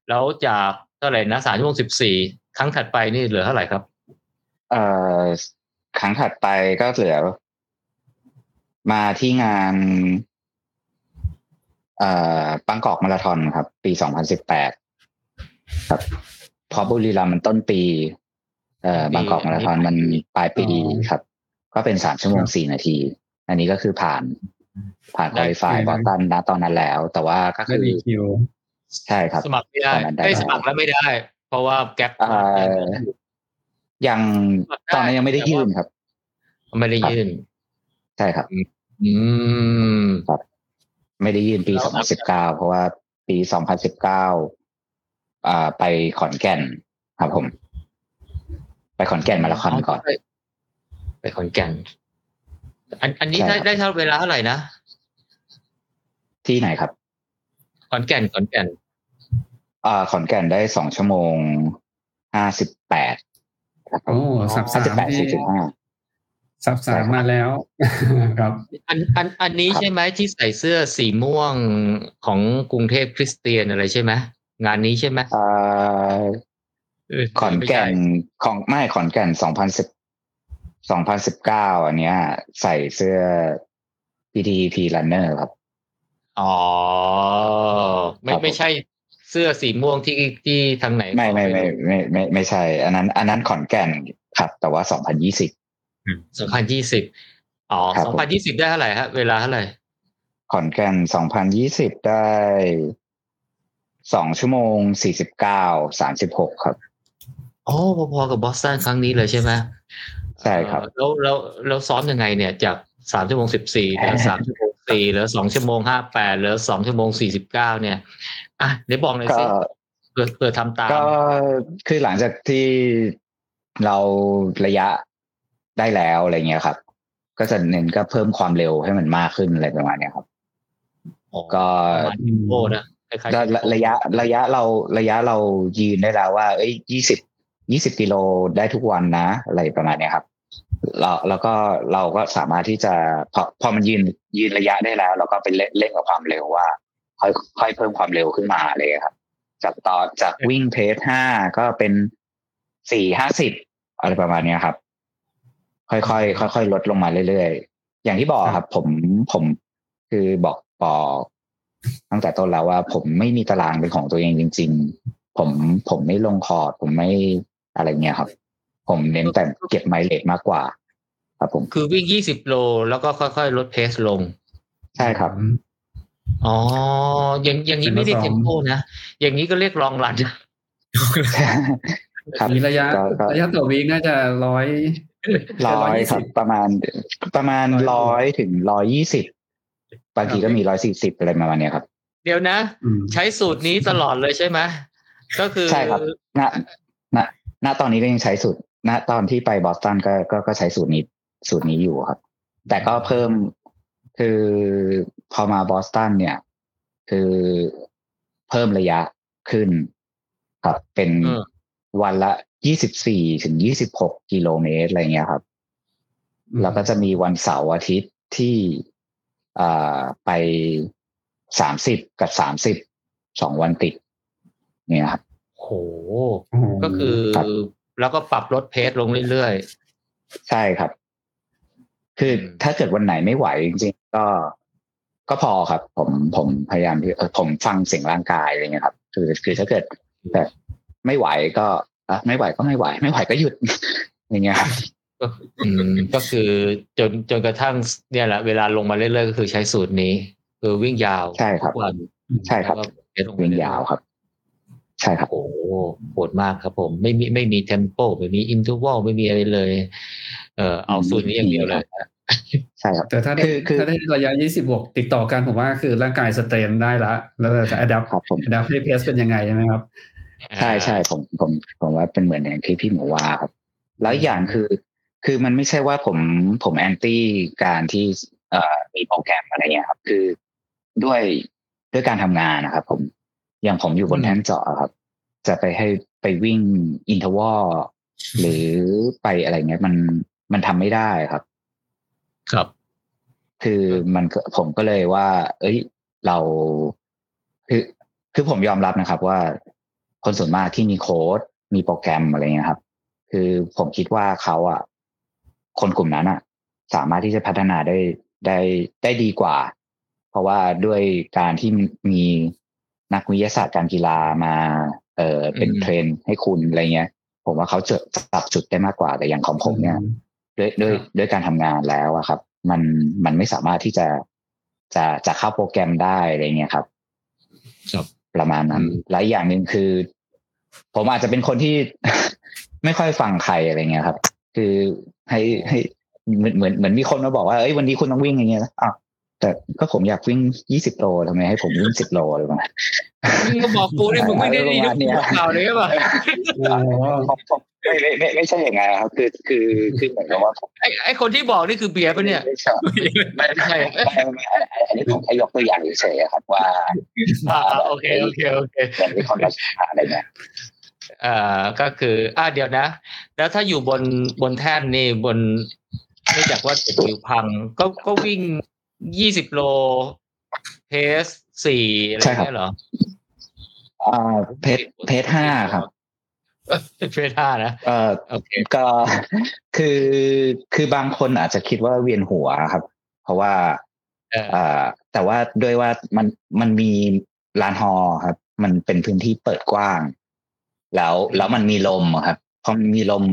แล้วจากเท่าไหร่นะสามชั่วโมงสิบสี่ครั้งถัดไปนี่เหลือเท่าไหร่ครับ เอ่อครั้งถัดไปก็เหลือ มาที่งานเอ่อปังกอกมาราธอนครับ ปีสองพันสิบแปดครับเพราะบุรีรัมย์มันต้นปี เอ่อบางกอกมาราธอนมันปลายปีครับ ก็เป็นสามชั่วโมงสี่นาที อันนี้ก็คือผ่าน ผ่านคุริฟายบอสตันนะตอนนั้นแล้ว แต่ว่าก็ได้คือดีคิวใช่ครับ สมัครไม่ได้ตอนนั้นได้ได้สมัครแล้วไม่ได้ เพราะว่าแก๊ปเอ่อยังตอนนั้นยังไม่ได้ยื่นครับ ไม่ได้ยื่น ใช่ครับ อืมไม่ได้ยื่นปีแล้ว2019เพราะว่าปี2019อ่า ไปขอนแก่นครับผม ไปขอนแก่นมาราธอนก่อน ไปขอนแก่น อันอันนี้ใช่ได้ครับได้เท่าเวลาเท่าไหร่นะ ที่ไหนครับ ขอนแก่นขอนแก่น อ่า ขอนแก่นได้สองชั่วโมงห้าสิบแปดครับผมโอ้สับห้าสาสิบมแปดที่สี่สิบห้าสับสามมาแล้ว ครับ อันอันอันนี้ครับใช่ไหมที่ใส่เสื้อสีม่วงของกรุงเทพคริสเตียนอะไรใช่ไหมงานนี้ใช่ไหมอ่าเออขอนแก่นไม่ใช่ของไม่ขอนแก่นสองพันสิบ สองพันสิบเก้าอันเนี้ย ใส่เสื้อ PTP Runner ครับ อ๋อ ไม่ครับผมไม่ใช่เสื้อสีม่วงที่ที่ทางไหนไม่ไม่ไม่ไม่ไม่ไม่ไม่ใช่ อันนั้น อันนั้นขอนแก่นครับแต่ว่าสองพันยี่สิบสองพันยี่สิบอ๋อครับสองผมพันยี่สิบได้เท่าไหร่ฮะ เวลาเท่าไหร่ ขอนแก่นสองพันยี่สิบได้สองชั่วโมงสี่สิบเก้าสามสิบหกครับอ๋อพอๆกับบอสตันครั้งนี้เลยใช่ไหม ใช่ครับเอ่อแล้วแล้วแล้วซ้อมยังไงเนี่ยจากสามชั่วโมงสิบสี่เหลือสามชั่วโมงสี่เหลือสองชั่วโมงห้าแปดเหลือสองชั่วโมงสี่สิบเก้าเนี่ยอะเดี๋ยวบอกหน่อยก็สิเผื่อเผื่อทำตามก็คือหลังจากที่เราระยะได้แล้วอะไรเงี้ยครับ ก็จะเน้นก็เพิ่มความเร็วให้มันมากขึ้นอะไรประมาณเนี้ยครับอ๋อก็ประมาณทิมโปนะคล้ายๆระเทมโประยะระยะเราระยะเรายืนได้แล้วว่า เอ้ยยี่สิบยี่สิบกิโลได้ทุกวันนะ อะไรประมาณเนี้ยครับ เราแล้วก็เราก็สามารถที่จะพอพอมันยืนยืนระยะได้แล้วเราก็ไปเล่นเล่นกับความเร็วว่า ค่อยค่อยเพิ่มความเร็วขึ้นมาเลยครับ จากตอนจากวิ่งเพจห้าก็เป็นสี่ห้าสิบอะไรประมาณเนี้ยครับ ค่อยค่อยๆค่อยๆลดลงมาเรื่อยๆ อย่างที่บอกครับ ผมผมคือบอกบอกตั้งแต่ต้นแล้วว่า ผมไม่มีตารางเป็นของตัวเองจริง ๆ ผมผมไม่ลงคอร์ดผมไม่อะไรเงี้ยครับ ผมเน้นแต่เก็บไมล์เลทมากกว่า ครับผมคือวิ่งยี่สิบโลแล้วก็ค่อยๆ ลดเพสลง ใช่ครับอ๋ออย่างอย่างนี้ไม่ได้เป็นเทรอบสองมโปนะ อย่างนี้ก็เรียกลองรันครับมีระยะก็ก็ระยะต่อวีคน่าจะร้อยร้อยครับประมาณประมาณ120ร้อยถึงร้อยยี่สิบบางทีก็มีร้อยสี่สิบอะไรประมาณเนี้ยครับ เดี๋ยวนะอืมใช้สูตรนี้ตลอดเลยใช่ไหมก็คือใช่ครับณณณตอนนี้ก็ยังใช้สูตร ณตอนที่ไปบอสตันก็ก็ก็ใช้สูตรนี้สูตรนี้อยู่ครับ แต่ก็เพิ่มคือพอมาบอสตันเนี่ย คือเพิ่มระยะขึ้น ครับ เป็นเออวันละยี่สิบสี่ถึงยี่สิบหกกิโลเมตรอะไรเงี้ยครับ แล้วก็จะมีวันเสาร์อาทิตย์ที่อ่าไปสามสิบกับสามสิบสองวันติด เนี่ยครับโหอืมก็คือครับ แล้วก็ปรับลดเพจลงเรื่อยใช่ครับ คืออมถ้าเกิดวันไหนไม่ไหวจริงๆ ก็ก็พอครับ ผมผมพยายามที่เออผมฟังเสียงร่างกายอะไรเงี้ยครับ คือคือถ้าเกิดแบบไม่ไหวก็อะไม่ไหวก็ไม่ไหว ไม่ไหวก็หยุดอย่างเงี้ยครับๆก็อืมก็คือจนจนกระทั่งเนี่ยแหละเวลาลงมาเรื่อยๆก็คือใช้สูตรนี้ คือวิ่งยาวใช่ครับทุกวันใช่ครับแล้วก็เพจลงมวิ่งเรื่อยๆยาวครับ ใช่ครับโอ้ โหโหดมากครับผม ไม่มีไม่มีเทมโปไม่มีอินท r ว a ลไม่มีอะไรเลย เออเอาสูตรนี้อย่างเดียวเลยใช่ครับ แต่ถ้าได้คือคือถ้าได้ระยะ 20 บวกติดต่อกันผมว่าคือร่างกายสเตรนได้ละ แล้วจะ adapt ครับผม adapt ให้เพสเป็นยังไงใช่ไหมครับ ใช่ใช่ผมผมผมว่าเป็นเหมือนอย่างที่พี่หมูว่าครับ แล้วอีกอย่างคือ คือมันไม่ใช่ว่าผมผมแอนตี้การที่เอ่อมีโปรแกรมอะไรเงี้ยครับ คือด้วยด้วยการทำงานนะครับ ผมอย่างผมอยู่บนอืมแท่นเจาะครับ จะไปให้ไปวิ่งอินทวอลหรือไปอะไรเงี้ยมันมันทำไม่ได้ครับ ครับ คือมันก็ผมก็เลยว่า เอ้ย เราคือคือผมยอมรับนะครับ ว่าคนส่วนมากที่มีโค้ดมีโปรแกรมอะไรเงี้ยครับ คือผมคิดว่าเขาอะคนกลุ่มนั้นอะสามารถที่จะพัฒนาได้ได้ได้ดีกว่า เพราะว่าด้วยการที่มีนักวิทยาศาสตร์การกีฬามา เออเป็นอืมเทรนให้คุณอะไรเงี้ย ผมว่าเขาจะจับจุดได้มากกว่าแต่อย่างของผมเนี่ยด้วยด้วยครับด้วยการทำงานแล้วอะครับ มันมันไม่สามารถที่จะจะจะเข้าโปรแกรมได้อะไรเงี้ยครับครับประมาณนั้นอืมและอีกอย่างหนึ่งคือ ผมอาจจะเป็นคนที่ไม่ค่อยฟังใครอะไรเงี้ยครับ คือให้ให้เหมือนเหมือนเหมือนมีคนมาบอกว่าเอ้ยวันนี้คุณต้องวิ่งอย่างเงี้ยนะอ้าว แต่ก็ผมอยากวิ่งยี่สิบโลทำไมให้ผมวิ่งสิบโลเลยมั้งมึงก็บอกกูนี่มึงไม่ได้ยกหัวข่าวเลยป่ะอ๋อผมผมไม่ไม่ไม่ไม่ใช่อย่างไงนครับ คือคือคือเหมือนกับว่าผมไอ้ไอ้คนที่บอกนี่คือเบียร์ปะเนี่ยไม่ใช่ไม่ใช่ไม่ไม่ไม่อันนี้ผมแค่ยกตัวอย่างเฉยๆครับว่าอ่าโอเคโอเคโอเคเหมือนมีคนมาหาอะไรเงี้ยอ่าก็คือ อ่าเดี๋ยวนะ แล้วถ้าอยู่บนบนแท่นนี่บนเนื่องจากว่าติดผิวพัง ก็ก็วิ่ง ยี่สิบโลเพสสี่อะไรเงี้ยเหรออ่าเพจเพจห้าครับเพสห้านะเอ่อโอเคก็คือคือบางคนอาจจะคิดว่าเวียนหัวครับ เพราะว่าเอออ่าแต่ว่าด้วยว่ามันมันมีลานฮอครับ มันเป็นพื้นที่เปิดกว้าง แล้วแล้วมันมีลมอะครับพอมันมีลม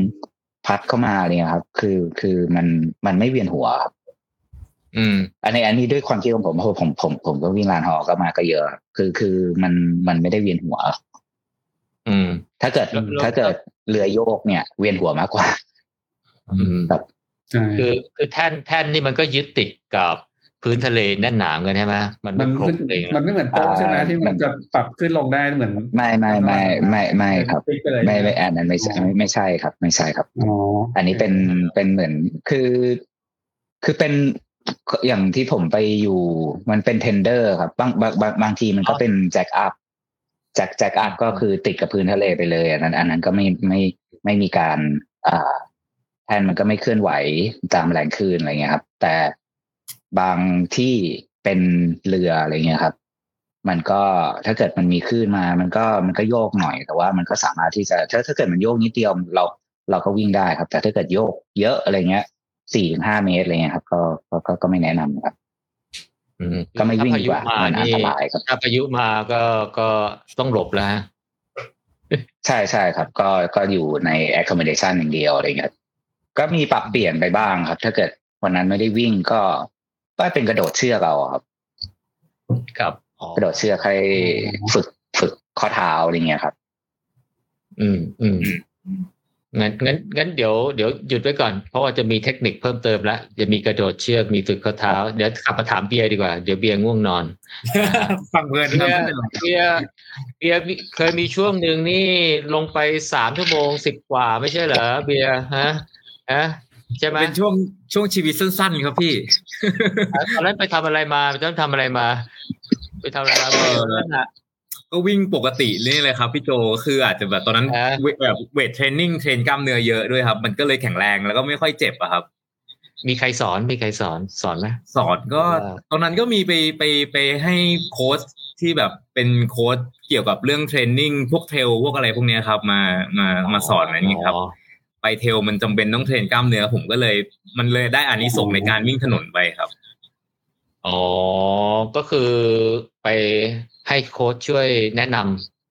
พัดเข้ามาเนี่ยครับ คือคือมันมันไม่เวียนหัวครับ อืม อันนี้อันนี้ด้วยความคิดของผมเพราะผมผมผมก็วิ่งลานฮอก็มาก็เยอะครับคือคือมันมันไม่ได้เวียนหัว อืม ถ้าเกิดแล้วแล้วถ้าเกิดเรือโยกเนี่ย เวียนหัวมากกว่า อืมครับใช่คือคือแท่นแท่นนี่มันก็ยึดติดกับพื้นทะเลแน่นหนาเหมือนกันใช่ไหมมันมัไม่นครบมันเองมันไม่เหมือนโต๊ะใช่ไหมอ่าที่มันจะปรับขึ้นลงได้เหมือน ไม่ไม่ไม่ไม่ไม่ครับฟิกปเลยไม่ไม่อันนั้นไม่ใช่อ๋อไม่ไม่ใช่ครับ ไม่ใช่ครับอ๋ออันนี้เป็นเป็นเหมือนคือ คือเป็น อย่างที่ผมไปอยู่มันเป็นเทนเดอร์ครับบางบางบางบางทีมันก็เป็นแจ็คอัพแจ็คแจ็คอัพก็คือติดกับพื้นทะเลไปเลย อันนั้น อันนั้นก็ไม่ไม่ไม่มีการอ่าแทนมันก็ไม่เคลื่อนไหวตามแรงคลื่นอะไรเงี้ยครับ แต่บางที่เป็นเรืออะไรเงี้ยครับ มันก็ถ้าเกิดมันมีคลื่นมา มันก็มันก็โยกหน่อยแต่ว่ามันก็สามารถที่จะถ้าถ้าเกิดมันโยกนิดเดียวเราเราก็วิ่งได้ครับ แต่ถ้าเกิดโยกเยอะอะไรเงี้ย สี่ถึงห้าเมตรอะไรเงี้ยครับ ก็ก็ก็ก็ไม่แนะนำครับอืมก็ไม่วิ่งดีกว่าถ้พมันอันนี่ตรายครับถ้าพายุมาก็ก็ต้องหลบแล้วฮะใช่ใช่ครับ ก็ก็อยู่ใน accommodation อย่างเดียวอะไรเงี้ยก็มีปรับเปลี่ยนไปบ้างครับ ถ้าเกิดวันนั้นไม่ได้วิ่งก็ก็เป็นกระโดดเชือกเอาครับ ครับอ๋อกระโดดเชือกให้ฝึกฝึกข้อเท้าอะไรเงี้ยครับ อืมอืม งั้นงั้นงั้นเดี๋ยวเดี๋ยวหยุดไว้ก่อน เพราะว่าจะมีเทคนิคเพิ่มเติมแล้วจะมีกระโดดเชือกมีฝึกข้อเท้า เดี๋ยวกลับมาถามเบียร์ดีกว่า เดี๋ยวเบียร์ง่วงนอน ฟังเพลินครับเบียร์ไม่เป็นไรเบียร์เบียร์มีเคยมีช่วงหนึ่งนี่ลงไปสามชั่วโมงสิบกว่าไม่ใช่เหรอเบียร์ฮะฮะใช่ไหมเป็นช่วงช่วงชีวิตสั้นๆครับพี่ตอนนั้นไปทำอะไรมาตอนนั้นทำอะไรมา ไปทำอะไรมาเออนั่นน่ะ ก็วิ่งปกตินี่เลยครับพี่โจคืออาจจะแบบตอนนั้นอ่าเวแบบ weight training train กล้ามเนื้อเยอะด้วยครับ มันก็เลยแข็งแรงแล้วก็ไม่ค่อยเจ็บอะครับ มีใครสอนมีใครสอนสอนไหมสอนก็อ่าตอนนั้นก็มีไปไปไปให้โค้ชที่แบบเป็นโค้ชเกี่ยวกับเรื่อง training พวก trail พวกอะไรพวกเนี้ยครับ มามามาสอนอะไรอย่างนี้ครับ ไป trail มันจำเป็นต้อง train กล้ามเนื้อผมก็เลย มันเลยได้อานิสงส์ในการวิ่งถนนไปครับอ๋อ ก็คือไป ให้โค้ชช่วยแนะน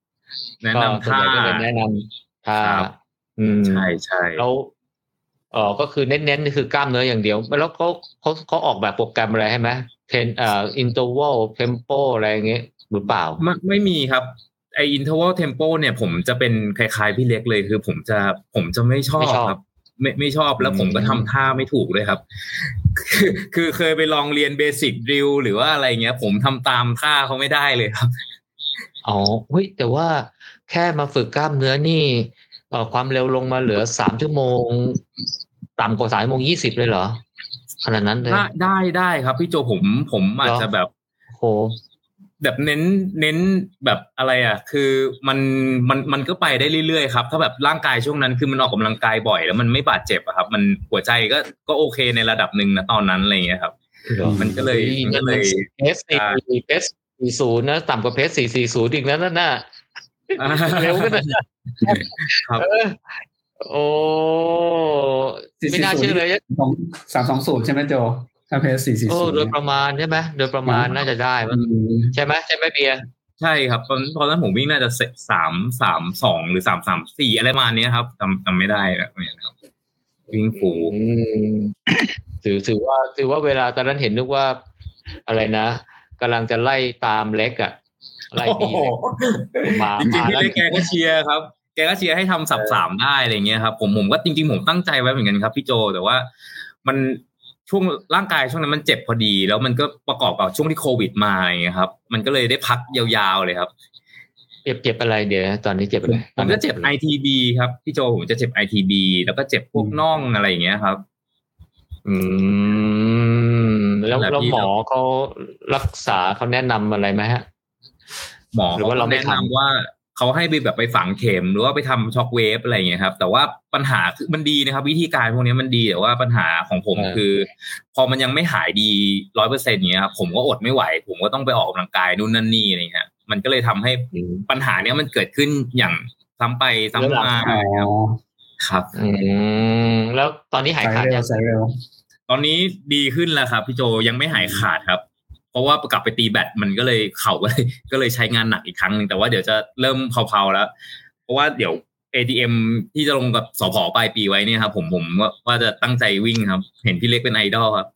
ำแนะนำก็ส่วนท่าใหญ่ก็เลยแนะนำท่าครับอืมใช่ใช่แล้วเออก็คือเน้นๆนี่คือกล้ามเนื้ออย่างเดียว แล้วเขาเขาเขาออกแบบโปรแกรมอะไรให้ไหมเทนเอ่อ interval tempo อะไรอย่างเงี้ยหรือเปล่าไม่ไม่มีครับไอ interval tempo เนี่ยผมจะเป็นคล้ายๆพี่เล็กเลยคือผมจะผมจะไม่ชอบไม่ชอบครับ ไม่ไม่ชอบแล้วผมก็อืมทำท่าไม่ถูกเลยครับ คือคือเคยไปลองเรียนเบสิ c ด r ิลหรือว่าอะไรเงี้ย ผมทำตามท่าเขาไม่ได้เลยครับอ๋อเฮ้ยแต่ว่าแค่มาฝึกกล้ามเนื้อนี่เอ่อความเร็วลงมาเหลือสามชั่วโมงต่ำกว่าสามชั่วโมงยี่สิบเลยเหรอขนาดนั้นเลยได้ได้ได้ครับ พี่โจผมผมอาจเหรอจะแบบโห แบบเน้นเน้นแบบอะไรอะ คือมันมันมันก็ไปได้เรื่อยๆครับถ้าแบบร่างกายช่วงนั้นคือมันออกกำลังกายบ่อย แล้วมันไม่บาดเจ็บอะครับ มันหัวใจก็ก็โอเคในระดับหนึ่งนะตอนนั้นอะไรอย่างเงี้ยครับ มันก็เลยมันก็เลยเพสสี่เพสสี่ศูนย์นะต่ำกว่าเพสสี่สี่ศูนย์อีกนะนั่นน่ะเร็วขึ้นนะครับเออโอ้ไม่น่าเชื่อเลยของสามสองศูนย์ใช่ไหมโจ ถ้าเพสสี่สี่โอ้ศูนย์โดยประมาณใช่ไหมโดยประมาณน่าจะได้มั้งใช่ไหมใช่ไหมเบียร์ใช่ครับตอนตอนนั้นผมวิ่งน่าจะสามสามสองหรือสามสามสี่อะไรประมาณเนี้ยครับจำจำไม่ได้แล้วเนี่ยครับ วิ่งฟูอืมถือถือว่าถือว่าเวลาตอนนั้นเห็นนึกว่าอะไรนะกำลังจะไล่ตามเล็กอะไล่ดีเลยมาจริงๆพี่มาแล้วเล็กแกก็เชียร์ครับ แกก็เชียร์ให้ทำสับสามได้อะไรเงี้ยครับผมผมก็จริง ๆ ผมตั้งใจไว้เหมือนกันครับพี่โจแต่ว่ามัน ช่วงร่างกายช่วงนั้นมันเจ็บพอดี แล้วมันก็ประกอบกับช่วงที่โควิดมาอย่างเงี้ยครับ มันก็เลยได้พักยาวๆเลยครับ เจ็บเจ็บอะไรเดี๋ยวตอนนี้เจ็บอะไรผมจะเจ็บ ITB ครับพี่โจผมจะเจ็บ ITB แล้วก็เจ็บพวกน่องอะไรอย่างเงี้ยครับ อืม แล้วนั่นแหละแล้วพี่หมอเขารักษาเขาแนะนำอะไรไหมฮะ หมอหรือว่าเราไม่แนะทำนำว่า เขาให้ไปแบบไปฝังเข็มหรือว่าไปทำช็อคเวฟอะไรอย่างเงี้ยครับ แต่ว่าปัญหาคือมันดีนะครับ วิธีการพวกนี้มันดีแต่ว่าปัญหาของผมคือ พอมันยังไม่หายดีร้อยเปอร์เซ็นต์เงี้ยครับผมก็อดไม่ไหว ผมก็ต้องไปออกกำลังกายนู่นนั่นนี่อะไรเงี้ยมันก็เลยทำให้อืมปัญหาเนี้ยมันเกิดขึ้นอย่างซ้ำไปซ้ำมาอ๋อครับอืมแล้วตอนนี้หายสายขาดเร็ยัวงสายเร็วตอนนี้ดีขึ้นแล้วครับพี่โจยังไม่หายขาดครับเพ ราะว่ากลับไปตีแบตมันก็เลยเข่าก็เลยก็เลยใช้งานหนักอีกครั้งหนึ่งแต่ว่าเดี๋ยวจะเริ่มเผาๆแล้ว เพราะว่าเดี๋ยว ATM ที่จะลงกับสพปลายปีไว้เนี่ยครับผมผมว่าจะตั้งใจวิ่งครับ เห็นพี่เล็กเป็นไอดอลครับ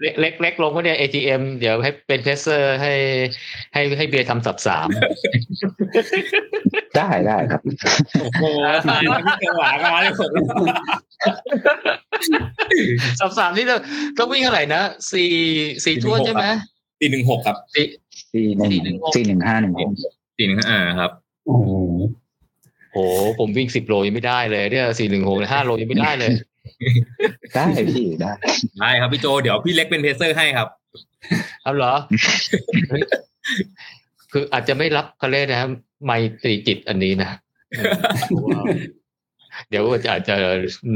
เล็กเล็กเล็กลงก็เนี่ย ATM เดี๋ยวให้เป็นเพสเซอร์ให้ให้ให้เบียร์ทำสับสามได้ได้ครับ โอ้โหตายแล้วพี่จังหวะมาเลยผมสับสามนี่ต้องต้องวิ่งเท่าไหร่นะสี่สี่ท้วนใช่ไหมสี่หนึ่งหกครับสี่สี่หนึ่งสี่หนึ่งห้าหนึ่งหกสี่หนึ่งอ่าครับโอ้โหโหผมวิ่งสิบโลยังไม่ได้เลยเนี่ยสี่หนึ่งหกห้าโลยังไม่ได้เลย ได้พี่ได้ได้ครับพี่โจเดี๋ยวพี่เล็กเป็นเพเซอร์ให้ครับเอาเหรอเฮ้ยคืออาจจะไม่รับเขาเรียกนะไมตรีจิตอันนี้นะเพราะว่าเดี๋ยวจะอาจจะ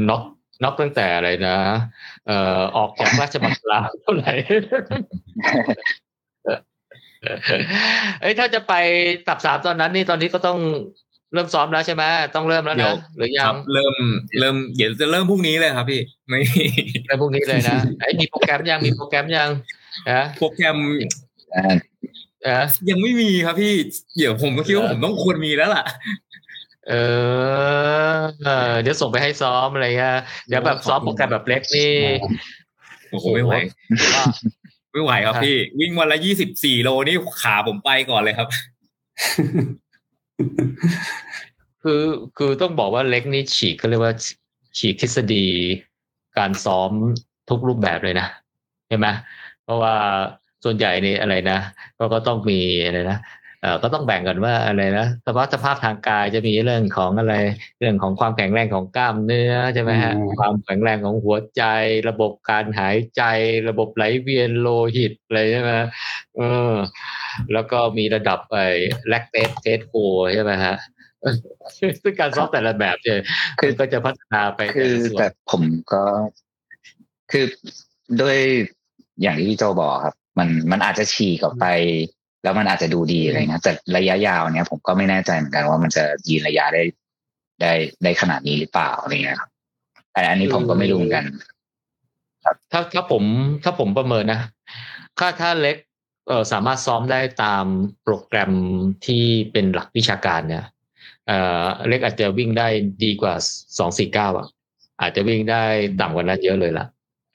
น็อกน็อกตั้งแต่อะไรนะเอ่อออกจากราชบัลลังก์เท่าไหร่เอ้ยถ้าจะไปตับสามตอนนั้นนี่ตอนนี้ก็ต้อง เริ่มซ้อมแล้วใช่ไหมต้องเริ่มแล้วเดี๋ยนะวหรือคยัรังบเริ่มเริ่มเดี๋ยวจะเริ่มพรุ่งนี้เลยครับพี่ไม่เริ่มพรุ่งนี้เลยนะไอ้ยมีโปรแกรมยังมีโปรแกรมยังนะโปรแกรมอ่าเออยังไม่มีครับพี่เดี๋ยวผมก็คิดว่าผมต้องควรมีแล้วล่ะเออเออ เดี๋ยวส่งไปให้ซ้อมอะไรเงี้ยเดี๋ยวแบบซ้อมโปรแกรมแบบเล็กนี่โอ้โหไม่ไหวว่าไม่ไหวครับครับพี่ วิ่งวันละยี่สิบสี่โลนี่ขาผมไปก่อนเลยครับ คือคือต้องบอกว่าเล็กนี่ฉีกเขาเรียกว่า ฉีกทฤษฎีการซ้อมทุกรูปแบบเลยนะใช่ไหมเพราะว่าส่วนใหญ่นี่อะไรนะก็ก็ต้องมีอะไรนะ ก็ต้องแบ่งกันว่าอะไรนะสภาพสภาพทางกายจะมีเรื่องของอะไรเรื่องของความแข็งแรงของกล้ามเนื้อใช่ไหมฮะอืมความแข็งแรงของหัวใจ ระบบการหายใจ ระบบไหลเวียนโลหิตอะไรใช่ไหมเออ แล้วก็มีระดับไอ้ lactate threshold ใช่ไหมฮะซึ่งการซ้อมแต่ละแบบเนี่ยคือมันก็จะพัฒนาไปคือละส่วนแต่ผมก็คือด้วยอย่างที่พี่โจบอกครับ มันมันอาจจะฉีกออกไป แล้วมันอาจจะดูดีอะไรเงี้ยแต่ระยะยาวเนี้ยผมก็ไม่แน่ใจเหมือนกันว่ามันจะยืนระยะได้ได้ได้ขนาดนี้หรือเปล่าอะไรเงี้ยครับอันอันนี้ผมก็ไม่รู้เหมือนกันถ้าถ้าผมถ้าผมประเมินนะถ้าถ้าเล็กเออสามารถซ้อมได้ตามโปรแกรมที่เป็นหลักวิชาการเนี่ยเออเล็กอาจจะวิ่งได้ดีกว่าสองสี่เก้าอะ อาจจะวิ่งได้ต่ำกว่านั้นเยอะเลยล่ะ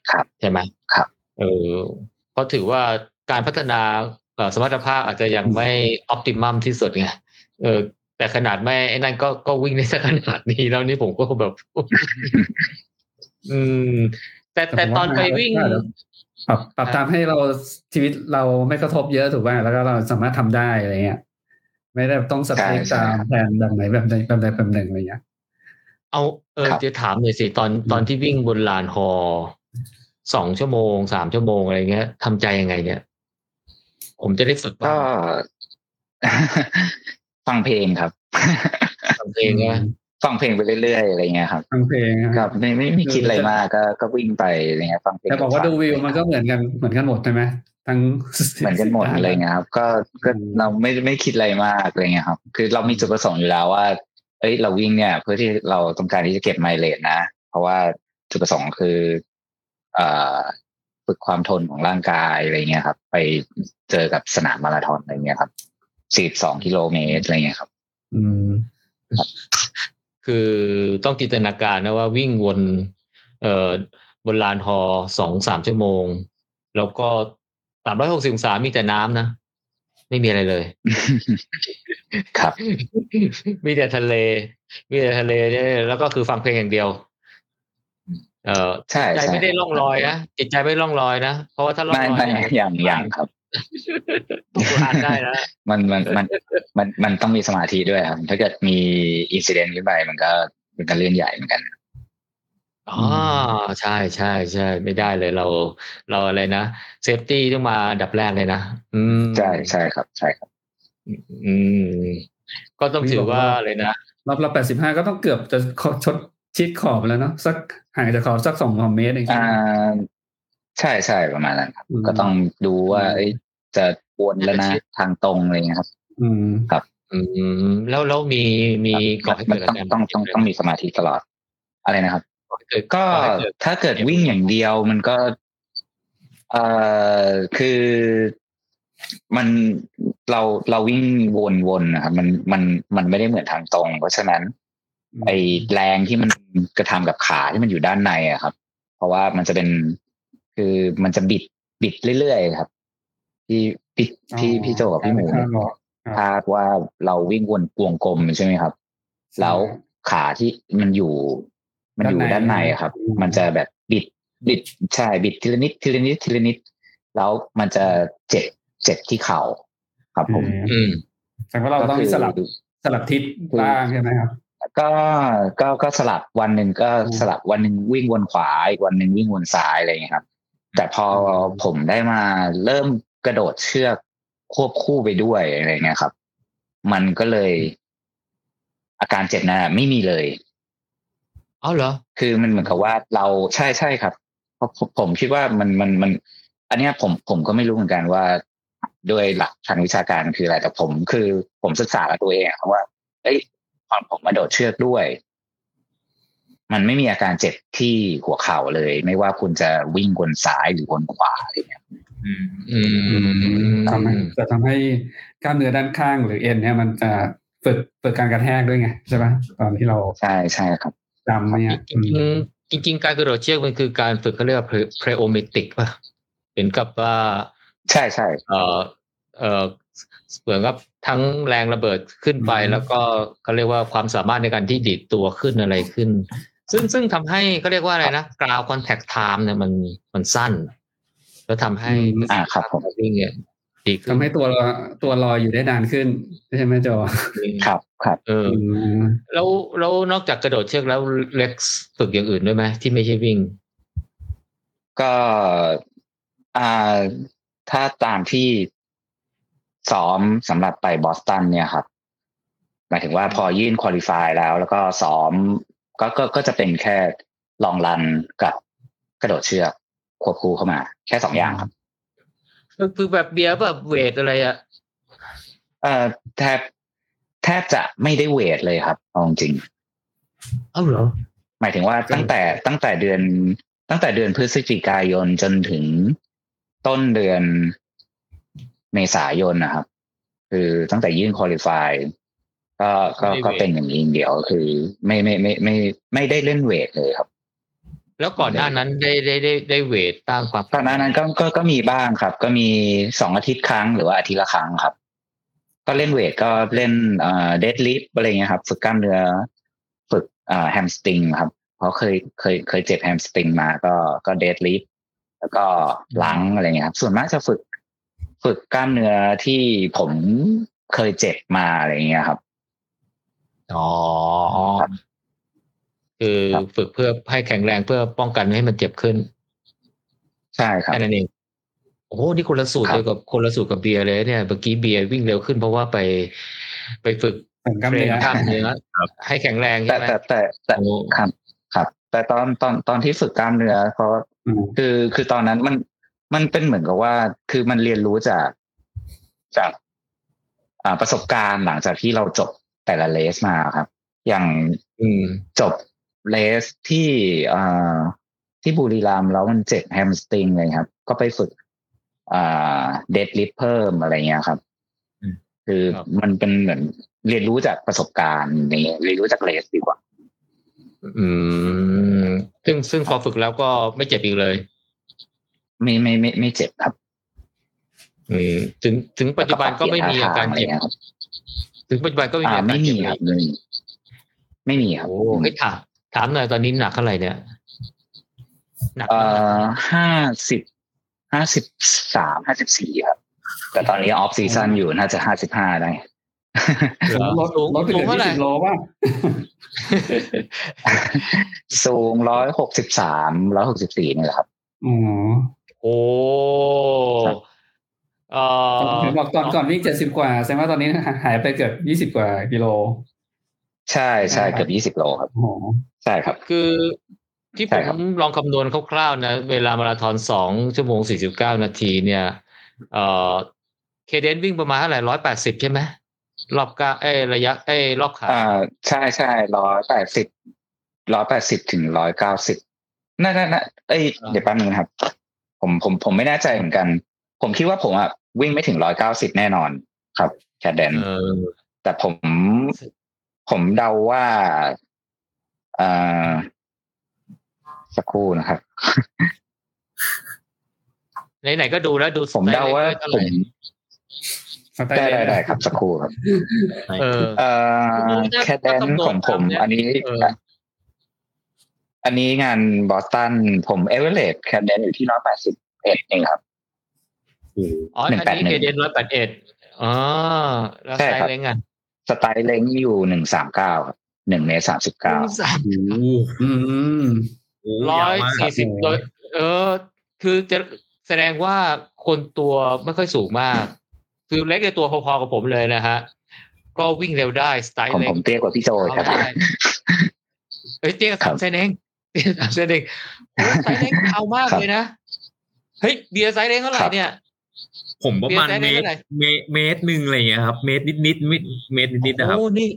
ครับใช่ไหมครับเออเพราะถือว่าการพัฒนาเอ่อ สมรรถภาพอาจจะยังไม่ออ t ติมัมที่สุดไงเออ แต่ขนาดไม่ไอ้นั่นก็ก็วิ่งได้สักขนาดนี้แล้วนี่ผมก็แบบ อืม แต่แต่ตอนไปวิ่งปรับปรับตามให้เราชีวิตเราไม่กระทบเยอะถูกป่ะแล้วก็เราสามารถทำได้อะไรเงี้ย ไม่ได้ต้องสเปคใช่ตามแผนแบบไหนแบบใดแบบใดแบบหนึ่งอะไรเงี้ยเอาเออครับจะถามหน่อยสิตอนตอนที่วิ่งบนลานฮอสองชั่วโมงสามชั่วโมงอะไรเงี้ยทำใจยังไงเนี่ย ผมจะได้ฝึกก็บ้างฟังเพลงครับทำเพลงนะฟังเพลงไปเรื่อยๆอะไรเงี้ยครับ ฟังเพลงนะคครัรับบไม่ไม่ไม่คิดอะไรมากก็ก็วิ่งไปอะไรเงี้ยฟังเพลงแต่บอกว่าดูวิวมันก็เหมือนกันเหมือนกันหมดใช่ไหมทั้งเหมือนกันหมดอะไรเงี้ยครับ ก็ก็อืมเราไม่ไม่คิดอะไรมากอะไรเงี้ยครับ คือเรามีจุดประสงค์อยู่แล้วว่า เอ้ยเราวิ่งเนี่ย เพื่อที่เราต้องการที่จะเก็บไมล์เลสนะ เพราะว่าจุดประสงค์คือ เอ่อ ฝึกความทนของร่างกายอะไรเงี้ยครับ ไปเจอกับสนามมาราธอนอะไรเงี้ยครับ42กิโลเมตรอะไรเงี้ยครับ อืมคือต้องจินตนาการนะว่าวิ่งวน เอ่อบนลานฮอสองสามชั่วโมง แล้วก็สามร้อยหกสิบองศามีแต่น้ำนะ ไม่มีอะไรเลย ครับ มีแต่ทะเล มีแต่ทะเลเนี่ยแล้วก็คือฟังเพลงอย่างเดียว เอ่อใช่ใจใช่ไม่ได้ล่องลอยนะจิตใจไม่ล่องลอยนะเพราะว่าถ้าล่องไม่ลอยไม่เนี่ยอย่างอย่างครับต้องอ่านได้นะมันมันมันมันมันต้องมีสมาธิด้วยครับ ถ้าเกิดมีอินซิเดนต์ขึ้นไปมันก็มันก็เรื่องใหญ่เหมือนกันอ๋อใช่ใช่ใช่ไม่ได้เลยเรา เราอะไรนะเซฟตี้ต้องมาอันดับแรกเลยนะอืมใช่ใช่ครับ ใช่ครับ อืม ก็ต้องถือว่าเลยนะรอบละแปดสิบห้าก็ต้องเกือบจะชดชิดขอบแล้วเนาะสัก ห่างจากขอบสักสองเมตรเองอ่าใช่ใช่ประมาณนั้นครับอืมก็ต้องดูว่าอืมเอ้ยจะวนแล้วนะชิดทางตรงอะไรเงี้ยครับ อืมอืมแล้วแล้วมีมีก่อให้มัเกินดต้องการต้องต้องต้องมีสมาธิตลอด อะไรนะครับก่อให้เกิดก็ก่อให้เกิดถ้าเกิดวิ่งอย่างเดียวมันก็เอ่อคือมันเราเราวิ่งวนๆนะครับมันมันมันไม่ได้เหมือนทางตรง เพราะฉะนั้นไอแรงที่มัน กระทำกับขาที่มันอยู่ด้านในอะครับ เพราะว่ามันจะเป็นคือมันจะบิดบิดเรื่อยๆครับที่พี่พี่พี่โจกับพี่หมูข้างออกภาพว่าเราวิ่งวนวงกลมใช่ไหมครับ แล้วขาที่มันอยู่ มันอยู่ด้าด้านนในในอะครับอืมมันจะแบบบิดบิดใช่บิดทีละนิดทีละนิดทีละนิด แล้วมันจะเจ็บเจ็บที่เข่าครับผม อืมแสดงว่าเราต้องก็คือสลับสลับทิศบ้างใช่ไหมครับ ก็ก็ก็สลับวันหนึ่งก็อืมสลับวันหนึ่งวิ่งวนขวาอีกวันหนึ่งวิ่งวนซ้ายอะไรอย่างเงี้ยครับ แต่พออมผมได้มาเริ่มกระโดดเชือกควบคู่ไปด้วยอะไรเงี้ยครับ มันก็เลย อาการเจ็บนะไม่มีเลยเอาเหรอ คือมันเหมือนกับว่าเราใช่ใช่ครับเพราะผมผมคิดว่ามันมันมัน อันเนี้ยผมผมก็ไม่รู้เหมือนกันว่าด้วยหลักทางวิชาการคืออะไรแต่ผมคือผมศึกษากับตัวเองครับว่าเอ้ย ตอนผมมาโดดเชือกด้วย มันไม่มีอาการเจ็บที่หัวเข่าเลย ไม่ว่าคุณจะวิ่งวนซ้ายหรือวนขวาอะไรเงี้ยอืมอืมทำให้จะทำให้กล้ามเนื้อด้านข้างหรือเอ็นเนี่ยมันจะฝึกฝึกการกระแทกด้วยไงใช่ไหมตอนที่เราใช่ใช่ครับจำเนี่ยจริงๆจริงๆการกระโดดเชือกมันคือการฝึกเขาเรียกว่า preometic ป่ะเป็นกับว่า ใช่ใช่เอ่อเอ่อ เหมือนกับทั้งแรงระเบิดขึ้นไปอืมแล้วก็เขาเรียกว่าความสามารถในการที่ดีดตัวขึ้นอะไรขึ้น ซึ่งซึ่งทำให้เขาเรียกว่าอะไรนะกราวคอนแทคไทม์เนี่ยมันมันสั้น แล้วทำให้อ่าครับผมวิ่งเนี่ยดีขึ้นทำให้ตัวเราตัวลอยอยู่ได้นานขึ้นใช่ไหมโจครับครับเอออืมแล้วแล้วนอกจากกระโดดเชือกแล้วเล็กฝึกอย่างอื่นด้วยไหมที่ไม่ใช่วิ่ง ก็อ่าถ้าตามที่ ซ้อมสำหรับไปบอสตันเนี่ยครับหมายถึงว่าพอยื่นคุริฟายแล้ว แล้วก็ซ้อมก็ก็ก็จะเป็นแค่ลองรันกับกระโดดเชือกควบคู่เข้ามา แค่สองอย่างครับคือแบบเบียร์แบบเวทอะไรอะเอ่อแทบแทบจะไม่ได้เวทเลยครับเอาจริงเอ้าเหรอหมายถึงว่าตั้งแต่ตั้งแต่เดือน ตั้งแต่เดือนพฤศจิกายนจนถึงต้นเดือน เมษายนนะครับ คือตั้งแต่ยื่นคุริฟายก็ก็ก็เป็นอย่างนี้อย่างเดียวคือ ไม่ไม่ไม่ไม่ไม่ได้เล่น weight เลยครับ แล้วก่อนหน้านั้นได้ได้ได้ได้ weight ตั้งความก่อนหน้านั้นก็ก็ก็มีบ้างครับ ก็มีสองอาทิตย์ครั้งหรือว่าอาทิตย์ละครั้งครับ ก็เล่น weight ก็เล่นเอ่อ deadlift อะไรเงี้ยครับ ฝึกกล้ามเนื้อฝึกเอ่อ hamstring ครับเพราะเคยเคยเคยเจ็บ hamstring มาก็ก็ deadlift แล้วก็หลังอะไรเงี้ยครับ ส่วนมากจะฝึก ฝึกกล้ามเนื้อที่ผมเคยเจ็บมาอะไรเงี้ยครับ อ๋อครับคือครับฝึกเพื่อให้แข็งแรงเพื่อป้องกันไม่ให้มันเจ็บขึ้น ใช่ครับแค่นั้นเองโอ้โหนี่คนละสูตรครับเลยกับคนละสูตรกับเบียร์เลยเนี่ยเมื่อกี้เบียร์วิ่งเร็วขึ้นเพราะว่าไป ไปฝึกผมกล้ามเทรเนื้นอกล้ามเนื้อให้แข็งแรงแต่ใช่ไหมแต่แต่แต่โอ้ครับครับ แต่ตอนตอนตอนที่ฝึกกล้ามเนื้อเพราะอืมคือคือตอนนั้นมัน มันเป็นเหมือนกับว่า คือมันเรียนรู้จากจากอ่าประสบการณ์หลังจากที่เราจบแต่ละเลสมาครับ อย่างอืมจบเลสที่อ่าที่บุรีรัมย์แล้วมันเจ็บแฮมสตริงเลยครับ ก็ไปฝึกอ่าเดดลิฟเพิ่มอะไรเงี้ยครับอืมคือครับมันเป็นเหมือนเรียนรู้จากประสบการณ์นี้เรียนรู้จากเลสดีกว่า อืม ซึ่งซึ่งพอฝึกแล้วก็ไม่เจ็บอีกเลย ไม่ไม่ไม่ไม่เจ็บครับ อืมถึงถึงปัจจุบันก็ไม่มีอาการเจ็บแล้วปรับปลี่ยนท่ทงอะไรงี้ยครับถึงปัจจุบันก็ไม่มีอ่าอาการไม่มีเจ็บเลครัยบไม่มีไม่มีครับโอ้ให้ถามถามหน่อยตอนนี้หนักเท่าไหร่เนี่ยหนักเอ่มากอห้าสิบห้าสิบสามห้าสิบสี่ครับแต่ตอนนี้ออฟซีซันอยู่น่าจะห้าสิบห้าได้เหรอลดสูงลดไปเหสูลืงอเท่าไหร่ยี่สิบโลป่ะสูงร้อยหกสิบสามร้อยหกสิบสี่นี่แหละครับ อ๋อ โอ้ครับเอ่อเห็นบอกตอนก่อนวิ่งเจ็ดสิบกว่าแสดงว่าตอนนี้หายไปเกือบยี่สิบกว่ากิโล ใช่ใช่ใช่ครับเกือบยี่สิบโลครับโอ้โหใช่ครับ คือ ที่ผใช่ครับมลองคำนวณคร่าวๆนะ เวลามาราธอนสองชั่วโมงสี่สิบเก้านาทีเนี่ย เอ่อเคเดนวิ่งประมาณเท่าไหร่ร้อยแปดสิบใช่ไหมรอบก้าเอ้ยระยะเอ้ยรอบขาอ่าใช่ใช่ร้อยแปดสิบร้อยแปดสิบถึงร้อยเก้าสิบน่าน่าน่าเอ้ยเดี๋ยวแป๊บนึงครับ ผมผมผมไม่แน่ใจเหมือนกัน ผมคิดว่าผมอะวิ่งไม่ถึงร้อยเก้าสิบแน่นอนครับแคดเดนเออแต่ผมผมเดาว่าเอ่อสักครู่นะครับไหนๆก็ดูแล้วดูผมเดาว่าสไตล์ผเล็มกๆเท่าไหร่ได้ได้ได้ครับสักครู่ครับเออเอ่อถ้าแคดเดนถ้าคำนวณของผมตามเนี่ยอันนี้เอออันนี้งานบอสตันผมเอเวอเรสต์แคดเดนอยู่ที่ร้อยแปดสิบเอ็ดเองครับอ๋ออันนี้181เคเดนร้อยแปดเอ็ดอ๋อแล้วใช่ไซครับส์เล้งอะสไตล์เล้งอยู่หนึ่งสามเก้าครับหนึ่งเมตรสามสิบเก้าสามโอ้โหอืมโอ้โหร้อยาวมากสี่สิบครับโดยเออ คือจะแสดงว่าคนตัวไม่ค่อยสูงมาก คือเล็กในตัวพอๆกับผมเลยนะฮะ ก็วิ่งเร็วได้สไตล์ผมเล็ผกมเตี้ยกว่าพี่โจอีกครับเอาได้เอ้ยเตี้ยครัสามบเซนเอง เตี้ยสามเซนเองโอ้ไซส์เล็กเอามากครับเลยนะ เฮ้ยเบียร์ไซส์เล็กเท่าไหร่ครับเนี่ย ผมประมาณเบีเมยร์ตได้รเท่าไหร่เมตรเมตรหนึ่งอะไรอย่างเงี้ยครับ เมตรนิดนิดๆเมตรเมตรนิดนิดๆนะครับโอ้นี่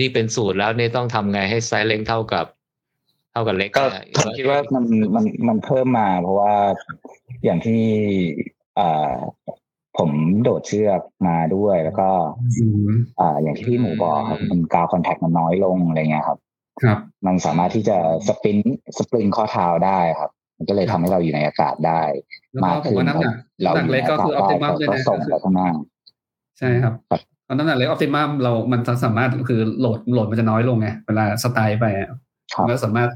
นี่เป็นสูตรแล้วนี่ต้องทำไงให้ไซส์เล็กเท่ากับ เท่ากับเล็กก็เนี่ยผมคิดว่ามันมันมันเพิ่มมาเพราะว่าอย่างที่อ่าผมโดดเชือกมาด้วยแล้วก็อืมอ่าอย่างที่พี่หมูบอกครับมันกาวคอนแทคมันน้อยลงอะไรเงี้ยครับ ครับมันสามารถที่จะสปรินสปริงข้อเท้าได้ครับ มันก็เลยทำให้เราอยู่ในอากาศได้แล้วมากก็ผมขึ้นว่าน้ำหนักเราน้ำหนักเล็กก็คืออออยู่ปในติมัมเลยอากาศได้ก็นะส่งไปข้างหน้าใช่ครับครับเพราะน้ำหนักเล็กออปติมัมเรา มันจะสามารถคือโหลดโหลดมันจะน้อยลงไงเวลาสไตล์ไปอะครับมันก็สามารถ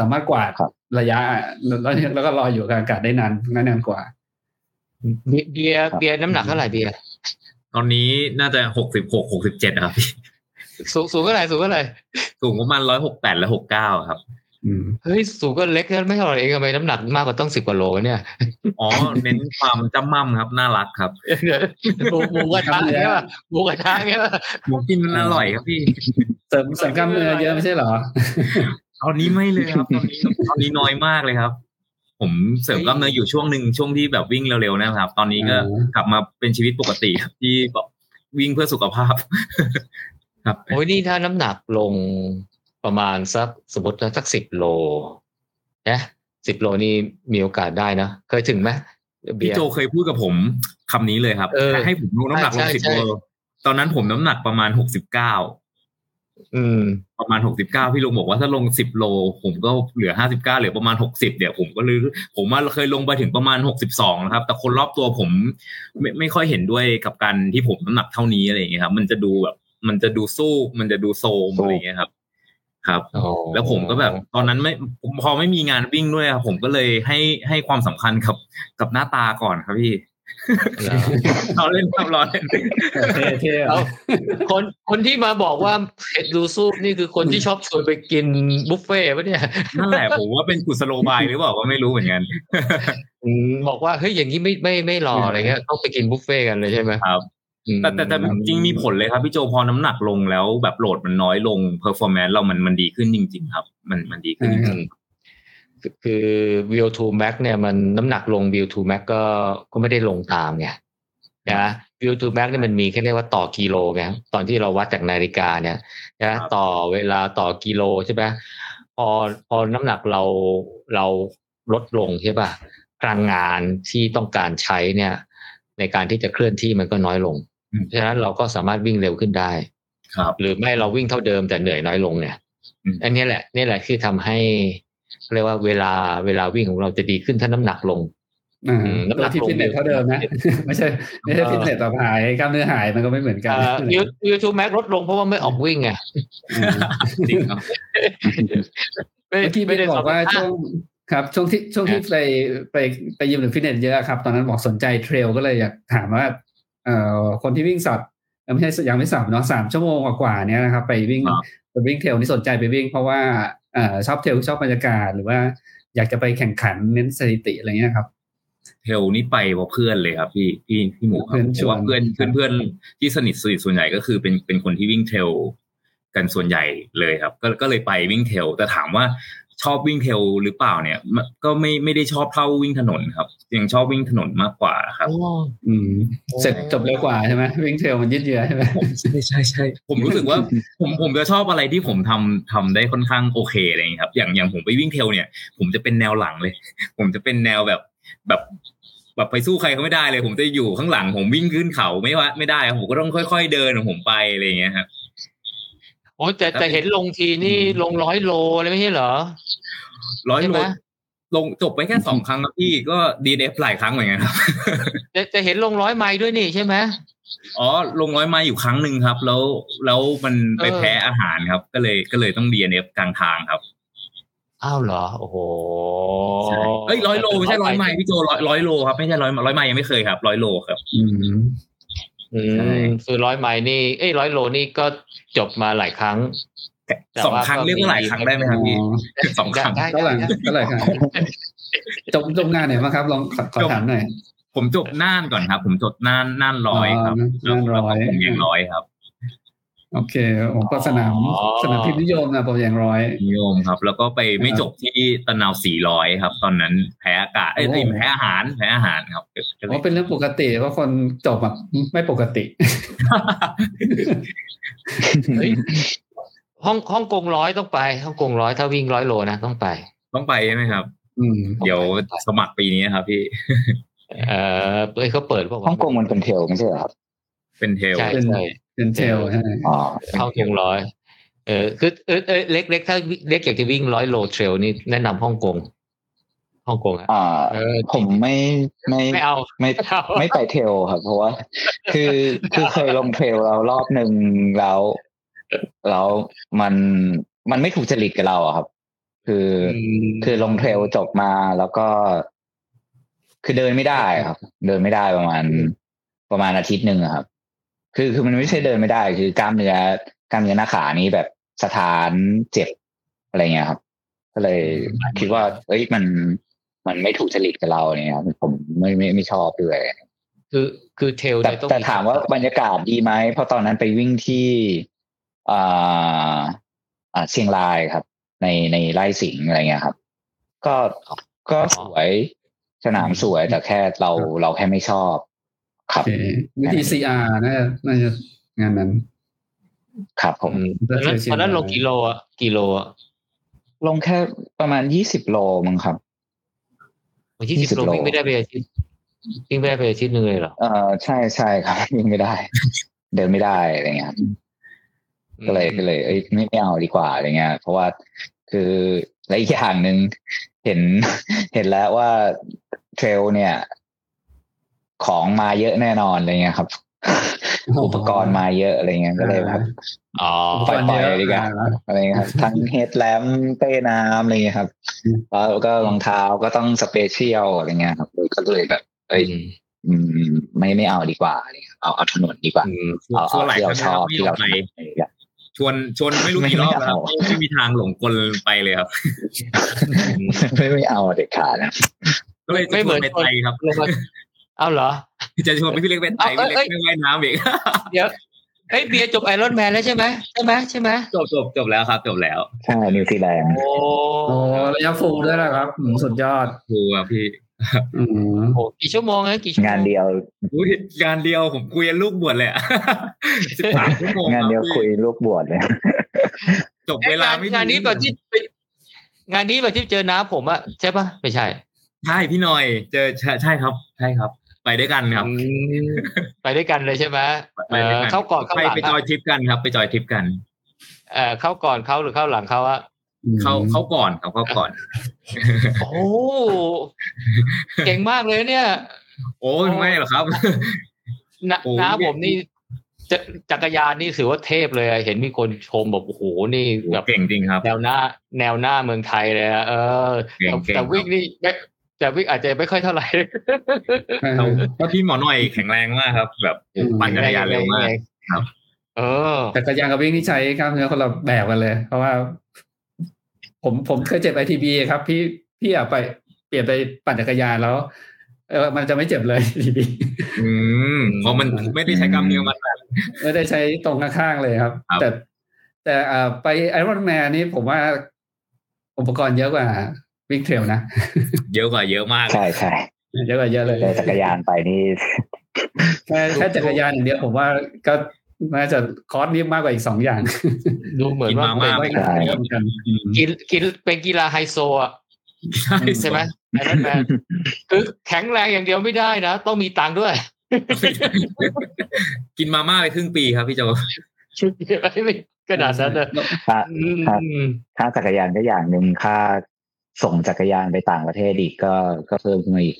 สามารถกวาดครับระยะอะแล้วแล้วแล้วก็รออยู่กับอากาศได้นานนานกว่า เบียร์เบียร์น้ำหนักเท่าไหร่เบียร์ตอนนี้น่าจะหกสิบหกหกสิบเจ็ดครับพี่ สูงสูงเท่าไหร่สูงเท่าไหร่สูงประมาณร้อยหกแปดและหกเก้าครับอืมเฮ้ยสูงก็เล็กแค่ไม่เท่าไหร่เองทำไมน้ำหนักมากกว่าต้องสิบกว่าโลเนี่ยอ๋อเน้นความจำมั่มครับน่ารักครับหมูหมูกระทะเนี่ยป่ะหมูกระทะเนี่ยป่ะหมูกินอร่อยครับพี่ เสริมเสริมกล้ามเนื้อเยอะไม่ใช่เหรอตอนนี้ไม่เลยครับตอนนี้ตอนนี้น้อยมากเลยครับ ผมเสริมกล้ามเนื้ออยู่ช่วงหนึ่งช่วงที่แบบวิ่งเร็วๆนะครับ ตอนนี้ก็อ๋อกลับมาเป็นชีวิตปกติครับที่แบบวิ่งเพื่อสุขภาพ ครับโอ้ยนี่ถ้าน้ำหนักลงประมาณสักสมมติสักสิบโลนะสิบโลนี่มีโอกาสได้นะ เคยถึงไหมเบีพี่ยร์โจเคยพูดกับผมคำนี้เลยครับเออให้ผมลดน้ำหนักลใช่งสิบใช่โลตอนนั้นผมน้ำหนักประมาณหกสิบเก้าอืมประมาณหกสิบเก้าพี่ลุงบอกว่าถ้าลงสิบโล ผมก็เหลือห้าสิบเก้าเหลือประมาณหกสิบเดี๋ยวผมก็เลยผมว่าเคยลงไปถึงประมาณหกสิบสองนะครับ แต่คนรอบตัวผมไม่ไม่ค่อยเห็นด้วยกับการที่ผมน้ำหนักเท่านี้อะไรอย่างเงี้ยครับ มันจะดูแบบ มันจะดูสู้ มันจะดูโซมอะไรอย่างเงี้ยครับ ครับแล้วผมก็แบบ ตอนนั้นไม่ผมพอไม่มีงานวิ่งด้วยครับผมก็เลยให้ให้ความสำคัญกับกับหน้าตาก่อนครับพี่เหรอเราเล่นครับเราเล่นเท่เท่เอาคนคนที่มาบอกว่าเผ็ดดูซูปนี่คือคนที่ชอบชวนไปกินบุฟเฟ่ต์ปะเนี่ยนั่นแหละผมว่าเป็นกุศโลบายหรือเปล่าก็ไม่รู้เหมือนกันอืมบอกว่าเฮ้ยอย่างนี้ไม่ไม่ไม่รออะไรเงี้ยต้องไปกินบุฟเฟ่ต์กันเลยใช่ไหมครับอืม แต่แต่แต่จริงมีผลเลยครับพี่โจพอน้ำหนักลงแล้วแบบ load มันน้อยลง performance เรามันมันดีขึ้นจริง ๆ ครับ มันมันดีขึ้นจอืริงมคือคือ VO2 max เนี่ยมันน้ำหนักลง VO2 max ก็ก็ไม่ได้ลงตามไงนะ VO2 max เนี่ยมันมีแค่เรียกว่าต่อกิโลไงตอนที่เราวัดจากนาฬิกาเนี่ยนะต่อเวลาต่อกิโลใช่ไหมพอพอน้ำหนักเราเราลดลงใช่ป่ะพลังงานที่ต้องการใช้เนี่ย ในการที่จะเคลื่อนที่มันก็น้อยลง เพราะฉะนั้นเราก็สามารถวิ่งเร็วขึ้นได้ๆครับ หรือไม่เราวิ่งเท่าเดิมแต่เหนื่อยน้อยลงเนี่ยอืมอันนี้แหละนี่แหละคือทำให้เรียกว่าเวลาเวลาวิ่งของเราจะดีขึ้นถ้าน้ำหนักลงอ่าอืมน้ำหนักที่ลงฟิตเนสเท่าเดิมนะไม่ใช่ไม่ใช่ฟิตเนสต่อหายกล้ามเนื้อหายมันก็ไม่เหมือนกัน VO2 max ลดลงเพราะว่าไม่ออกวิ่งไงอืมจริงครับไม่เมื่อกี้ไม่พี่ได้บอกว่าช่วงครับช่วงที่ช่วงที่ไปไปไปยิมหรือฟิตเนสเยอะครับ ตอนนั้นบอกสนใจ trail ก็เลยอยากถามว่าเอ่อ คนที่วิ่ง sub เอ่อไม่ใช่ยังไม่ sub เนาะสามชั่วโมงกว่าๆเนี้ยนะครับ ไปวิ่งครับไปวิ่ง trail นี่สนใจไปวิ่ง เพราะว่าเอ่อชอบ trail ชอบบรรยากาศหรือว่าอยากจะไปแข่งขันเน้นสถิติอะไรเงี้ยครับ trail นี่ไปเพราะเพื่อนเลยครับ พี่พี่พี่หมูครับเพื่อนเพราะว่าชวนเพื่อนเพื่อนเพื่อนที่สนิทสนิทส่วนใหญ่ก็คือเป็นเป็นคนที่วิ่ง trail กันส่วนใหญ่เลยครับ ก็ก็เลยไปวิ่ง trail แต่ถามว่า ชอบวิ่ง trail หรือเปล่าเนี่ยมันก็ไม่ไม่ได้ชอบเท่าวิ่งถนนครับยังชอบวิ่งถนนมากกว่าครับอ๋ออืม เสร็จจบเร็วกว่าใช่ไหมวิ่งเทรลมันยืดเยื้อใช่ไหมใช่ใช่ใช่ผมรู้สึกว่า ผมผมจะชอบอะไรที่ผมทำทำได้ค่อนข้างโอเคอะไรอย่างเงี้ยครับ อย่างอย่างผมไปวิ่งเทรลเนี่ย ผมจะเป็นแนวหลังเลย ผมจะเป็นแนวแบบแบบแบบไปสู้ใครเขาไม่ได้เลย ผมจะอยู่ข้างหลัง ผมวิ่งขึ้นเขาไม่ว่าไม่ได้ครับผมก็ต้องค่อย ๆ เดินของผมไปอะไรอย่างเงี้ยครับ โอ้ยแต่แต่เห็นลงทีนี่ลงร้อยโลเลยไม่ใช่เหรอร้อยใช่โลไหมลงจบไปแค่สองครั้งครับพี่ก็ดีเอฟหลายครั้งเหมือนกันครับแต่แต่เห็นลงร้อยไมล์ด้วยนี่ใช่ไหมอ๋อลงร้อยไมาอยู่ครั้งหนึ่งครับ แล้วแล้วมันไปเออแพ้อาหารครับ ก็เลยก็เลยต้องดีเอฟกลางทางครับอ้าวเหรอโอ้โหใช่เอ้ยร้อยโลไม่ใช่ร้อยไมล์พี่โจร้อยร้อยโลครับไม่ใช่ร้อยร้อยไมล์ยังไม่เคยครับร้อยโลครับ อืมอืใช่ม คือร้อยไมล์นี่เอ้ยร้อยโลนี่ก็จบมาหลายครั้งแต่สองว่าครั้งก็เรียกว่าหลายครั้งได้ไหมครับพี่สองครั้งได้เท่าไหร่ได้เท่าไหร่ครับจบจบงานไหนบ้างครับลองขอขอถามหน่อยผมจบน่านก่อนครับ ผมจบน่านน่านร้อยครับอ๋อน่านร้อยแล้วก็ผมยังร้อยครับ โอเคผมก็สนามอ๋อสนามพิมพ์นิยมนะผมอย่างร้อยนิยมครับ แล้วก็ไปไม่ครับจบที่ตะนาวสี่ร้อยครับ ตอนนั้นแพ้อากาศเอ้ยโอ้เอ้ยแพ้อาหารแพ้อาหารครับก็เลว่ายเป็นเรื่องปกติว่าคนจบแบบไม่ปกติเฮ้ยฮ่องฮ่องกงร้อยต้องไปฮ่องกงร้อยถ้าวิ่งร้อยโลนะต้องไป ต้องไปใช่ไหมครับ อืม เดี๋ยวสมัครปีนี้ครับพี่ เออเอ้ยเขาเปิดพวกฮ่องกงมันเป็นเทรลไม่ใช่เหรอครับ เป็นเทลใช่เป็นใช่ เป็นเทรลใช่อ๋อฮ่องกงร้อยเออคือเออเออเล็กเล็กถ้าเล็กอยากจะวิ่งร้อยโลเทรลนี่แนะนำฮ่องกงฮ่องกงอะอ่าเออผมไม่ไม่ไม่เอาไม่ไม่เอาไม่ไปเทรลครับ เพราะว่า คือคือเคยลงเทรลเรารอบหนึ่งแล้วแล้วมันมันไม่ถูกจริตกับเราอะครับ คืออคือลงเทรลจบมาแล้วก็ คือเดินไม่ได้ครับ เดินไม่ได้ประมาณ ประมาณอาทิตย์หนึ่งอะครับ คือคือมันไม่ใช่เดินไม่ได้ คือกล้ามเนื้อกล้ามเนื้อหน้าขานี้แบบสถานเจ็บอะไรเงี้ยครับ ก็เลยคิดว่า เอ้ยมันมันไม่ถูกจริตกับเราเนี่ยครับผมไม่ไม่ไม่ชอบด้วยคือคือเทลแต่เนี่ยต้องแต่ถามว่าบรรยากาศดีไหมเพราะตอนนั้นไปวิ่งที่อ่าอ่าเชียงรายครับ ในในไร่สิงห์อะไรเงี้ยครับ ก็ก็สวยสนามสวยแต่แค่เราเราแค่ไม่ชอบ ครับโอเควิธี CR น่าจะน่าจะงานนั้น ครับผมอืมตอนนั้นตอนนั้นลงกิโลอะกิโลอะลงแค่ประมาณยี่สิบโลมั้งครับยี่สิบ20โลโลวิ่งไม่ได้ไปอาทิตย์วิ่งไม่ได้ไปอาทิตย์หนึงเลยเหรอเออใช่ใช่ครับวิ่งไม่ได้ เดินไม่ได้อะไรเงี้ยครับก็เลยก็เลยเอ้ยไม่ไม่เอาดีกว่าอะไรเงี้ย เพราะว่าคือและอีกอย่างหนึ่งเห็นเห็นแล้วว่าเทรลเนี่ย ของมาเยอะแน่นอนอะไรเงี้ยครับ อุปกรณ์มาเยอะอะไรเงี้ยก็เลยแบบอ๋อปล่อยปล่อยดีกว่าอะไรเงี้ยครับทั้งเฮดแลมเป้น้ำอะไรเงี้ยครับแล้วก็รองเท้าก็ต้องสเปเชียลอะไรเงี้ยครับก็เลยแบบ เอ้ยอืมไม่ไม่เอาดีกว่าอะไรเงี้ยเอาเอาถนนดีกว่าอืมเอาชวเอานหลายที่คเรารั้งชอบไม่ที่ยอเรามไปทำอะไรเงี้ยชวนชวนไม่รู้กี่รอบแล้วไม่เอาไม่มีทางหลงกลไปเลยครับไม่ไม่เอาเด็ดขาดนะก็เลยจะไม่ชเหมืวอนนไปไทยครับลงมา เอาเหรอ จะชวนไปพี่เล็กไปไทยเอาพี่เอ้เล็ยกไม่ว่ายน้ำอีกเดี๋ยวเอ้ยเบียร์จบไอรอนแมนแล้วใช่ไหมใช่ไหมใช่ไหมจบจบจบแล้วครับ จบแล้วใช่นิวซีแลนด์โอ้โอ้ระยะฟูลด้วยนะครับอืมสุดยอดครูอะพี่อืมโหกี่ชั่วโมงนะกี่ชั่วโมงงานเดียวอุ๊ยงานเดียวผมคุยกันลูกบวชเลยอะสิบสามชั่วโมงงานเดียวรับพี่คุยลูกบวชเลยจบเวลาไม่งานนี้แบบที่งานนี้แบบที่เจอน้าผมอะใช่ปะไม่ใช่ใช่พี่หน่อย เจอใช่ใช่ครับ ใช่ครับ ไปด้วยกันครับอืมไปด้วยกันเลยใช่ไหมไปด้วยกันเออเข้าก่อนเข้าไปหลังไปจอยทริปกันครับ ไปจอยทริปกันเออเข้าก่อนเขาหรือเข้าหลังเขาอะเข้าเข้าก่อนครับเข้าก่อน โอ้เก่งมากเลยเนี่ย โอ้ยไม่หรอกครับน้าโอ้ยน้าผมนี่จะจักรยานนี่ถือว่าเทพเลยอะเห็นมีคนชมแบบโอ้โหนี่แบบเก่งจริงครับ แนวหน้า แนวหน้าเมืองไทยเลยอะเออเก่งเก่งแต่วิ่งนี่ไม่ แต่วิ่งอาจจะไม่ค่อยเท่าไหร่เราเพราะพี่หมอหน่อยแข็งแรงมากครับ แบบโอ้โหปั่นจักรยานเร็วมากครับ เออ แต่กระยานกับวิ่งที่ใช้กล้ามเนื้อคนละแบบกันเลย เพราะว่า ผมผมเคยเจ็บไอทีบีครับ พี่พี่อยากไปเปลี่ยนไปปั่นจักรยานแล้วเออมันจะไม่เจ็บเลยทีบีอืมเพราะมันไม่ได้ใช้กล้ามเนื้อมันไม่ได้ใช้ตรงข้างๆเลยครับครับแต่ แต่อ่าไปไอรอนแมนนี่ผมว่าอุปกรณ์เยอะกว่า วิ่งเทรลนะ เยอะกว่าเยอะมากใช่ใช่เยอะกว่าเยอะเลยได้จักรยานไปนี่แค่แค่จักรยานอย่างเดียวผมว่าก็น่าจะคอร์สนี้มากกว่าอีกสองอย่าง ดูเหมือนกินว่ามาม่าเป็นไม่ใช่เหมือนกันอืมกินกินเป็นกีฬาไฮโซอะใช่ใช่ไหมไอรอนแมนคือแข็งแรงอย่างเดียวไม่ได้นะ ต้องมีตังค์ด้วย กินมาม่าไปครึ่งปีครับพี่โจไม่ขนาดนั้นเลยค่าอืมครับค่าจักรยานก็อย่างหนึ่งค่า ส่งจักรยานไปต่างประเทศอีกก็ก็เพิ่มขึ้นมาอีก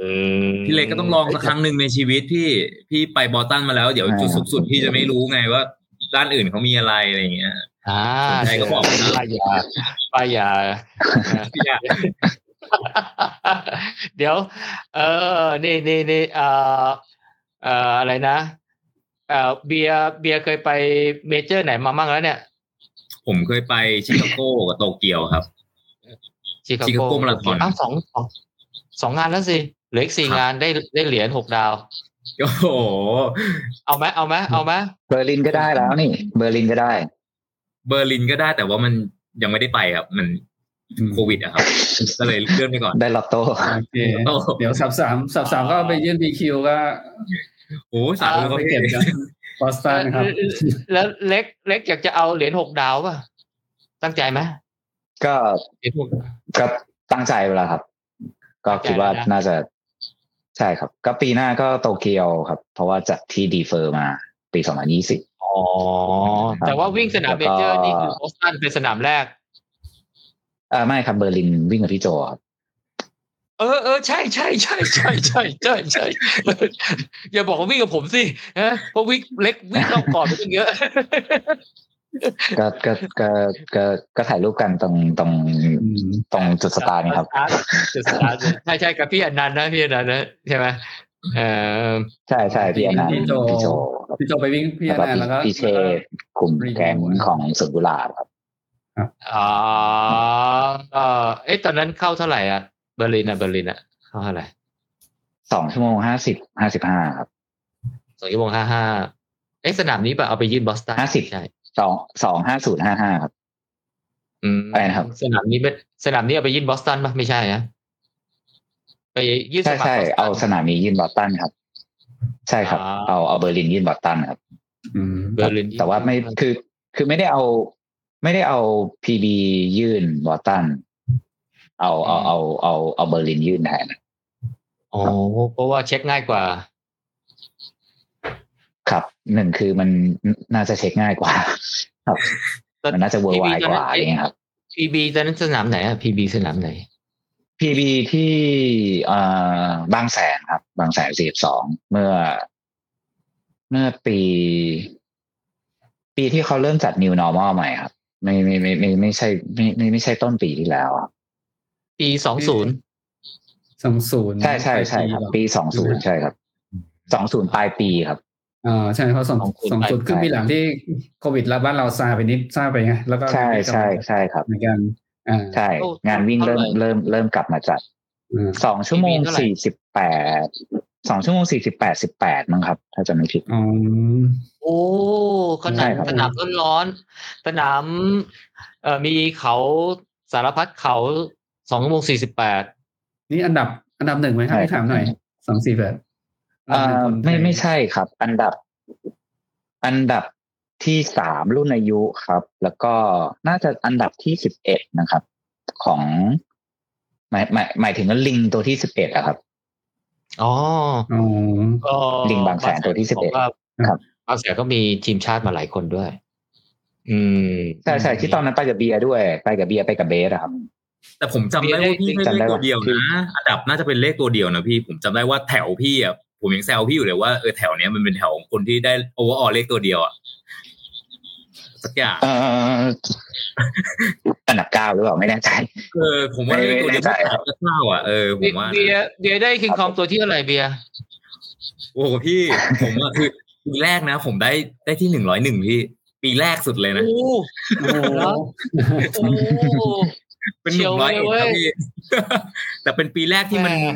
อืมพี่เล็กก็ต้องลองสักครั้งหนึ่งในชีวิตพี่พี่ไปบอสตันมาแล้ว เดี๋ยวจุดสูงสุดพี่จะไม่รู้ไงว่าด้านอื่นเขามีอะไรอะไรอย่างเงี้ยอ่าสนใจก็บอกนะป้ายยาป้ายยาพี่อะเดี๋ยว เออนี่นี่นี่เอ่อเอ่ออะไรนะเอ่อเบียร์เบียร์เคยไปเมเจอร์ไหนมาบ้างแล้วเนี่ย ผมเคยไปชิคาโกกับโตเกียวครับ ชิคาชิคาโกโกมาราธอนอ้าวสองสองสองงานแล้วสิเหลืออีกสี่ครับงานได้ได้เหรียญหกดาวโอ้โหเอาไหมเอาไหมเอาไหมเบอร์ลินก็ได้แล้วนี่ เบอร์ลินก็ได้ เบอร์ลินก็ได้แต่ว่ามันยังไม่ได้ไปครับ มันโควิดอะครับก็เลยเลื่อนไปก่อนได้ลอตโต้โอเคเดี๋ยว sub สาม sub สามก็ไปยื่น BQ ก็โอ้สาธุครับไปพี่เก็บกันบอสตันครับ แล้วเล็กเล็กอยากจะเอาเหรียญหกดาวป่ะ ตั้งใจไหม ก็เหรียญหกก็ตั้งใจไปแล้วครับ ก็คิดว่าตั้งใจแล้วนะน่าจะใช่ครับ ก็ปีหน้าก็โตเกียวครับ เพราะว่าจัดที่ defer มาปี2020อ๋อ แต่ว่าวิ่งสนามแล้วก็ major นี่คือโบสตันเป็นสนามแรกอ่าไม่ครับเบอร์ลินวิ่งกับพี่โจครับเออเออใช่ใช่ใช่ใช่ใช่ใช่ใช่เอออย่าบอกว่าวิ่งกับผมสิฮะเพราะวิ่งเล็กวิ่งเข้าก่อนไปตั้งเยอะ ก็ก็ก็ก็ก็ถ่ายรูปกันตรงตรงตรงจุดสตาร์ทครับจุดสตาร์ทใช่ใช่กับพี่อนันต์นะพี่อนันต์นะใช่ไหมเออใช่ใช่พี่อนันต์พี่โจพี่โจพี่โจไปวิ่งแล้วก็พี่อนันต์แล้วก็พี่เชษกลุ่มแก๊งของสวนกุหลาบครับอ๋อเออเอ๊ะตอนนั้นเข้าเท่าไหร่อะเบอร์ลินอะเบอร์ลินอะเข้าเท่าไหร่สองชั่วโมงห้าสิบห้าสิบห้าครับสองชั่วโมงห้าห้าเอ๊ะสนามนี้ป่ะเอาไปยื่นบอสตัน50ใช่ สองสองห้าศูนย์ห้าห้าครับ อืมอะไรนะครับ สนามนี้ไม่สนามนี้เอาไปยื่นบอสตันป่ะไม่ใช่นะไปยื่นใช่ครใช่บอสตันเอาสนามนี้ยื่นบอสตันครับ ใช่ครับอ่าเอาเอาเบอร์ลินยื่นบอสตันครับ อืมเบอร์ลินแต่ว่าไม่คือ คือไม่ได้เอา ไม่ได้เอา PB ยื่นบอสตันเอาเอาเอาเอาเอาเบอร์ลินยื่นแทนอ๋อเพราะว่าเช็คง่ายกว่า ครับหนึ่งคือมันน่าจะเช็คง่ายกว่า ครับ มันน่าจะเวอร์ไวกว่าอะไรเงี้ยครับพีบีตอนนั้นสนามไหนอะพีบีสนามไหนพีบีที่เอ่อบางแสนครับ บางแสนสี่สองเมื่อ เมื่อปี ปีที่เขาเริ่มจัด New Normal ใหม่ครับ ไม่ไม่ไม่ไม่ไม่ใช่ไม่ไม่ไม่ใช่ต้นปีที่แล้วอะปีสองศูนย์สองศูนย์ใช่ใช่ใช่ครับ ปีสองศูนย์ใช่ครับสองศูนย์ปลายปีครับ อ่าใช่เพราะสองสองศูนย์ขึ้นปีหลังที่โควิดระบาดเราซาไปนิดซาไปไงแล้วก็ใช่ใช่ใช่ครับเหมือนกันอ่าใช่ งานวิ่งเริ่มเริ่มเริ่มกลับมาจัดอืมสองชั่วโมงสี่สิบแปดสองชั่วโมงสี่สิบแปดสิบแปดมั้งครับ ถ้าจะไม่ผิดอ๋อโอ้ขนาใช่ดครับสนามร้อนๆสนามเอ่อมีเขาสารพัดเขาสองชั่วโมงสี่สิบแปดนี่อันดับอันดับหนึ่งไหมครับใช่พี่ถามหน่อยสองสี่แปดเอ่อไม่ไม่ใช่ครับ อันดับ อันดับที่สามรุ่นอายุครับ แล้วก็น่าจะอันดับที่สิบเอ็ดนะครับ ของ หมายหมายหมายถึงว่าลิงตัวที่สิบเอ็ดอะครับอ๋ออ๋อก็ลิงบางแสนตัวที่11ผมว่าครับบางแสนก็มีทีมชาติมาหลายคนด้วย อืมใช่ใช่ที่ตอนนั้นไปกับเบียร์ด้วย ไปกับเบียร์ไปกับเบสอะครับ แต่ผมจำได้ว่าพี่ไม่จำได้ขว่าตัวเดียวนะอันดับน่าจะเป็นเลขตัวเดียวนะพี่ผมจำได้ว่าแถวพี่อะ ผมยังแซวพี่อยู่เลยว่าเออแถวเนี้ยมันเป็นแถวของคนที่ได้ overall เลขตัวเดียวอะสักอย่างเอ่ออันดับเก้าหรือเปล่าไม่แน่ใจเออผมว่าเลขตัวเดียวไม่แน่ใจแถวเก้าอะเออผมว่าเบียร์เบียร์ได้คิงคองตัวที่เท่าไหร่เบียร์โอ้โหพี่ผมว่าคือปีแรกนะ ผมได้ได้ที่หนึ่งร้อยหนึ่งพี่ ปีแรกสุดเลยนะโอ้โอ้โหโหเป็นหนึ่งร้อยเอ็ดเชียวเลยเว้นะยพี่แต่เป็นปีแรกที่มันแหม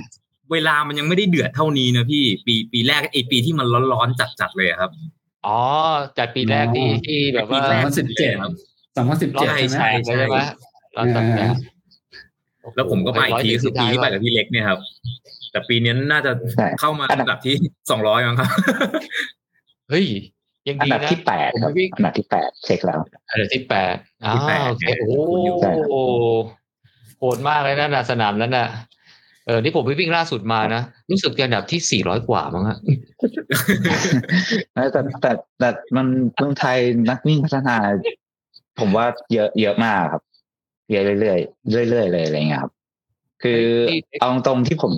เวลามันยังไม่ได้เดือดเท่านี้นะพี่ ปีปีแรกไอปีที่มันร้อนๆจัดๆเลยอะครับ อ๋อจัดปีแรกที่ที่แบบว่าปีแรกสิบเจ็ดครับสองพันสิบร้อเจ็ดนใช่สี่ไหมแสนเลยใช่ไหมร้อนตัดแสนแล้วผมก็ไปอีกทีคือปีที่ไปกับพี่เล็กเนี่ยครับ แต่ปีนี้น่าจะใช่เข้ามาอันดับที่สองร้อยมั้งครับเฮ้ยยังอันดีดับนะที่แปดครับผมวิ่งอันดับที่แปดเช็คแล้วอันดับที่แปดอ้าที่แปดวโอเคโอ้ใช่ครับโหโหดมากเลยนะน่ะสนามนั้นน่ะ เออที่ผมไปวิ่งล่าสุดมานะรู้สึกจะอันดับที่สี่ร้อยกว่ามั้งฮะแต่แต่แต่แต่มันเมืองไทยนักวิ่งพัฒนา ผมว่าเยอะเยอะมากครับเยอะเรื่อยๆเรื่อยๆเลยอะไรเงี้ยครับ คือเอาตรงที่ผม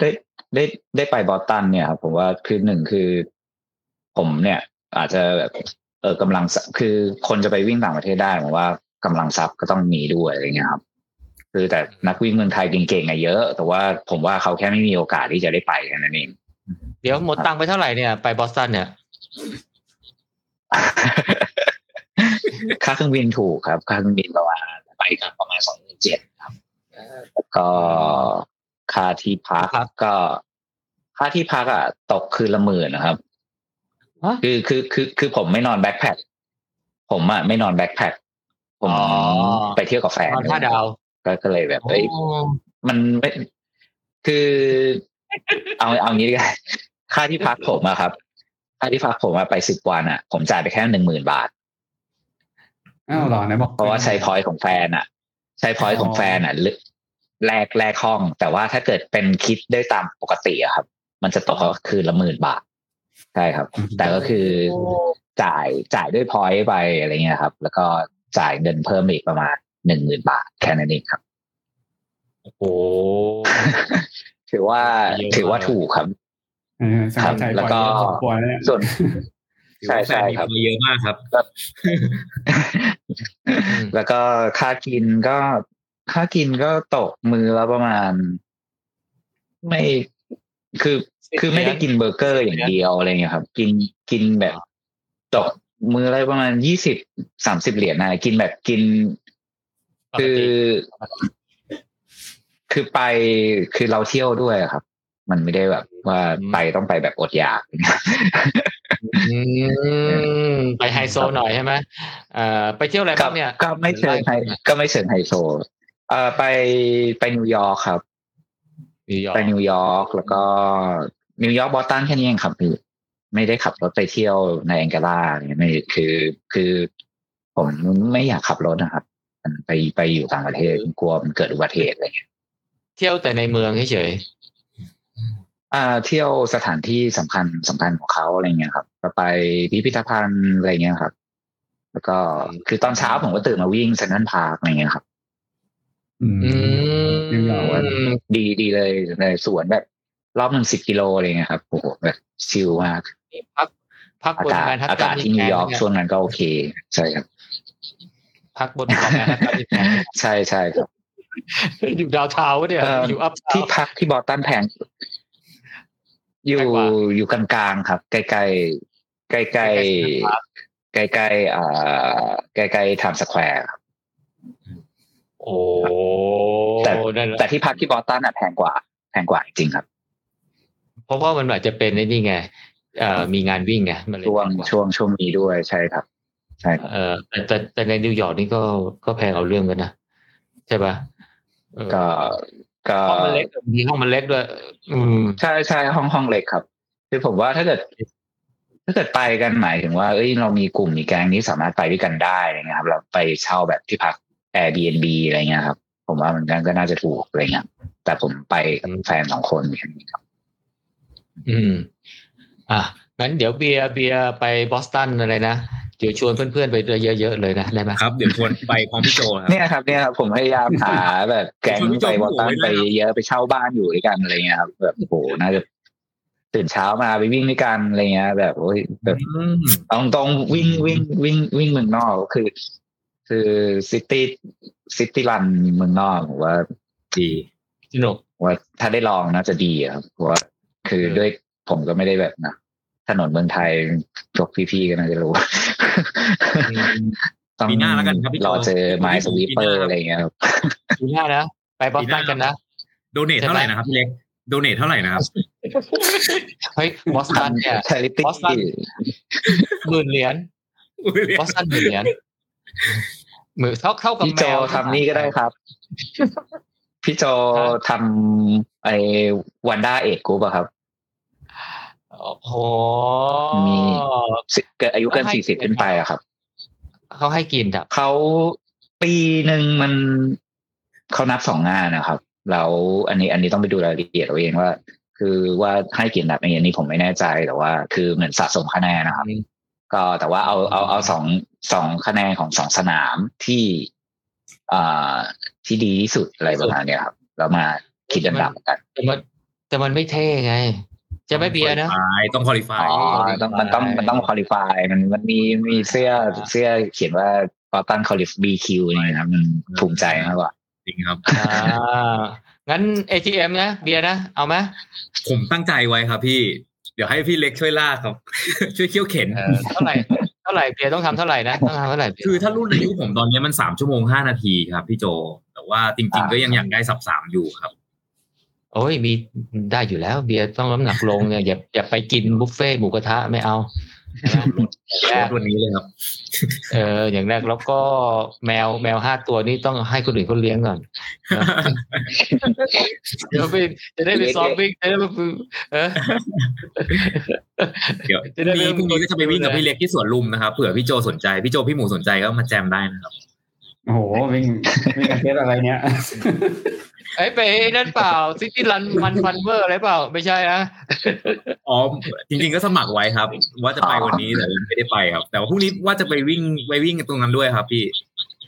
ได้ได้ได้ไปบอสตันเนี่ยครับผมว่าคือหนึ่งคือ ผมเนี่ย อาจจะแบบเออกำลังทรัพย์คือคนจะไปวิ่งต่างประเทศได้ผมว่ากำลังทรัพย์ก็ต้องมีด้วยอะไรเงี้ยครับ คือแต่นักวิ่งเมืองไทยเก่งๆอะเยอะ แต่ว่าผมว่าเขาแค่ไม่มีโอกาสที่จะได้ไปแค่นั้นเองเดี๋ยวหมดตังค์ไปเท่าไหร่เนี่ยไปบอสตันเนี่ยค่าเครื่องบินถูกครับ ค่าเครื่องบินประมาณไปกันประมาณสองหมื่นเจ็ดครับแล้วก็ค่าที่พักครับก็ ค่าที่พักอะตกคืนละหมื่นนะครับฮะคือคือคือคือผมไม่นอนแบ็คแพคผมอะไม่นอนแบ็คแพคผมอ๋อไปเที่ยวกับแฟนนอนห้าดาว ก็ก็เลยแบบเอ้ยอ๋อมันไม่คือ เอาเอางี้ดีกว่าค่าที่พักผมอะครับ ค่าที่พักผมอะไปสิบวันอะผมจ่ายไปแค่หนึ่งหมื่นบาทอ้าวเหรอไหนบอกเพราะว่าใช้ point ของแฟนอะใช้ point ของแฟนอะลึกแลกแลกห้อง แต่ว่าถ้าเกิดเป็นคิดได้ตามปกติอะครับ มันจะตกคืนละหมื่นบาทใช่ครับ แต่ก็คือจ่ายจ่ายด้วย point ไปอะไรเงี้ยครับ แล้วก็จ่ายเงินเพิ่มอีกประมาณ หนึ่งหมื่นบาทแค่นั้นเองครับ โอ้โหถือว่าเยอะมากถือว่าถูกครับเออสำหรับไทยแล้วก็ปล่อยเยอะพอสมควรแล้วเนี่ยส่วนใช่ใช่ครับมีเยอะมากครับ แล้วก็ค่ากินก็ค่ากินก็ตกมือละประมาณ ไม่คือคือไม่ได้กินเบอร์เกอร์อย่างเดียวอะไรเงี้ยครับ กินกินแบบ ตกมืออะไรประมาณยี่สิบสามสิบเหรียญนะกินแบบกิน คือคือไปคือเราเที่ยวด้วยครับ มันไม่ได้แบบว่าไปต้องไปแบบอดอยากอืมไปไฮโซหน่อยใช่ไหมเอ่อไปเที่ยวอะไรบ้างเนี่ย ก็ไม่เชิงไฮก็ไม่เชิงไฮโซ เอ่อไปไปนิวยอร์กครับนิวยอร์กไปนิวยอร์กแล้วก็นิวยอร์กบอสตันแค่นี้เองครับพี่ไม่ได้ขับรถไปเที่ยวไนแองการาเนี่ยไม่คือคือผมไม่อยากขับรถนะครับมัน ไปไปอยู่ต่างประเทศกลัวมันเกิดอุบัติเหตุอะไรเงี้ยเที่ยวแต่ในเมืองเฉยอ่า เที่ยวสถานที่สำคัญสำคัญของเขาอะไรเงี้ยครับก็ไปพิพิธภัณฑ์อะไรเงี้ยครับ แล้วก็คือตอนเช้าผมก็ตื่นมาวิ่ง Central Park อะไรเงี้ยครับอืมๆอืมนิวยอร์กดีดีเลยในสวนแบบ รอบหนึ่งสิบกิโลอะไรเงี้ยครับโอ้โหแบบchill มากพักพักอาบนกาศแมนฮัตอาตักานศที่นิวยอร์กช่วงนั้นก็โอเค ใช่ครับ พักบนเกาะแมนฮัตตันนี่แพงใช่ใช่ครับ อยู่ downtown เนี่ยเอ่อออยู่ up ที่พักที่บอสตันแพงอยู่แพงกว่าอยู่กลางๆครับ ใกล้ๆใกล้ใกล้ใกล้ใกล้ๆอ่าใกล้ใกล้ Times Square ครับโอ้แต่นั่นแหละแต่ที่พักที่บอสตันอะแพงกว่า แพงกว่าจริงๆครับ เพราะว่ามันอาจจะเป็นไอ้นี่ไงเอ่อมีงานวิ่งไงมันเลยช่วงแพกาช่วงช่วงนี้ด้วยใช่ครับ ใช่ครับเออแต่แต่แต่ในนิวยอร์กนี่ก็ก็แพงเอาเรื่องกันนะใช่ปะเออก็ก็ห้องมันเล็กมีห้องมันเล็กด้วยอืมใช่ใช่ห้องห้องเล็กครับ คือผมว่าถ้าเกิด ถ้าเกิดไปกันหมายถึงว่าเอ้ยเรามีกลุ่มมีแก๊งนี้สามารถไปด้วยกันได้อะไรเงี้ยครับ เราไปเช่าแบบที่พัก Airbnb อะไรเงี้ยครับ ผมว่ามันก็น่าจะถูกอะไรเงี้ยแต่ผมไปกับแฟนสองคนแค่นี้ครับ อืม อะงั้นเดี๋ยวเบียร์เบียร์ไปบอสตันอะไรนะ เดี๋ยวชวนเพื่อนๆไปเยอะๆเลยนะได้ไหมครับเดี๋ยวชวนไปพร้อมพี่โจครับเนี่ยครับเนี่ยครับผมพยายามหาแบบแก๊งชวนพี่โจไปวอตันพี่โจไปไว้ด้วยนะเยอะไปเช่าบ้านอยู่ด้วยกันอะไรเงี้ยครับแบบโอ้โหน่าจะตื่นเช้ามาไปวิ่งด้วยกันอะไรเงี้ย แบบโอ้ยแบบอืมเอาตรงๆวิ่งวิ่งวิ่งวิ่งเมืองนอกคือ คือ city city run เมืองนอกผมว่าดีสนุกว่าถ้าได้ลองน่าจะดีอะครับเพราะว่าคือเออด้วยผมก็ไม่ได้แบบนะ ถนนเมืองไทยพวกพี่ๆก็น่าจะรู้ต้องปีหน้าแล้วกันครับพี่โจรอเจอ mile sweeper ปีหน้าอะไรเงี้ยครับปีหน้านะไปบอสตันกันนะ donate เท่าไหร่นะครับพี่เล็ก donate เท่าไหร่นะครับเฮ้ยบอสตันเนี่ยชาริตี้ Boston หมื่นเหรียญบอสตันหมื่นเหรียญหมื่นเท่าเท่ากับพี่แมโจวทำนี่ก็ได้ครับ พี่โจทำไอ้ Wanda Age Group อะครับ โอ้โหมีสิเกิดอายุเกินให้สี่สิบขึ้นไปอะครับ เขาให้กินอะเขาปีหนึ่งมันเขานับสองงานนะครับ แล้วอันนี้อันนี้ต้องไปดูรายละเอียดเอาเองว่า คือว่าให้กี่นับอย่างนี้ผมไม่แน่ใจแต่ว่า คือเหมือนสะสมคะแนนนะครับ ก็แต่ว่าเอาเอาเอาสองสองคะแนนของสองสนามที่อ่าที่ดีที่สุดอะไรประมาณเนี้ยครับแล้วมาคิดอันดับกันแต่มันแต่มันไม่เท่ไง จะไม่เบียร์นะต้องคอลิฟายอ๋อต้องมันต้องมันต้องคุริฟายมันมันมีมีเสื้อเสื้อเขียนว่าบอสตัน qualify BQ นี่ครับมันภูมิใจมากกว่าจริงครับอ่างั้น ATM นะเบียร์นะเอาไหมผมตั้งใจไว้ครับพี่ เดี๋ยวให้พี่เล็กช่วยลากครับ ช่วยเคี่ยวเข็นเออเท่าไหร่เท่าไหร่เบียร์ต้องทำเท่าไหร่นะต้องทำเท่าไหร่เบียร์คือถ้ารุ่นอายุผมตอนนี้มันสามชั่วโมงห้านาทีครับพี่โจ แต่ว่าจริง ๆ ก็ยังอยากได้ sub สามอยู่ครับ โอ้ยมีได้อยู่แล้ว เบียร์ต้องน้ำหนักลงเนี่ยอย่าอย่าไปกินบุฟเฟ่ต์หมูกระทะไม่เอานะอย่างแรรกถวันนี้เลยครับ เออ อย่างแรกแล้วก็แมวแมวห้าตัวนี้ต้องให้คนอื่นเขาเลี้ยงก่อนนะเดี๋ยวไปจะได้ไปซ้อมวิ่งจะได้ไปฝึกเออเดี๋ยวจะได้พรุ่งนี้พรุ่งนี้ก็จะไปวิ่งกับดูแลพี่เล็กที่สวนลุมนะครับเผื่อพี่โจสนใจ พี่โจพี่หมูสนใจก็มาแจมได้นะครับ โอ้โหวิ่งวิ่งกัน pace อะไรเนี้ยไอ้ยไปนั่นเปล่า city run มัน fun เวอร์อะไรเปล่า ไม่ใช่นะอ๋อจริง ๆก็สมัครไว้ครับ ว่าจะไปวันนี้แต่ยังไม่ได้ไปครับ แต่ว่าพรุ่งนี้ว่าจะไปวิ่งไปวิ่งกันตรงนั้นด้วยครับ พี่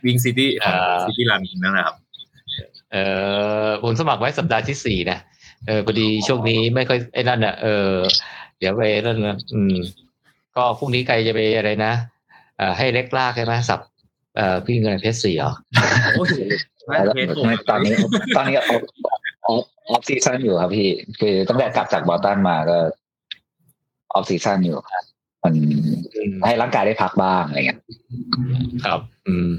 วิ่งซิตี้อ่าซิตี้รันนั่นแหละครับ เออผมสมัครไว้สัปดาห์ที่สี่นะเออพอดีช่วงนี้ไม่ค่อยไอ้นั่นอะเออเดี๋ยวไปนั่นนะอืม ก็พรุ่งนี้ใครจะไปอะไรนะเอ่อให้เล็กลากใช่ไหมสับ เอ่อพี่เงินเพชรสี่เหรอโอ้ยแล้วตอนนี้ตอนนี้ off off off season อยู่ครับพี่ คือตั้งแต่กลับจากบอสตันมาก็ off season อยู่ครับมันให้ร่างกายได้พักบ้างอะไรเงี้ยครับ อืม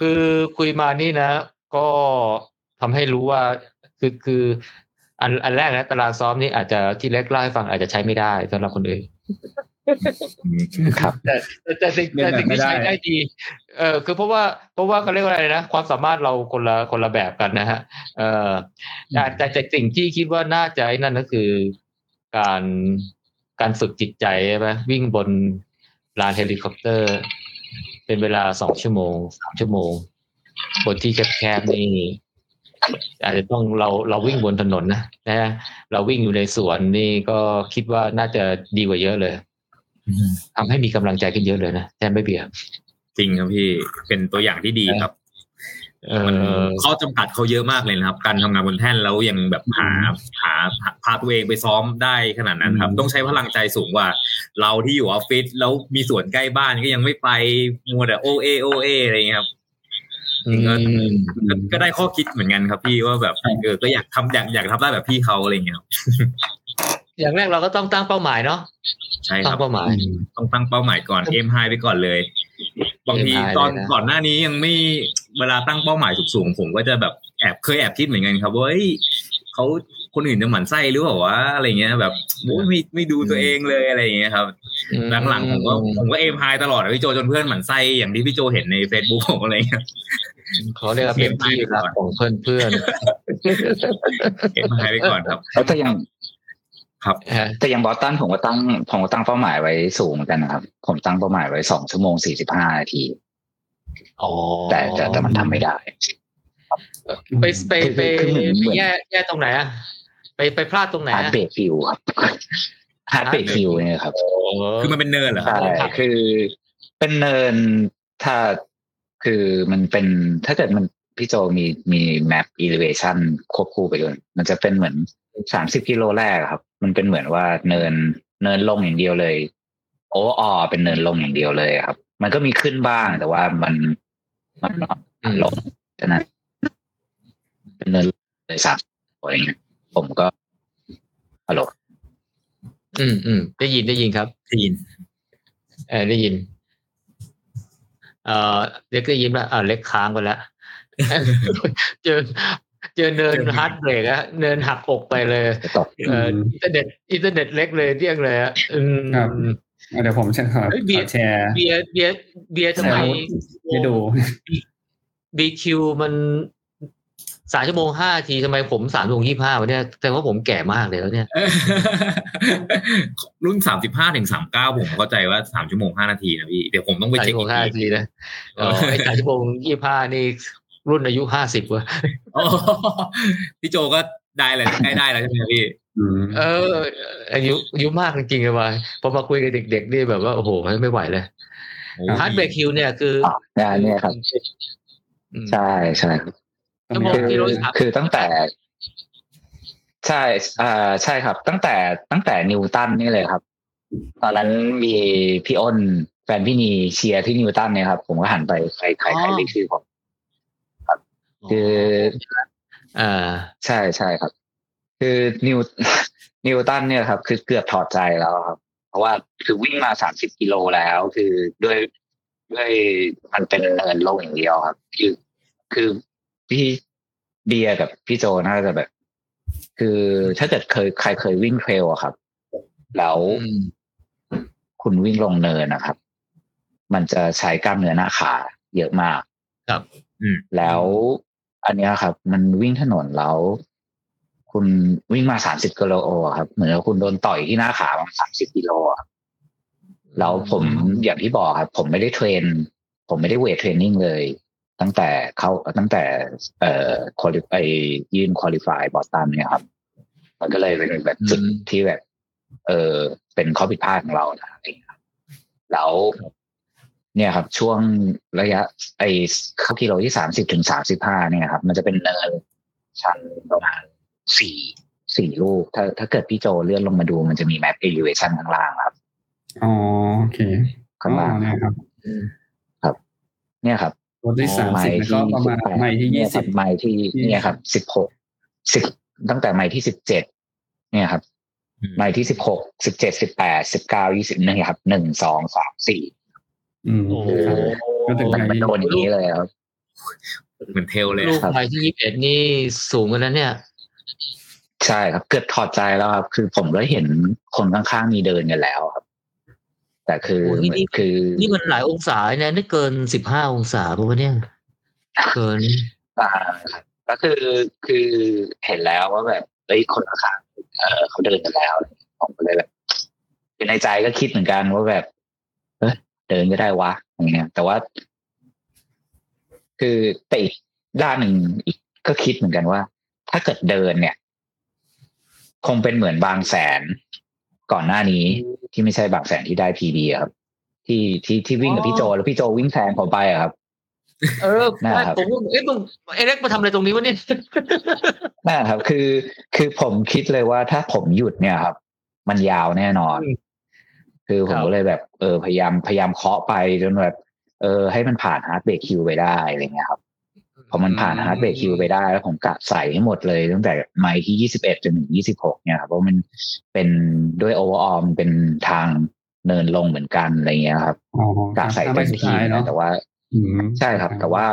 คือคุยมานี่นะ ก็ทำให้รู้ว่าคือคืออันอันแรกนะตารางซ้อมนี่อาจจะที่เล็กเล่าให้ฟังอาจจะใช้ไม่ได้สำหรับคนอื่น ครับแต่แต่แต่สิ่งแต่สิ่งที่ใช้ได้ดี เออคือเพราะว่าเพราะว่าเขาเรียกว่าอะไรนะความสามารถเราคนละคนละแบบกันนะฮะ เออแต่แต่แต่สิ่งที่คิดว่าน่าจะไอ้นั่นก็คือการการฝึกจิตใจใช่ไหมวิ่งบนลานเฮลิคอปเตอร์ เป็นเวลาสองชั่วโมงสามชั่วโมง บนที่แคบๆนี่อาจจะต้องเราเราวิ่งบนถนนนะนะฮะเราวิ่งอยู่ในสวนนี่ก็คิดว่าน่าจะดีกว่าเยอะเลย ทำให้มีกำลังใจขึ้นเยอะเลยนะแทนไม่เบียร์จริงครับพี่เป็นตัวอย่างที่ดีครับเอมันอข้อจำกัดเขาเยอะมากเลยนะครับ การทำงานบนแท่นแล้วยังแบบหาหาหาพาตัวเองไปซ้อมได้ขนาดนั้นครับ ต้องใช้พลังใจสูงกว่า เราที่อยู่ออฟฟิศแล้วมีสวนใกล้บ้านก็ยังไม่ไปมัวแต่โอเอโอเออะไรอย่างเงี้ยครับอืมก็ก็ได้ข้อคิดเหมือนกันครับพี่ว่าแบบเออก็อยากทำอยากอยากทำได้แบบพี่เขาอะไรอย่างเงี้ยครับ อย่างแรกเราก็ต้องตั้งเป้าหมายเนาะใช่คตั้รังบเป้าหมาย ต้องตั้งเป้าหมายก่อนเอมไฮไปก่อนเลยบางที aim high ตอนเลยนะก่อนหน้านี้ยังไม่เวลาตั้งเป้าหมายสูงๆผมก็จะแบบแอบเคยแอบคิดเหมือนกันครับว่าเฮ้ยเขาคนอื่นจะหมั่นไส้หรือเปล่าวะอะไรเงี้ย แบบโอ้ยไม่ไม่ดูตัวเองเลยอะไรอย่างเงี้ยครับหลังๆผมก็ผมก็เอมไฮตลอดอะพี่โจจนเพื่อนหมั่นไส้อย่างที่พี่โจเห็นในเฟซบุ๊กผมอะไรเงี้ยเขาเรียกว่าเป็นที่รักของเพื่อนเพื่อนaim high ไปก่อนครับแล้วแต่ยัง ครับแต่ยังบอสตันผมก็ตั้งผมก็ตั้งเป้าหมายไว้สูงเหมือนกันนะครับ ผมตั้งเป้าหมายไว้สองชั่วโมงสี่สิบห้านาทีอ๋อแต่แต่แต่มันทำไม่ได้ ไปไปไปคือเหมือนเหมือนแย่แย่ตรงไหนอะไปไปพลาดตรงไหน Heart อะ break Hill ครับ Heartbreak Hill เนี่ยครับคือมันเป็นเนินเหรอครับใช่คือเป็นเนินถ้าคือมันเป็นถ้าเกิดมันพี่โจมีมีแมป elevation ควบคู่ไปด้วยมันจะเป็นเหมือน สามสิบกิโลแรกอะครับ มันเป็นเหมือนว่าเนินเนินลงอย่างเดียวเลยโอ้ออเป็นเนินลงอย่างเดียวเลยครับ มันก็มีขึ้นบ้างแต่ว่ามันมันมันลงฉะนั้นเป็นเนินเลยสามอะไรเงี้ยผมก็ฮัลโหลอืมอืมได้ยินได้ยินครับทีนเออได้ยิน เอ่อเล็กได้ยินว่าอ่าเล็กค้างไปแล้วเจอ เจอเนิน Heartbreak อะเนินหักอกไปเลยจะตกเอ่ออินเทอร์เน็ตอินเทอร์เน็ตเล็กเลยเรียกเลยอะอืมครับเดี๋ยวผมจะขอเฮ้ยเบียร์ขอแชร์เบียร์เบียร์เบียร์ทำไมให้ดู BQ มันสามชั่วโมงห้าทีทำไมผมสามชั่วโมงยี่ห้าวะเนี่ยแต่ว่าผมแก่มากเลยแล้วเนี่ย รุ่นสามสิบห้าถึงสามเก้าผมเข้าใจว่าสามชั่วโมงห้านาทีนะพี่เดี๋ยวผมต้องไปเช็คอีกทีสามชั่วโมงห้านาทีนะอ๋อไอ้สามชั่วโมงยี่ห้านี่ รุ่นอายุห้าสิบวะโอ้พี่โจก็ได้เลยใกล้ได้แล้วใช่ไหมพี่อืมเออ อายุอายุมากจริงๆเลยว่ะพอมาคุยกับเด็กๆนี่แบบว่าโอ้โหไม่ไหวเลยโอ้ Heartbreak Hill เนี่ยคืออ๋อเนี่ยเนี่ยครับอืมใช่ใช่ครับชั่วโมงคือที่ร้อยสามคือตั้งแต่ ใช่อ่าใช่ครับ ตั้งแต่ตั้งแต่นิวตันนี่เลยครับ ตอนนั้นมีพี่อ้นแฟนพี่นีเชียร์ที่นิวตันเนี่ยครับ ผมก็หันไปใครใครใครเรียกชื่อผม คืออ่าใช่ใช่ครับ คือนิวนิวตันเนี่ยครับ คือเกือบถอดใจแล้วครับ เพราะว่าคือวิ่งมาสามสิบกิโลแล้ว คือด้วยด้วยมันเป็นเนินลงอย่างเดียวครับ คือคือพี่เบียร์กับพี่โจน่าจะแบบ คือถ้าเกิดเคยใครเคยวิ่งเทรลอะครับ แล้วอืมคุณวิ่งลงเนินนะครับ มันจะใช้กล้ามเนื้อหน้าขาเยอะมาก ครับ อืมแล้ว อันเนี้ยครับ มันวิ่งถนนแล้ว คุณวิ่งมาสามสิบกิโลอะครับ เหมือนกับคุณโดนต่อยที่หน้าขามาสามสิบกิโลอะแล้วผมอย่างที่บอกครับ ผมไม่ได้ train ผมไม่ได้ weight training เลย ตั้งแต่เข้าตั้งแต่ เอ่อ quali ไปยื่น qualify บอสตันเนี่ยครับ มันก็เลยเป็นแบบจุดอืมที่แบบ เออเป็นข้อผิดพลาดของเรานะอะไรอย่างเงี้ยครับแล้ว เนี่ยครับ ช่วงระยะไอ้เข้ากิโลที่สามสิบถึงสามสิบห้าเนี่ยครับ มันจะเป็นเนินชันประมาณสี่สี่ลูก ถ้าถ้าเกิดพี่โจเลื่อนลงมาดูมันจะมีแมป elevation ข้างล่างครับอ๋อโอเคข้างล่างอ๋อเนี่ยครับ เนี่ยครับตัวที่สามไมสิบค์แล้วก็ประมาณ18ไมค์ที่เนี่ยี่ยคสิรับบไมค์ที่ที่เนี่ยครับสิบหกสิบตั้งแต่ไมค์ที่สิบเจ็ดเนี่ยครับอืมไมค์ที่สิบหกสิบเจ็ดสิบแปดสิบเก้ายี่สิบนี่ครับหนึ่งสองสามสี่ อืมโอ้โหครับก็ถึงมันมันโดนอย่างนี้เลยครับเหมือนเทลเลยลูกครับไมค์ที่ยี่สิบเอ็ดนี่สูงกันนะเนี่ย ใช่ครับ เกิดถอดใจแล้วครับ คือผมก็เห็นคนข้างๆมีเดินกันแล้วครับ แต่คือโอ้นี่นี่คือ นี่มันหลายองศาเนี่ยนี่เกินสิบห้าองศาป่ะวะเนี่ย เกินอ่าครับก็คือคือเห็นแล้วว่าแบบเอ้ยคนข้างๆเออเขาเดินกันแล้วผมก็เลยแบบคือในใจก็คิดเหมือนกันว่าแบบ เอยเดินก็ได้วะอย่างเงี้ย แต่ว่า คือแต่อีกด้านหนึ่งอีกก็คิดเหมือนกันว่า ถ้าเกิดเดินเนี่ย คงเป็นเหมือนบางแสนก่อนหน้านี้ที่ไม่ใช่บางแสนที่ได้พีดีครับ ที่ที่ที่วิ่งกับพี่โจแล้วพี่โจวิ่งแซงผมไปอะครับ เออนะครับผมว่าเอ๊ะมึงเอเล็กมาทำอะไรตรงนี้วะเนี่ยนั่นแหละครับ คือคือผมคิดเลยว่าถ้าผมหยุดเนี่ยครับ มันยาวแน่นอนอืม คือผมครับก็เลยแบบเออพยายามพยายามเคาะไปจนแบบเออให้มันผ่าน Heartbreak Hill ไปได้อะไรเงี้ยครับพอมันผ่าน Heartbreak Hill ไปได้ แล้วผมกะใส่ให้หมดเลยตั้งแต่ไมล์ที่ยี่สิบเอ็ดจนถึงยี่สิบหกเนี่ยครับเพราะมันเป็นด้วยโอเวอร์ออมเป็นทางเนินลงเหมือนกันอะไรเงี้ยครับอ๋อกะใส่ถ้าเต็ไม่มสุดที่ท้ายนะเนาะแต่ว่าอืมใช่ครับ แต่ว่า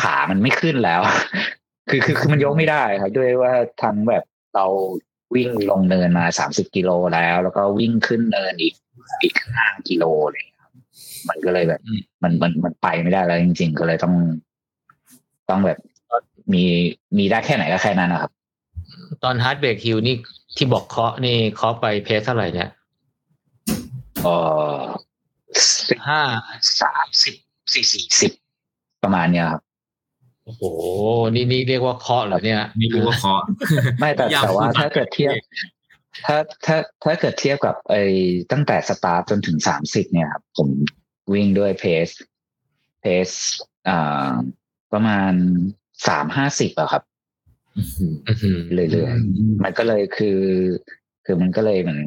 ขามันไม่ขึ้นแล้ว คือคือคือมันยกไม่ได้ครับ ด้วยว่าทั้งแบบเรา วิ่งลงเนินมาสามสิบกิโลแล้ว แล้วก็วิ่งขึ้นเนินอีกอีกห้ากิโลเลยครับ มันก็เลยแบบอืมมันมันมันไปไม่ได้แล้วจริง ๆ ก็เลยต้อง ต้องแบบมีมีได้แค่ไหนก็แค่นั้นนะครับ ตอน Heartbreak Hill นี่ที่บอกเคาะนี่เคาะไป pace เท่าไหร่เนี่ยเออห้าสามสิบสี่สี่สิบประมาณเนี้ยครับ โอ้โห นี่นี่เรียกว่าเคาะเหรอเนี่ยไม่รู้ว่าเคาะไม่แต่ยาวแต่ว่ามากถ้าเกิดเทียบ ถ้าถ้าถ้าเกิดเทียบกับไอ้ตั้งแต่สตาร์ทจนถึงสามสิบเนี่ยครับผมวิ่งด้วยเพสเพสอ่าประมาณสามห้าสิบอะครับอื้อหือเรื่อยๆมันก็เลยคือ คือมันก็เลยเหมือน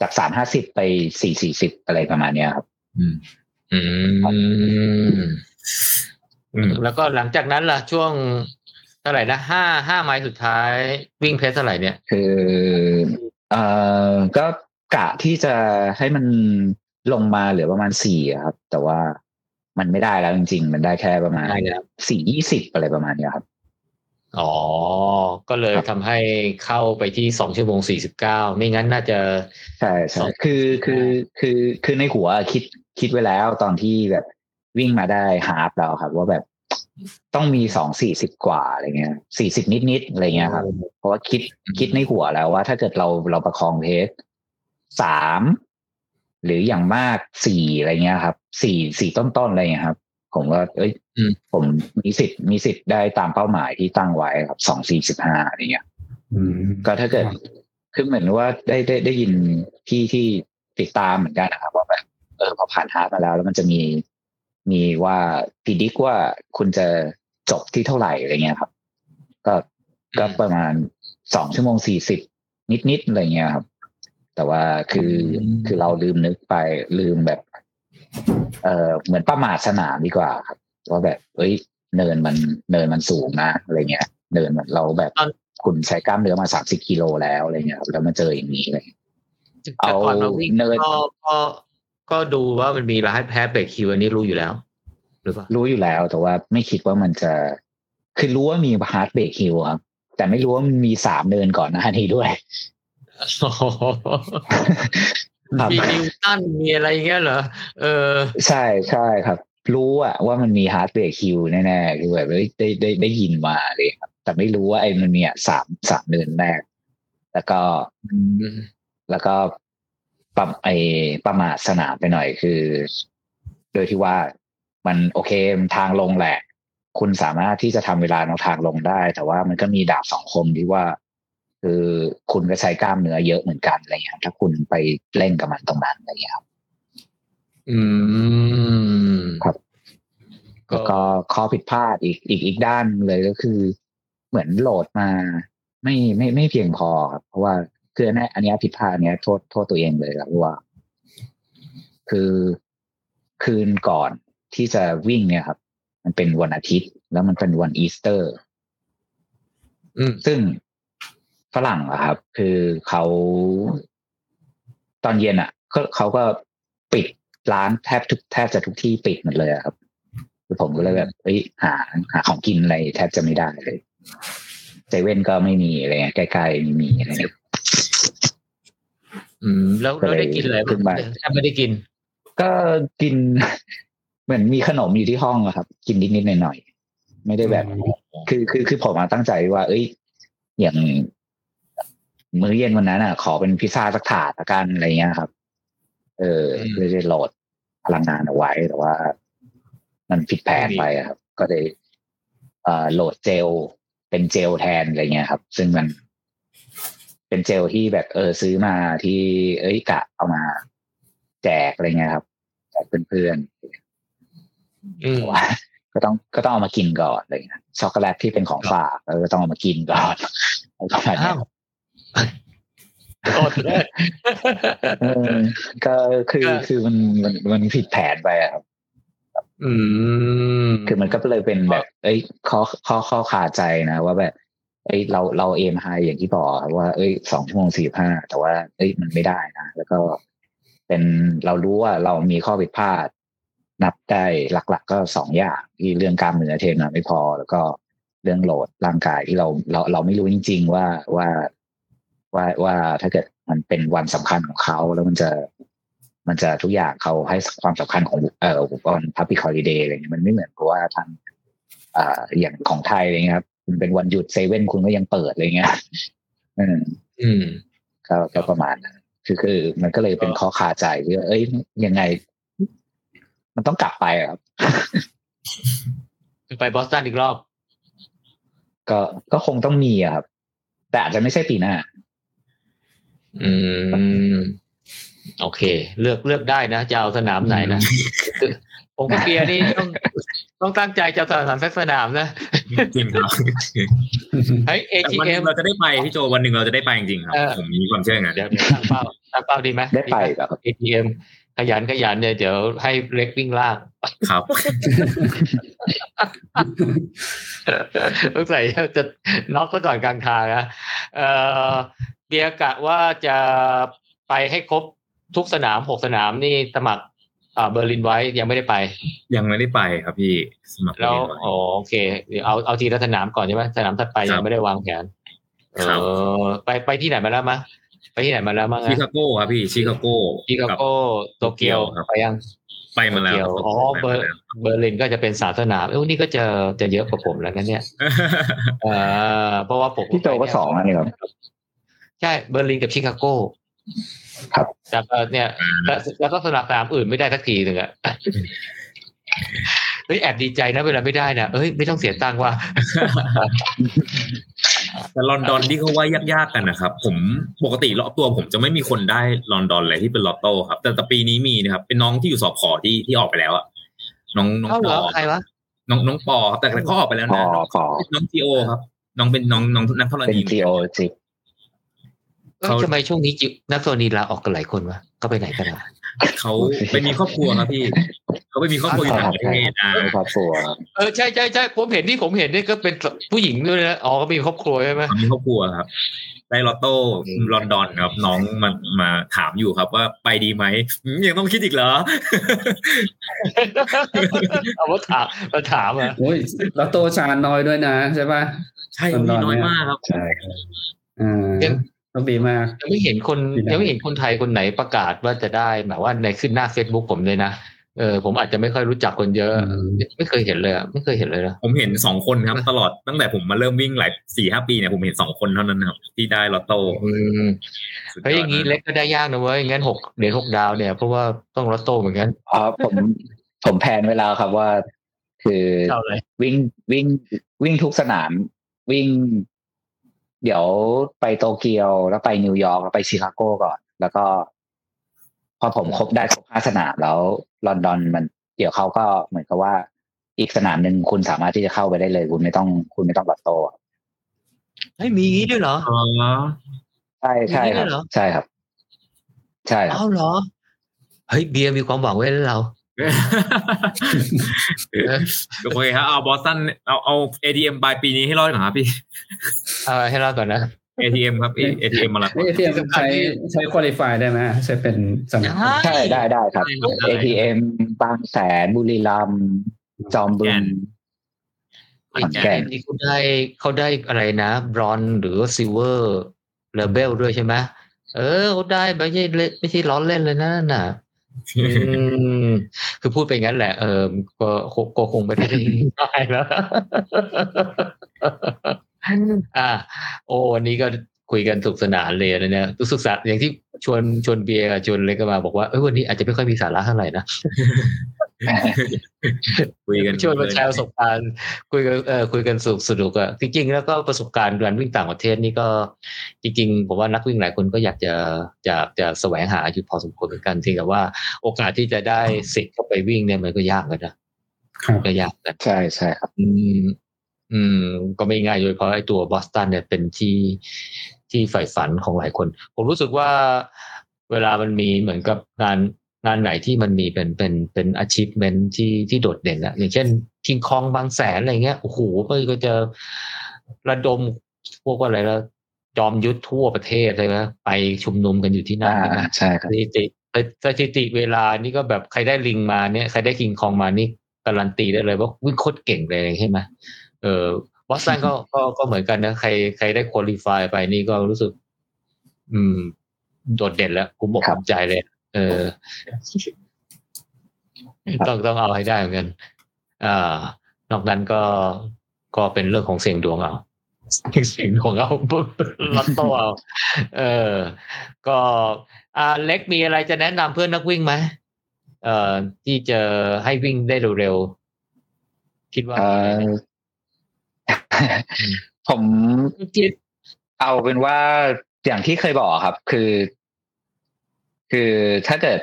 จากสามห้าสิบไปสี่สี่สิบอะไรประมาณเนี้ยครับ อืม อืมอืม แล้วก็หลังจากนั้นล่ะช่วงเท่าไหร่นะห้าห้าไมล์สุดท้ายวิ่งเพสเท่าไหร่เนี่ยคือเอ่อก็กะที่จะให้มันลงมาเหลือประมาณสี่อะครับ แต่ว่ามันไม่ได้แล้วจริง ๆ มันได้แค่ประมาณได้แล้วสี่ยี่สิบอะไรประมาณเนี้ยครับอ๋อ ก็เลยครับทำให้เข้าไปที่สองชั่วโมงสี่สิบเก้าไม่งั้นน่าจะใช่สใช่องคือคือคือคือในหัวคิดคิดไว้แล้วตอนที่แบบ วิ่งมาได้ฮาร์ฟแล้วครับ ว่าแบบต้องมีสองสี่สิบกว่าอะไรเงี้ยสี่สิบนิดนิดๆอะไรเงี้ยครับ เพราะว่าคิดคิดในหัวแล้วว่าถ้าเกิดเราเราประคองเพสสามหรืออย่างมากสี่อะไรเงี้ยครับสี่สี่ต้นๆอะไรเงี้ยครับ ผมว่าเอ้ยอืมผมมีสิทธิ์มีสิทธิ์ได้ตามเป้าหมายที่ตั้งไว้ครับสองสี่สิบห้าอะไรเงี้ยอืมก็ถ้าเกิดคือเหมือนว่าได้ได้ได้ยินพี่ที่ติดตามเหมือนกันนะครับ ว่าแบบเออพอผ่าน half มาแล้ว แล้วมันจะมี มีว่า predict ว่าคุณจะจบที่เท่าไหร่อะไรเงี้ยครับ ก็ก็ประมาณสองชั่วโมงสี่สิบนิดนิดๆอะไรเงี้ยครับ แต่ว่าคือคือเราลืมนึกไปลืมแบบ เออเหมือนประมาทสนามดีกว่าครับว่าแบบ เอ้ย เนินมันเนินมันสูงนะอะไรเงี้ย เนินมันเราแบบตอนคุณใช้กล้ามเนื้อมาสามสิบกิโลแล้วอะไรเงี้ยครับแล้วมาเจออย่างนี้เลยแต่ก่อนเราเอาวิ่งเนินก็ ก็ก็ดูว่ามันมี Heartbreak Hill อันนี้รู้อยู่แล้ว หรือเปล่ารู้อยู่แล้วแต่ว่าไม่คิดว่ามันจะ คือรู้ว่ามี Heartbreak Hill ครับ แต่ไม่รู้ว่ามันมีสามเนินก่อนหน้านี้ด้วยครับมีนิวตันมีอะไรเงี้ยเหรอเออ ใช่ใช่ครับ รู้อะว่ามันมี Heartbreak Hillแน่ๆคือแบบได้ได้ได้ได้ยินมาเลยครับ แต่ไม่รู้ว่าไอ้มันเนี่ยสามสามเนินแรกแล้วก็แล้วก็ ประไอประมาทสนามไปหน่อยคือ โดยที่ว่ามันโอเคมันทางลงแหละ คุณสามารถที่จะทำเวลาในทางลงได้ แต่ว่ามันก็มีดาบสองคมที่ว่า คือคุณก็ใช้กล้ามเนื้อเยอะเหมือนกันอะไรอย่างเงี้ยถ้าคุณไปเล่นกับมันตรงนั้นอะไรอย่างเงี้ยครับอืมครับแล้วก็ข้อผิดพลาดอีกอีกอีกด้านเลยก็คือ เหมือนโหลดมา ไม่ไม่ไม่เพียงพอครับเพราะว่า คืออันนี้อันนี้ผิดพลาดอันเนี้ยโทษโทษตัวเองเลยครับว่า คือคืนก่อนที่จะวิ่งเนี่ยครับ มันเป็นวันอาทิตย์ แล้วมันเป็นวันอีสเตอร์อืมซึ่งฝรั่งอะครับ คือเขาตอนเย็นอะก็เขาก็ปิดร้านแทบทุกแทบจะทุกที่ปิดหมดเลยอะครับคือผมก็เลยแบบเฮ้ยหาหาของกินอะไรแทบจะไม่ได้เลยเซเว่นก็ไม่มีอะไรเงี้ยใกล้ๆไม่มีอะไรเงี้ย อืม แล้วเราได้กินอะไรขึ้นมาแทบไม่ได้กิน ก็กิน เหมือนมีขนมอยู่ที่ห้องอะครับ กินนิดๆหน่อยๆไม่ได้แบบ คือคือคือผมมาตั้งใจว่า เอ้ย อย่างมื้อเย็นวันนั้นอะ ขอเป็นพิซซ่าสักถาดละกันอะไรเงี้ยครับ เอออืมเพื่อจะโหลดพลังงานเอาไว้แต่ว่า มันผิดแผนไปอะครับ ก็เลยเอ่อโหลดเจลเป็นเจลแทนอะไรเงี้ยครับ ซึ่งมัน เป็นเจลที่แบบเออซื้อมาที่เอ้ยกะเอามา แจกอะไรเงี้ยครับแจกเพื่อนๆอืมแต่ว่าก็ต้องก็ต้องเอามากินก่อนอะไรเงี้ยช็อกโกแลตที่เป็นของฝากเราก็ต้องเอามากินก่อนอะไรประมาณเนี้อ้ายวโอดเลยเออก็คือก็คือมันมันมันผิดแผนไปอะครับ อืม คือมันก็เลยเป็นแบบ เอ้ยข้อข้อข้อคาใจนะว่าแบบ เอ้ยเราเราเอมไฮอย่างที่บอกครับว่าเอ้ยสองชั่วโมงสี่ห้าแต่ว่า เอ้ยมันไม่ได้นะแล้วก็เป็นเรารู้ว่าเรามีข้อผิดพลาด นับได้หลัก ๆ ก็สองอย่างที่เรื่องกล้ามเนื้อ train มาไม่พอ แล้วก็เรื่อง load ร่างกายที่เราเราเราไม่รู้จริง ๆ ว่าว่าว่าว่าถ้าเกิดมันเป็นวันสำคัญของเขาแล้วมันจะมันจะทุกอย่างเขาให้ความสำคัญของเอ่อวัน public holiday อะไรเงี้ยมันไม่เหมือนกับว่าทางอ่าอย่างของไทยอะไรเงี้ยครับ คุณเป็นวันหยุดเซเว่นคุณก็ยังเปิดอะไรเงี้ยอืมอืมก็ก็ประมาณนั้นคือคือ มันก็เลยเป็นข้อคาใจที่ว่าเอ้ยยังไง มันต้องกลับไปอะครับไปบอสตันอีกรอบ ก็ก็คงต้องมีอะครับ แต่อาจจะไม่ใช่ปีหน้า อืม โอเค เลือกเลือกได้นะจะเอาสนามไหนนะคือผมกับเบียร์นี่ต้องต้องตั้งใจจะเอาสนามสักสนามนะ จริงครับเฮ้ยแต่วันหนึ ATM งเราจะได้ไปพี่โจวันหนึ่งเราจะได้ไปจริงๆครับเออผมมีความเชื่ออย่างนั้นเดี๋ยวเดี๋ยวตั้งเป้าตั้งเป้าดีไหมได้ไปหมแบบครับ ATM ขยันขยันเนี่ยเดี๋ยวให้เล็กวิ่งลากครับสงสัยจะน็อกซะก่อนกลางทางนะเอ่อเบียร์กะว่าจะไปให้ครบทุกสนามหกสนามนี่สมัคร อ่าเบอร์ลินไว้ยังไม่ได้ไป ยังไม่ได้ไปครับพี่สมัครแล้วเรียนไว้อ๋อโอเคเดี๋ยวเอาเอาทีละสนามก่อนใช่ไหมสนามถัดไปครัยับงไม่ได้วางแผนเออครับไปไปที่ไหนมาแล้วมะไปที่ไหนมาแล้วมั้งชิอะคาโกครับพี่ชิคาโกชิคาโกโตเกียวครับไปยังไปมาแล้วโตเกียวอ๋อไปเบอมาร์แล้วเบอร์ลินก็จะเป็นสามสนามเอ้ยนี่ก็จะจะเยอะกว่าผมแล้วนะเนี่ยเออเพราะว่าผมพี่โจก็สองอันนี้ครับใช่เบอร์ลินกับชิคาโก ครับแต่ก็เนี่ยแล้วแล้วก็สนามสนามอื่นไม่ได้สักทีหนึ่งอะเฮ้ยแอบดีใจนะเวลาไม่ได้นะเอ้ยไม่ต้องเสียตังค์ว่ะแต่ลอนดอนที่เขาว่ายากๆกันนะครับ ผมปกติรอบตัวผมจะไม่มีคนได้ลอนดอนเลยที่เป็นลอตโต้ครับ แต่แต่ปีนี้มีนะครับ เป็นน้องที่อยู่สอบขอที่ที่ออกไปแล้วอะน้องน้องเอ้าปเหรออใครวะน้องน้องปอครับแต่แต่เขาออกไปแล้วพอนะน้องพอน้องจีโอครับ น้องเป็นน้องน้องนักธรเป็นณีจีโอจิเอ้ย เขาทำไมช่วงนี้จินักโซนีลาออกกันหลายคนวะก็ไปไหนกันอะเขาไปมีครอบครัวครับพี่เขาไปมีครอบครัวอยู่ต่างประเทศอ่าครอบครัวครับเออใช่ใช่ใช่ผมเห็นที่ผมเห็นนี่ก็เป็นผู้หญิงด้วยนะอ๋อก็มีครอบครัวใช่ไหมเขามีครอบครัวครับได้ลอตโต้อืมลอนดอนครับ น้องมามาถามอยู่ครับว่าไปดีไหมอืมยังต้องคิดอีกเหรอเอาว่าถามมาถามอะโอ้ยแล้วโตชานน้อยด้วยนะใช่ป่ะใช่ครับมีน้อยมากครับใช่ครับอ่า โชคดีมากยังไม่เห็นคนที่ไหนยังไม่เห็นคนไทยคนไหนประกาศว่าจะได้แบบว่าในขึ้นหน้าเฟซบุ๊กผมเลยนะเออผมอาจจะไม่ค่อยรู้จักคนเยอะอืมไม่เคยเห็นเลยอะไม่เคยเห็นเลยนะผมเห็นสองคนครับ ตลอดตั้งแต่ผมมาเริ่มวิ่งหลายสี่ห้าปีเนี่ยผมเห็นสองคนเท่านั้นนะครับที่ได้ลอตโต้อืมสุดเฮ้ยอย่างนี้นี้เล็กก็ได้ยากนะเว้ยงั้นหกเหรียญหกดาวเนี่ยเพราะว่าต้องลอตโต้เหมือนกันอ๋อผมผม plan ไว้แล้วครับว่า คือเท่าไหร่วิ่งวิ่งวิ่งทุกสนามวิ่ง เดี๋ยวไปโตเกียวแล้วไปนิวยอร์กแล้วไปชิคาโกก่อน แล้วก็ พอผมครบได้ครบห้าสนามแล้ว ลอนดอนมัน เดี๋ยวเขาก็เหมือนกับว่า อีกสนามหนึ่งคุณสามารถที่จะเข้าไปได้เลย คุณไม่ต้อง คุณไม่ต้อง ballotเฮ้ยมีงี้ด้วยเหรออ๋อใช่ใช่ครับอย่างนี้เลยเหรอใช่ครับใช่ครับอ้าวเหรอเฮ้ยเบียร์มีความหวังไว้แล้วเรา โอเคครับเอาบอสตันเอาเอา ATM ปลายปีนี้ให้รอดก่อนครับพี่เอาให้เราก่อนนะ ATM ครับ ATM มาละเอทีเอ็มใช้ใช้ qualify ได้ไหมใช้เป็นสนามใช่ได้ได้ครับได้ครับ ATM บางแสนบุรีรัมย์จอมบึงไอ้ขอนแกแก่นนี่เขาได้เขาได้อะไรนะ บรอนหรือ Silverเลเบลด้วยใช่ไหมเออเขาได้ไม่ใช่เล่นไม่ใช่ล้อเล่นเลยนะนั่นน่ะอืม คือพูดไปงั้นแหละ เออก็คงก็คงไม่ได้ได้แล้วอ่า โอ้วันนี้ก็คุยกันสุขสนานเลยนะเนี่ยรู้สึกสาอย่างที่ชวนชวนเบียร์ชวนเล็กมาบอกว่าเอ้วันนี้อาจจะไม่ค่อยมีสาระเท่าไหร่นะ คุยกันชวนมาแชร์ประสบการณ์คุยกันเออคุยกันสนุกสนุกอะจริงๆ แล้วก็ประสบการณ์การวิ่งต่างประเทศนี่ก็จริงๆผมว่านักวิ่งหลายคนก็อยากจะอยากจะแสวงหาอยู่พอสมควรเหมือนกันเพียงแต่ว่าโอกาสที่จะได้สิทธิ์เข้าไปวิ่งเนี่ยมันก็ยากเลยนะครับก็ยากนะใช่ใช่ครับอืมอืม ก็ไม่ง่ายโดยเฉพราะไอ้ตัวบอสตันเนี่ยเป็นที่ที่ใฝ่ฝันของหลายคน ผมรู้สึกว่าเวลามันมีเหมือนกับงาน งานไหนที่มันมีเป็นเป็นเป็น achievement ที่ที่โดดเด่นอะอย่างเช่นคิงคองบางแสนอะไรเงี้ยโอ้โหมันก็จะระดมพวกว่าอะไรแล้วจอมยุทธทั่วประเทศเลยนะไปชุมนุมกันอยู่ที่นั่นอ่าใช่ไหมใช่ครับสถิติสถิติเวลานี่ก็แบบใครได้ลิงมาเนี่ยใครได้คิงคองมานี่การันตีได้เลยว่าวิ่งโคตรเก่งเลยใช่ไหมเออบอสตันก็ก็ก็เหมือนกันนะ ใครใครได้คุริฟายไปนี่ก็รู้สึก อืม โดดเด่นแล้วผมบอกครัภูบมิใจเลย เออต้องต้องเอาให้ได้เหมือนกันอ่านอกนั้นก็ก็เป็นเรื่องของเสียงดวงเอาเสียงดวงเอาลอตโต้เอาเออ ก็อ่าเล็กมีอะไรจะแนะนำเพื่อนนักวิ่งไหมเอ่อที่จะให้วิ่งได้เร็วๆคิดว่าเอ่อผมคิดเอาเป็นว่าอย่างที่เคยบอกครับ คือ คือถ้าเกิด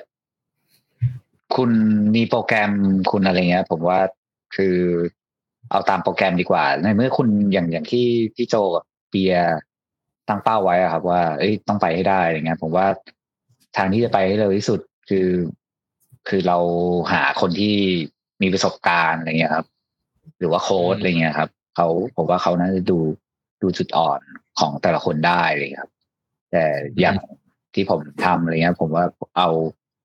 คุณมีโปรแกรมคุณอะไรเงี้ย ผมว่าคือเอาตามโปรแกรมดีกว่า ในเมื่อคุณอย่างอย่างที่พี่โจกับเปียตั้งเป้าไว้อะครับ ว่าเอ้ยต้องไปให้ได้อะไรเงี้ย ผมว่าทางที่จะไปให้เร็วที่สุดคือ คือเราหาคนที่มีประสบการณ์อะไรเงี้ยครับ หรือว่าโค้ดอะไรเงี้ยครับเขาผมว่าเขาน่าจะดูดูจุดอ่อนของแต่ละคนได้เลยครับ แต่อย่าง ที่ผมทำอะไรเงี้ย ผมว่าเอา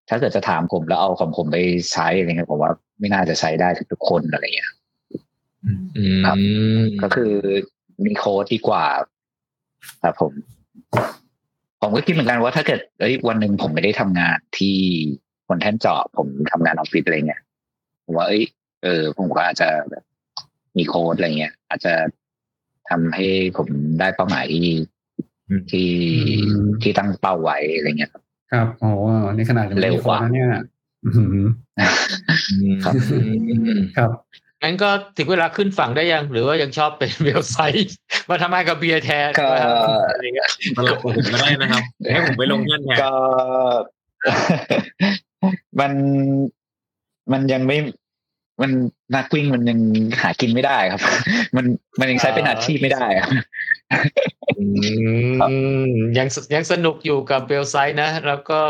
ถ้าเกิดจะถามผมแล้วเอาของผมไปใช้อะไรเงี้ยผมว่าไม่น่าจะใช้ได้ทุกๆคนอะไรเงี้ยอืมครับก็คือมีโค้ดดีกว่าครับผม ผมก็คิดเหมือนกันว่าถ้าเกิดเอ้ยวันหนึ่งผมไม่ได้ทำงานที่คนแท่นเจาะผมทำงานออฟฟิศอะไรเงี้ยผมว่าเอ้ยเออผมก็อาจจะแบบมีโค้ดอะไรเงี้ยอาจจะทำให้ผมได้เป้าหมายที่อืม ที่อืมที่ตั้งเป้าไว้อะไรเงี้ยครับครับโอ้นี่ขนาดยังไม่เร็วมีกว่าโค้ดนะเนี่ยอื้อหือครับอืมครับงั้นก็ถึงเวลาขึ้นฝั่งได้ยัง หรือว่ายังชอบเป็นเวลไซต์มาทำงานกับเบียร์แทนก็อะไรเงี้ยสลับกับผมก็ได้นะครับให้ผมไปลงเงื่อนแทนก็มันมันยังไม่ มันนักวิ่งมันยังหากินไม่ได้ครับ มันมันยังใช้เป็นอาชีพไม่ได้ครับอืมยังยังสนุกอยู่กับเวลไซต์นะ แล้วก็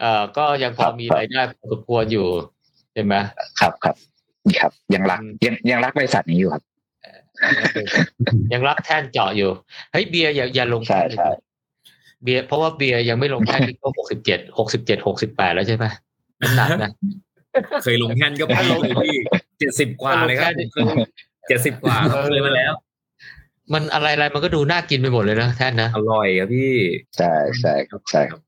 เอ่อก็ยังพอมีรายได้พอสมควรอยู่ใช่ไหมครับครับนี่ครับ ยังรักอืมยังยังรักบริษัทนี้อยู่ครับ ยังรักแท่นเจาะอยู่เฮ้ยเบียร์อย่าอย่าลงใช่แท่นใช่เบียร์เพราะว่าเบียร์ยังไม่ลงแท่นที่ก็หกสิบเจ็ดหกสิบเจ็ดหกสิบแปดแล้วใช่ไหมน้ำหนักนะ เคยลงแท่นก็ไปเลยพี่เจ็ดสิบกว่าเลยครับเจ็ดสิบกว่าครับเคยมาแล้ว มันอะไรอะไรมันก็ดูน่ากินไปหมดเลยนะแท่นนะอร่อยครับพี่ใช่ใช่ครับใช่ครับ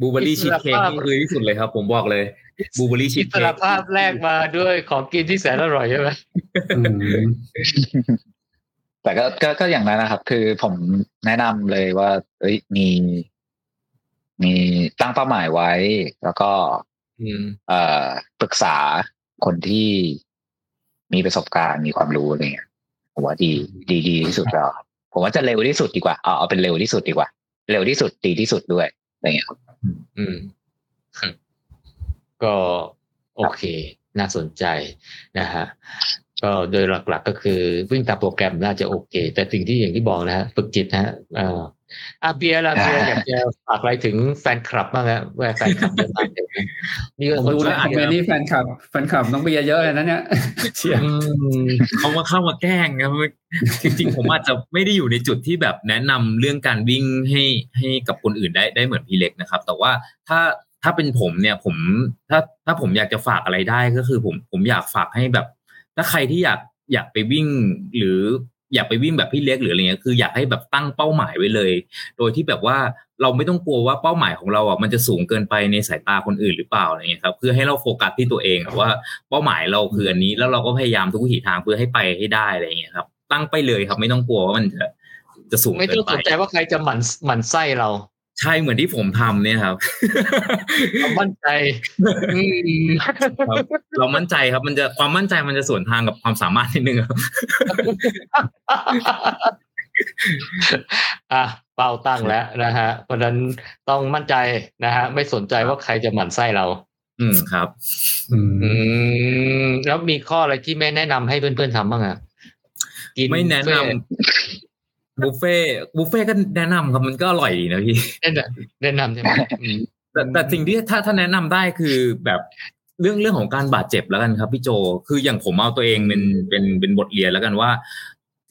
บูเบอรี่ชีสเค้กนี่คือที่สุดเลยครับ ผมบอกเลยบูเบอรี่ชีอิสสเค้รกภาพแรกมาด้วยของกินที่แสนอร่อยใช่ไหมอืมแต่ก็ก็ก็อย่างนั้นนะครับ คือผมแนะนำเลยว่าเอ้ยมี มีตั้งเป้าหมายไว้ แล้วก็อืมเอ่อปรึกษาคนที่มีประสบการณ์มีความรู้อะไรเงี้ยผมว่าดีดีดีที่สุดแล้วครับผมว่าจะเร็วที่สุดดีกว่าเอาเอาเป็นเร็วที่สุดดีกว่า เร็วที่สุดดีที่สุดด้วยอะไรเงี้ยครับอืมก็โอเค น่าสนใจนะฮะ ก็โดยหลักๆก็คือวิ่งตามโปรแกรมน่าจะโอเค แต่สิ่งที่อย่างที่บอกนะฮะฝึกจิตนะฮะเอ่ออาเบียร์ละเบียร์อยากจะฝากอะไรถึงแฟนคลับบ้างฮะว่าแฟนคลับเยอะมากเลยนะมีผมคนดูแล้วอ่าคอมเมนต์นี่แฟนคลับแฟนคลับน้องเบียร์เยอะเลยนะเนี่ยเชียร์เขามาเข้ามาแกล้งครับจริงๆผมอาจจะไม่ได้อยู่ในจุดที่แบบแนะนำเรื่องการวิ่งให้ให้กับคนอื่นได้ได้เหมือนพี่เล็กนะครับ แต่ว่าถ้าถ้าเป็นผมเนี่ยผมถ้าถ้าผมอยากจะฝากอะไรได้ก็คือผมผมอยากฝากให้แบบ ถ้าใครที่อยากอยากไปวิ่งหรืออยากไปวิ่งแบบพี่เล็กหรืออะไรเงี้ยคืออยากให้แบบตั้งเป้าหมายไว้เลย โดยที่แบบว่าเราไม่ต้องกลัวว่าเป้าหมายของเราอะมันจะสูงเกินไปในสายตาคนอื่นหรือเปล่าอะไรเงี้ยครับเพื่อให้เราโฟกัสที่ตัวเองว่าเป้าหมายเราคืออันนี้แล้วเราก็พยายามทุกวิถีทางเพื่อให้ไปให้ได้อะไรเงี้ยครับ ตั้งไปเลยครับไม่ต้องกลัวว่ามันจะจะสูงไม่ต้องสนใจว่าใครจะหมั่นหมั่นไส้เรา ใช่เหมือนที่ผมทำเนี่ยครับเรามั่นใจอืมเรามั่นใจครับ มันจะความมั่นใจมันจะสวนทางกับความสามารถนิดนึงครับอะเป้าตั้งแล้วนะฮะเพราะฉะนั้นต้องมั่นใจนะฮะไม่สนใจว่าใครจะหมั่นไส้เรา อืมครับ อืมอืมแล้วมีข้ออะไรที่ไม่แนะนำให้เพื่อนๆทำบ้างอะกินไม่แนะนำ บุฟเฟ่ต์บุฟเฟ่ต์ก็แนะนำครับมันก็อร่อยดีนะพี่แนะนำแนะนำใช่ไหมอืมแต่แต่สิ่งที่ถ้าถ้าแนะนำได้คือแบบเรื่องเรื่องของการบาดเจ็บแล้วกันครับพี่โจ คืออย่างผมเอาตัวเองเป็นเป็นเป็นบทเรียนแล้วกันว่า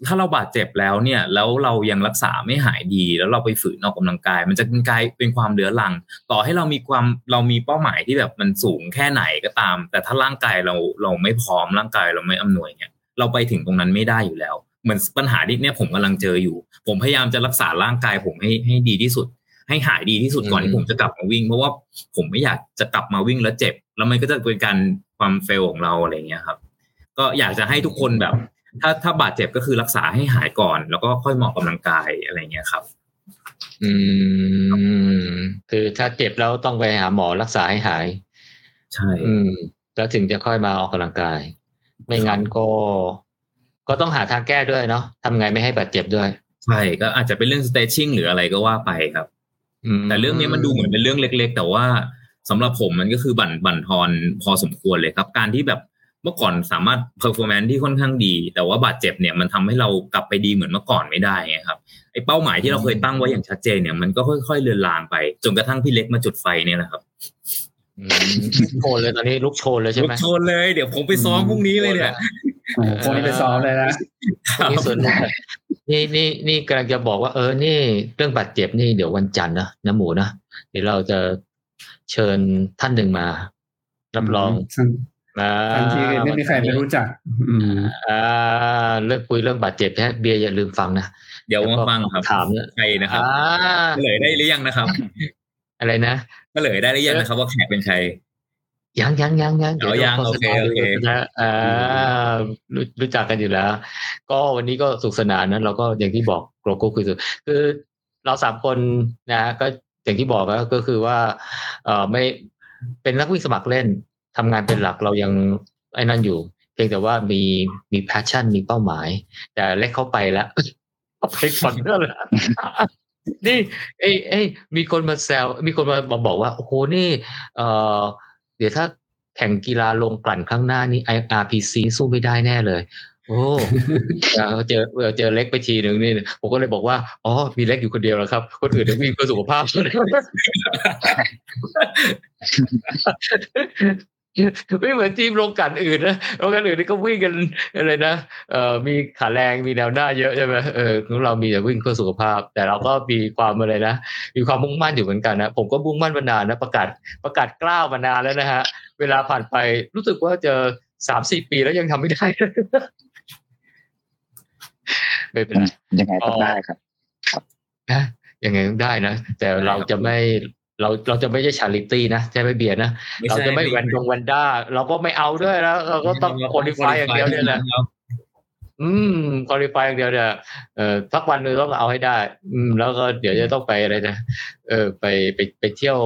ถ้าเราบาดเจ็บแล้วเนี่ย แล้วเรายังรักษาไม่หายดี แล้วเราไปฝืนออกกำลังกาย มันจะเป็นกลายเป็นความเดือรัง ต่อให้เรามีความเรามีเป้าหมายที่แบบมันสูงแค่ไหนก็ตาม แต่ถ้าร่างกายเราเราไม่พร้อมร่างกายเราไม่อำนวยเนี่ยเราไปถึงตรงนั้นไม่ได้อยู่แล้ว เหมือนปัญหาที่เนี่ยผมกำลังเจออยู่ ผมพยายามจะรักษาร่างกายผมให้ให้ดีที่สุด ให้หายดีที่สุดก่อนที่ผมจะกลับมาวิ่ง เพราะว่าผมไม่อยากจะกลับมาวิ่งแล้วเจ็บ แล้วมันก็จะเป็นการความเฟลของเราอะไรเงี้ยครับ ก็อยากจะให้ทุกคนแบบ ถ้าถ้าบาดเจ็บก็คือรักษาให้หายก่อน แล้วก็ค่อยเหมาะกำลังกายอะไรเงี้ยครับอืมคือถ้าเจ็บแล้วต้องไปหาหมอรักษาให้หาย ใช่ อืม แล้วถึงจะค่อยมาออกกำลังกาย ไม่งั้นก็ ก็ต้องหาทางแก้ด้วยเนาะทำไงไม่ให้บาดเจ็บด้วย ใช่ก็อาจจะเป็นเรื่อง stretching หรืออะไรก็ว่าไปครับอืมแต่เรื่องนี้มันดูเหมือนเป็นเรื่องเล็ก ๆ แต่ว่าสำหรับผมมันก็คือบั่นบั่นทอนพอสมควรเลยครับ การที่แบบเมื่อก่อนสามารถ performance ที่ค่อนข้างดี แต่ว่าบาดเจ็บเนี่ยมันทำให้เรากลับไปดีเหมือนเมื่อก่อนไม่ได้ไงครับไอ้เป้าหมายที่เราเคยตั้งไว้อย่างชัดเจนเนี่ยมันก็ค่อยๆเลือนลางไป จนกระทั่งพี่เล็กมาจุดไฟเนี่ยแหละครับอืม โชนเลยตอนนี้ลุกโชนเลยใช่ลุไหมกโชนเลยเดี๋ยวผมไปซ้อมพรุ่งนี้เลยเนี่ยโอ้โหพวกนี้ไปซ้อมเลยนะนี่ส่วนหนึ่งนี่นี่นี่กำลังจะบอกว่าเออนี่เรื่องบาดเจ็บนี่เดี๋ยววันจันทร์นะน้ำหมูนะเดี๋ยวเราจะเชิญท่านหนึ่งมา รับรองอ่าทันทีไม่มีใครไม่รู้จักอืมอ่าเรื่องคุยเรื่องบาดเจ็บนะเบียร์อย่าลืมฟังนะ เดี๋ยวมาฟังครับถามเนี่ยใครนะครับอ่าเฉลยได้หรือยังนะครับ อะไรนะ เฉลยได้หรือยังนะครับ ว่าแขกเป็นใครยังยังยังยังอ๋อยังดี๋วโอเคโอเคนะอ่ารู้รู้จักกันอยู่แล้ว ก็วันนี้ก็สุขสนานนะเราก็อย่างที่บอกโลโก้คุยสุดคือเราสามคนนะก็อย่างที่บอกก็คือว่า เออไม่เป็นนักวิ่งสมัครเล่นทำงานเป็นหลักเรายังไอ้นั่นอยู่ เพียงแต่ว่ามีมี passion มีเป้าหมาย แต่เล็กเข้าไปแล้วเอาไปก่อนเรื่องแล้ว นี่เอ้เอ้มีคนมาแซว มีคนมาบอกว่า โอ้โห นี่ เออเดี๋ยวถ้าแข่งกีฬาโรงกลั่นข้างหน้านี่ IRPC สู้ไม่ได้แน่เลย โอ้เจอเจอเล็กไปทีหนึ่งนี่ ผมก็เลยบอกว่า อ๋อ มีเล็กอยู่คนเดียวแล้วครับ คนอื่นจะวิ่งเพื่อสุขภาพ ไม่เหมือนทีมลงกลันอื่นนะลงกลันอื่นนี่ก็วิ่งกันอะไรนะเอ่อมีขาแรงมีแนวหน้าเยอะใช่ไหมเออของเรามีแต่วิ่งเพื่อสุขภาพ แต่เราก็มีความอะไรนะมีความมุ่งมั่นอยู่เหมือนกันนะผมก็มุ่งมั่นมานานนะประกาศประกาศกล้าวมานานแล้วนะฮะ เวลาผ่านไปรู้สึกว่าเจอสามสี่ปีแล้วยังทำไม่ได้ไม่เป็นไรยังไงต้องได้ครับนะยังไงต้องได้นะ แต่เราจะไม่ เราเราจะไม่ใช่ charity นะใช่ไหมเบียร์นะ เราจะไม่แวนดง vendor เราก็ไม่เอาด้วยนะเราก็ต้อง qualify อย่างเดียวเนี่ยแหละอืม qualify อย่างเดียวเนี่ยเอ่อสักวันหนึ่งต้องเอาให้ได้ อืม แล้วก็เดี๋ยวจะต้องไปอะไรนะเออไปไปไปเที่ยว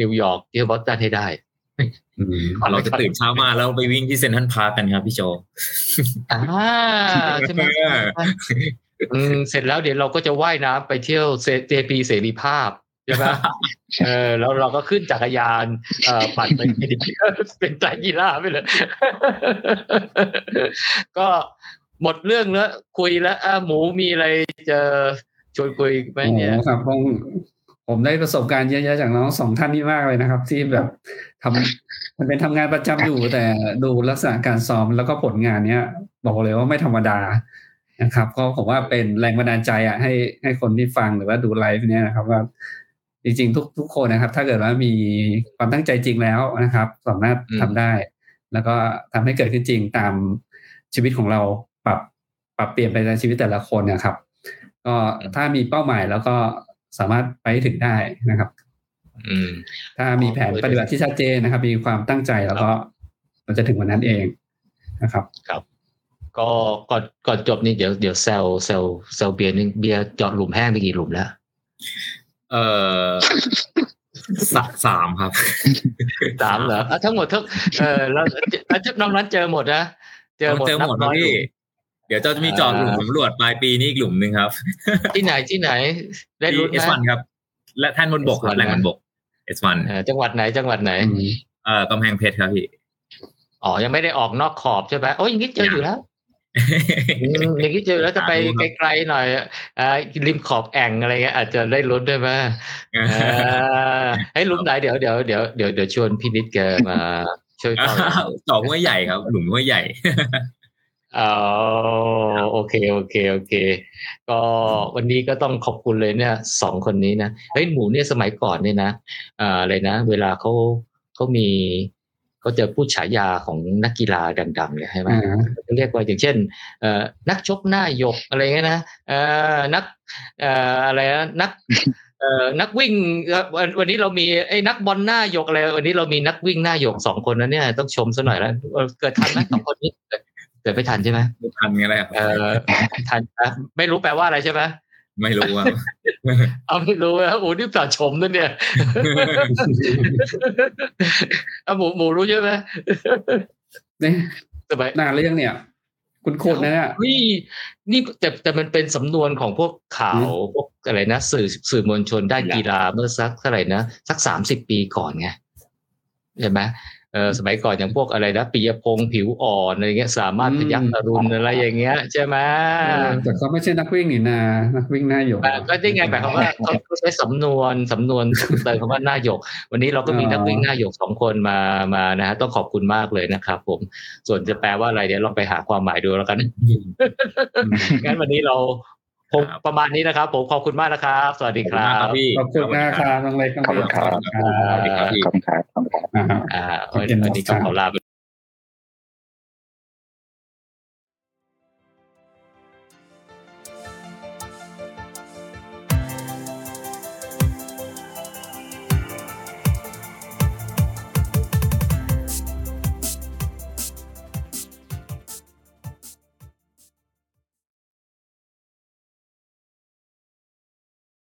นิวยอร์กเที่ยวบอสตันให้ได้อืมเราจะตื่นเช้ามาแล้วไปวิ่งที่ Central Park กันครับพี่โจอ่าใช่ไหมอืมเสร็จแล้วเดี๋ยวเราก็จะว่ายน้ำไปเที่ยวเซเจปีเสรีภาพใช่ไหมเออแล้วเราก็ขึ้นจักรยานเอ่อปั่นไปเป็นไตรกีฬาไปเลย ก็หมดเรื่องแล้วคุยแล้วอะหมูมีอะไรจะชวนคุยไหมเนี่ยโอ้ครับผมผมได้ประสบการณ์เยอะๆจากน้องสองท่านนี้มากเลยนะครับ ที่แบบทำมันเป็นทำงานประจำอยู่แต่ดูลักษณะการซ้อมแล้วก็ผลงานเนี้ย บอกเลยว่าไม่ธรรมดานะครับก็ผมว่าเป็นแรงบันดาลใจอะให้ให้คนที่ฟังหรือว่าดูไลฟ์เนี้ยนะครับว่า จริงๆ ทุกทุกคนนะครับ ถ้าเกิดว่ามีความตั้งใจจริงแล้วนะครับ สามารถทำได้ แล้วก็ทำให้เกิดขึ้นจริงตามชีวิตของเราปรับปรับเปลี่ยนไปในชีวิตแต่ละคนนะครับ ก็ถ้ามีเป้าหมายแล้วก็สามารถไปให้ถึงได้นะครับอืมถ้ามีแผนปฏิบัติที่ชัดเจนนะครับ มีความตั้งใจแล้วก็มันจะถึงวันนั้นเองนะครับก็ก่อนก่อนจบนี่เดี๋ยวเดี๋ยวเซลเซลเซลเบียร์นึงเบียร์เจอดหลุมแห้งไปกี่หลุมแล้ว เออสะสามครับสามเหรออะทั้งหมดทั้งเออแล้วแล้วน้องนั้นเจอหมดนะเจอหมดเจอหมดนับนะร้อยพี่หลุมเดี๋ยวจะมีจอดหลุมสำรวจปลายปีนี้อีกหลุมหนึ่งครับ ที่ไหนที่ไหนได้รู้ที่ไห S1 ครับ และแท่นบนบกครับ S1 แหล่งบนบก S1 เออจังหวัดไหนจังหวัดไหนเอ่อกำแพงเพชรครับพี่อ๋อยังไม่ได้ออกนอกขอบใช่ไหมโอ้ยอย่างนี้เจออยู่แล้ว อืมอย่างนี้เจอแล้วจะไปไกลๆหน่อยอ่าริมขอบแอ่งอะไรเงี้ยอาจจะได้ลุ้นด้วยไหมอ่าให้ลุ้นไหนเดี๋ยวเดี๋ยวเดี๋ยวเดี๋ยวเดี๋ยวชวนพี่นิดแกมาช่วยต่อจอกห้วยใหญ่ครับ หลุมห้วยใหญ่อ๋อโอเคโอเคโอเค ก็วันนี้ก็ต้องขอบคุณเลยเนี่ยสองคนนี้นะเฮ้ยหมูเนี่ยสมัยก่อนเนี่ยนะอ่าอะไรนะ เวลาเขาเขามี เขาจะพูดฉายาของนักกีฬาดังๆเนี่ยใช่ไหมอ่าเขาเรียกว่าอย่างเช่นเอ่อนักชกหน้าหยกอะไรเงี้ยนะเอ่อนักเอ่ออะไรนะนักเอ่อนักวิ่งเอ่อวันวันนี้เรามีไอ้นักบอลหน้าหยกอะไรวันนี้เรามีนักวิ่งหน้าหยกสองคนนะเนี่ยต้องชมซะหน่อยแล้วเออเกิดทันไหมสองคนนี้เกิดเกิดไม่ทันใช่ไหมไม่ทันไงแหละเออทันนะไม่รู้แปลว่าอะไรใช่ไหม ไม่รู้ว่าเอาไม่รู้นะโอ้นี่ปราชมนั่นเนี่ยเอาหมูหมูรู้ใช่ไหมเนี่ยสบายนานแล้วยังเนี่ย คุณโคตรนะเนี่ยเฮ้ยนี่แต่แต่มันเป็นสำนวนของพวกข่าวพวกอะไรนะสื่อสื่อมวลชนด้านกีฬาเมื่อสักเท่าไหร่นะสักสามสิบปีก่อนไงใช่ไหมเออ สมัยก่อนอย่างพวกอะไรนะปิยพงษ์ผิวอ่อนอะไรเงี้ยสามารถอืมพยักอรุณอะไรอย่างเงี้ยใช่ไหมเออแต่เขาไม่ใช่นักวิ่งนี่นานักวิ่งหน้าหยกอ่าก็ได้ไงหมายความว่าเขาเขาใช้สำนวนสำนวนเติมคำว่าหน้าหยก วันนี้เราก็มีอ๋อนักวิ่งหน้าหยกสองคนมามานะฮะต้องขอบคุณมากเลยนะครับผมส่วนจะแปลว่าอะไรเดี๋ยวลองไปหาความหมายดูแล้วกันงั้นวันนี้เรา คงครับประมาณนี้นะครับ ผมขอบคุณมากนะครับ สวัสดีครัขอบณมากครับบพี่ขอบคุณมากครับน้องเล็กน้องขอบคุณครับอ่าสวัสดีครับพี่ขอบคุณครับขอบคุณครับอ่าอ่าขอบคุณวันนี้ก็ขอลาไป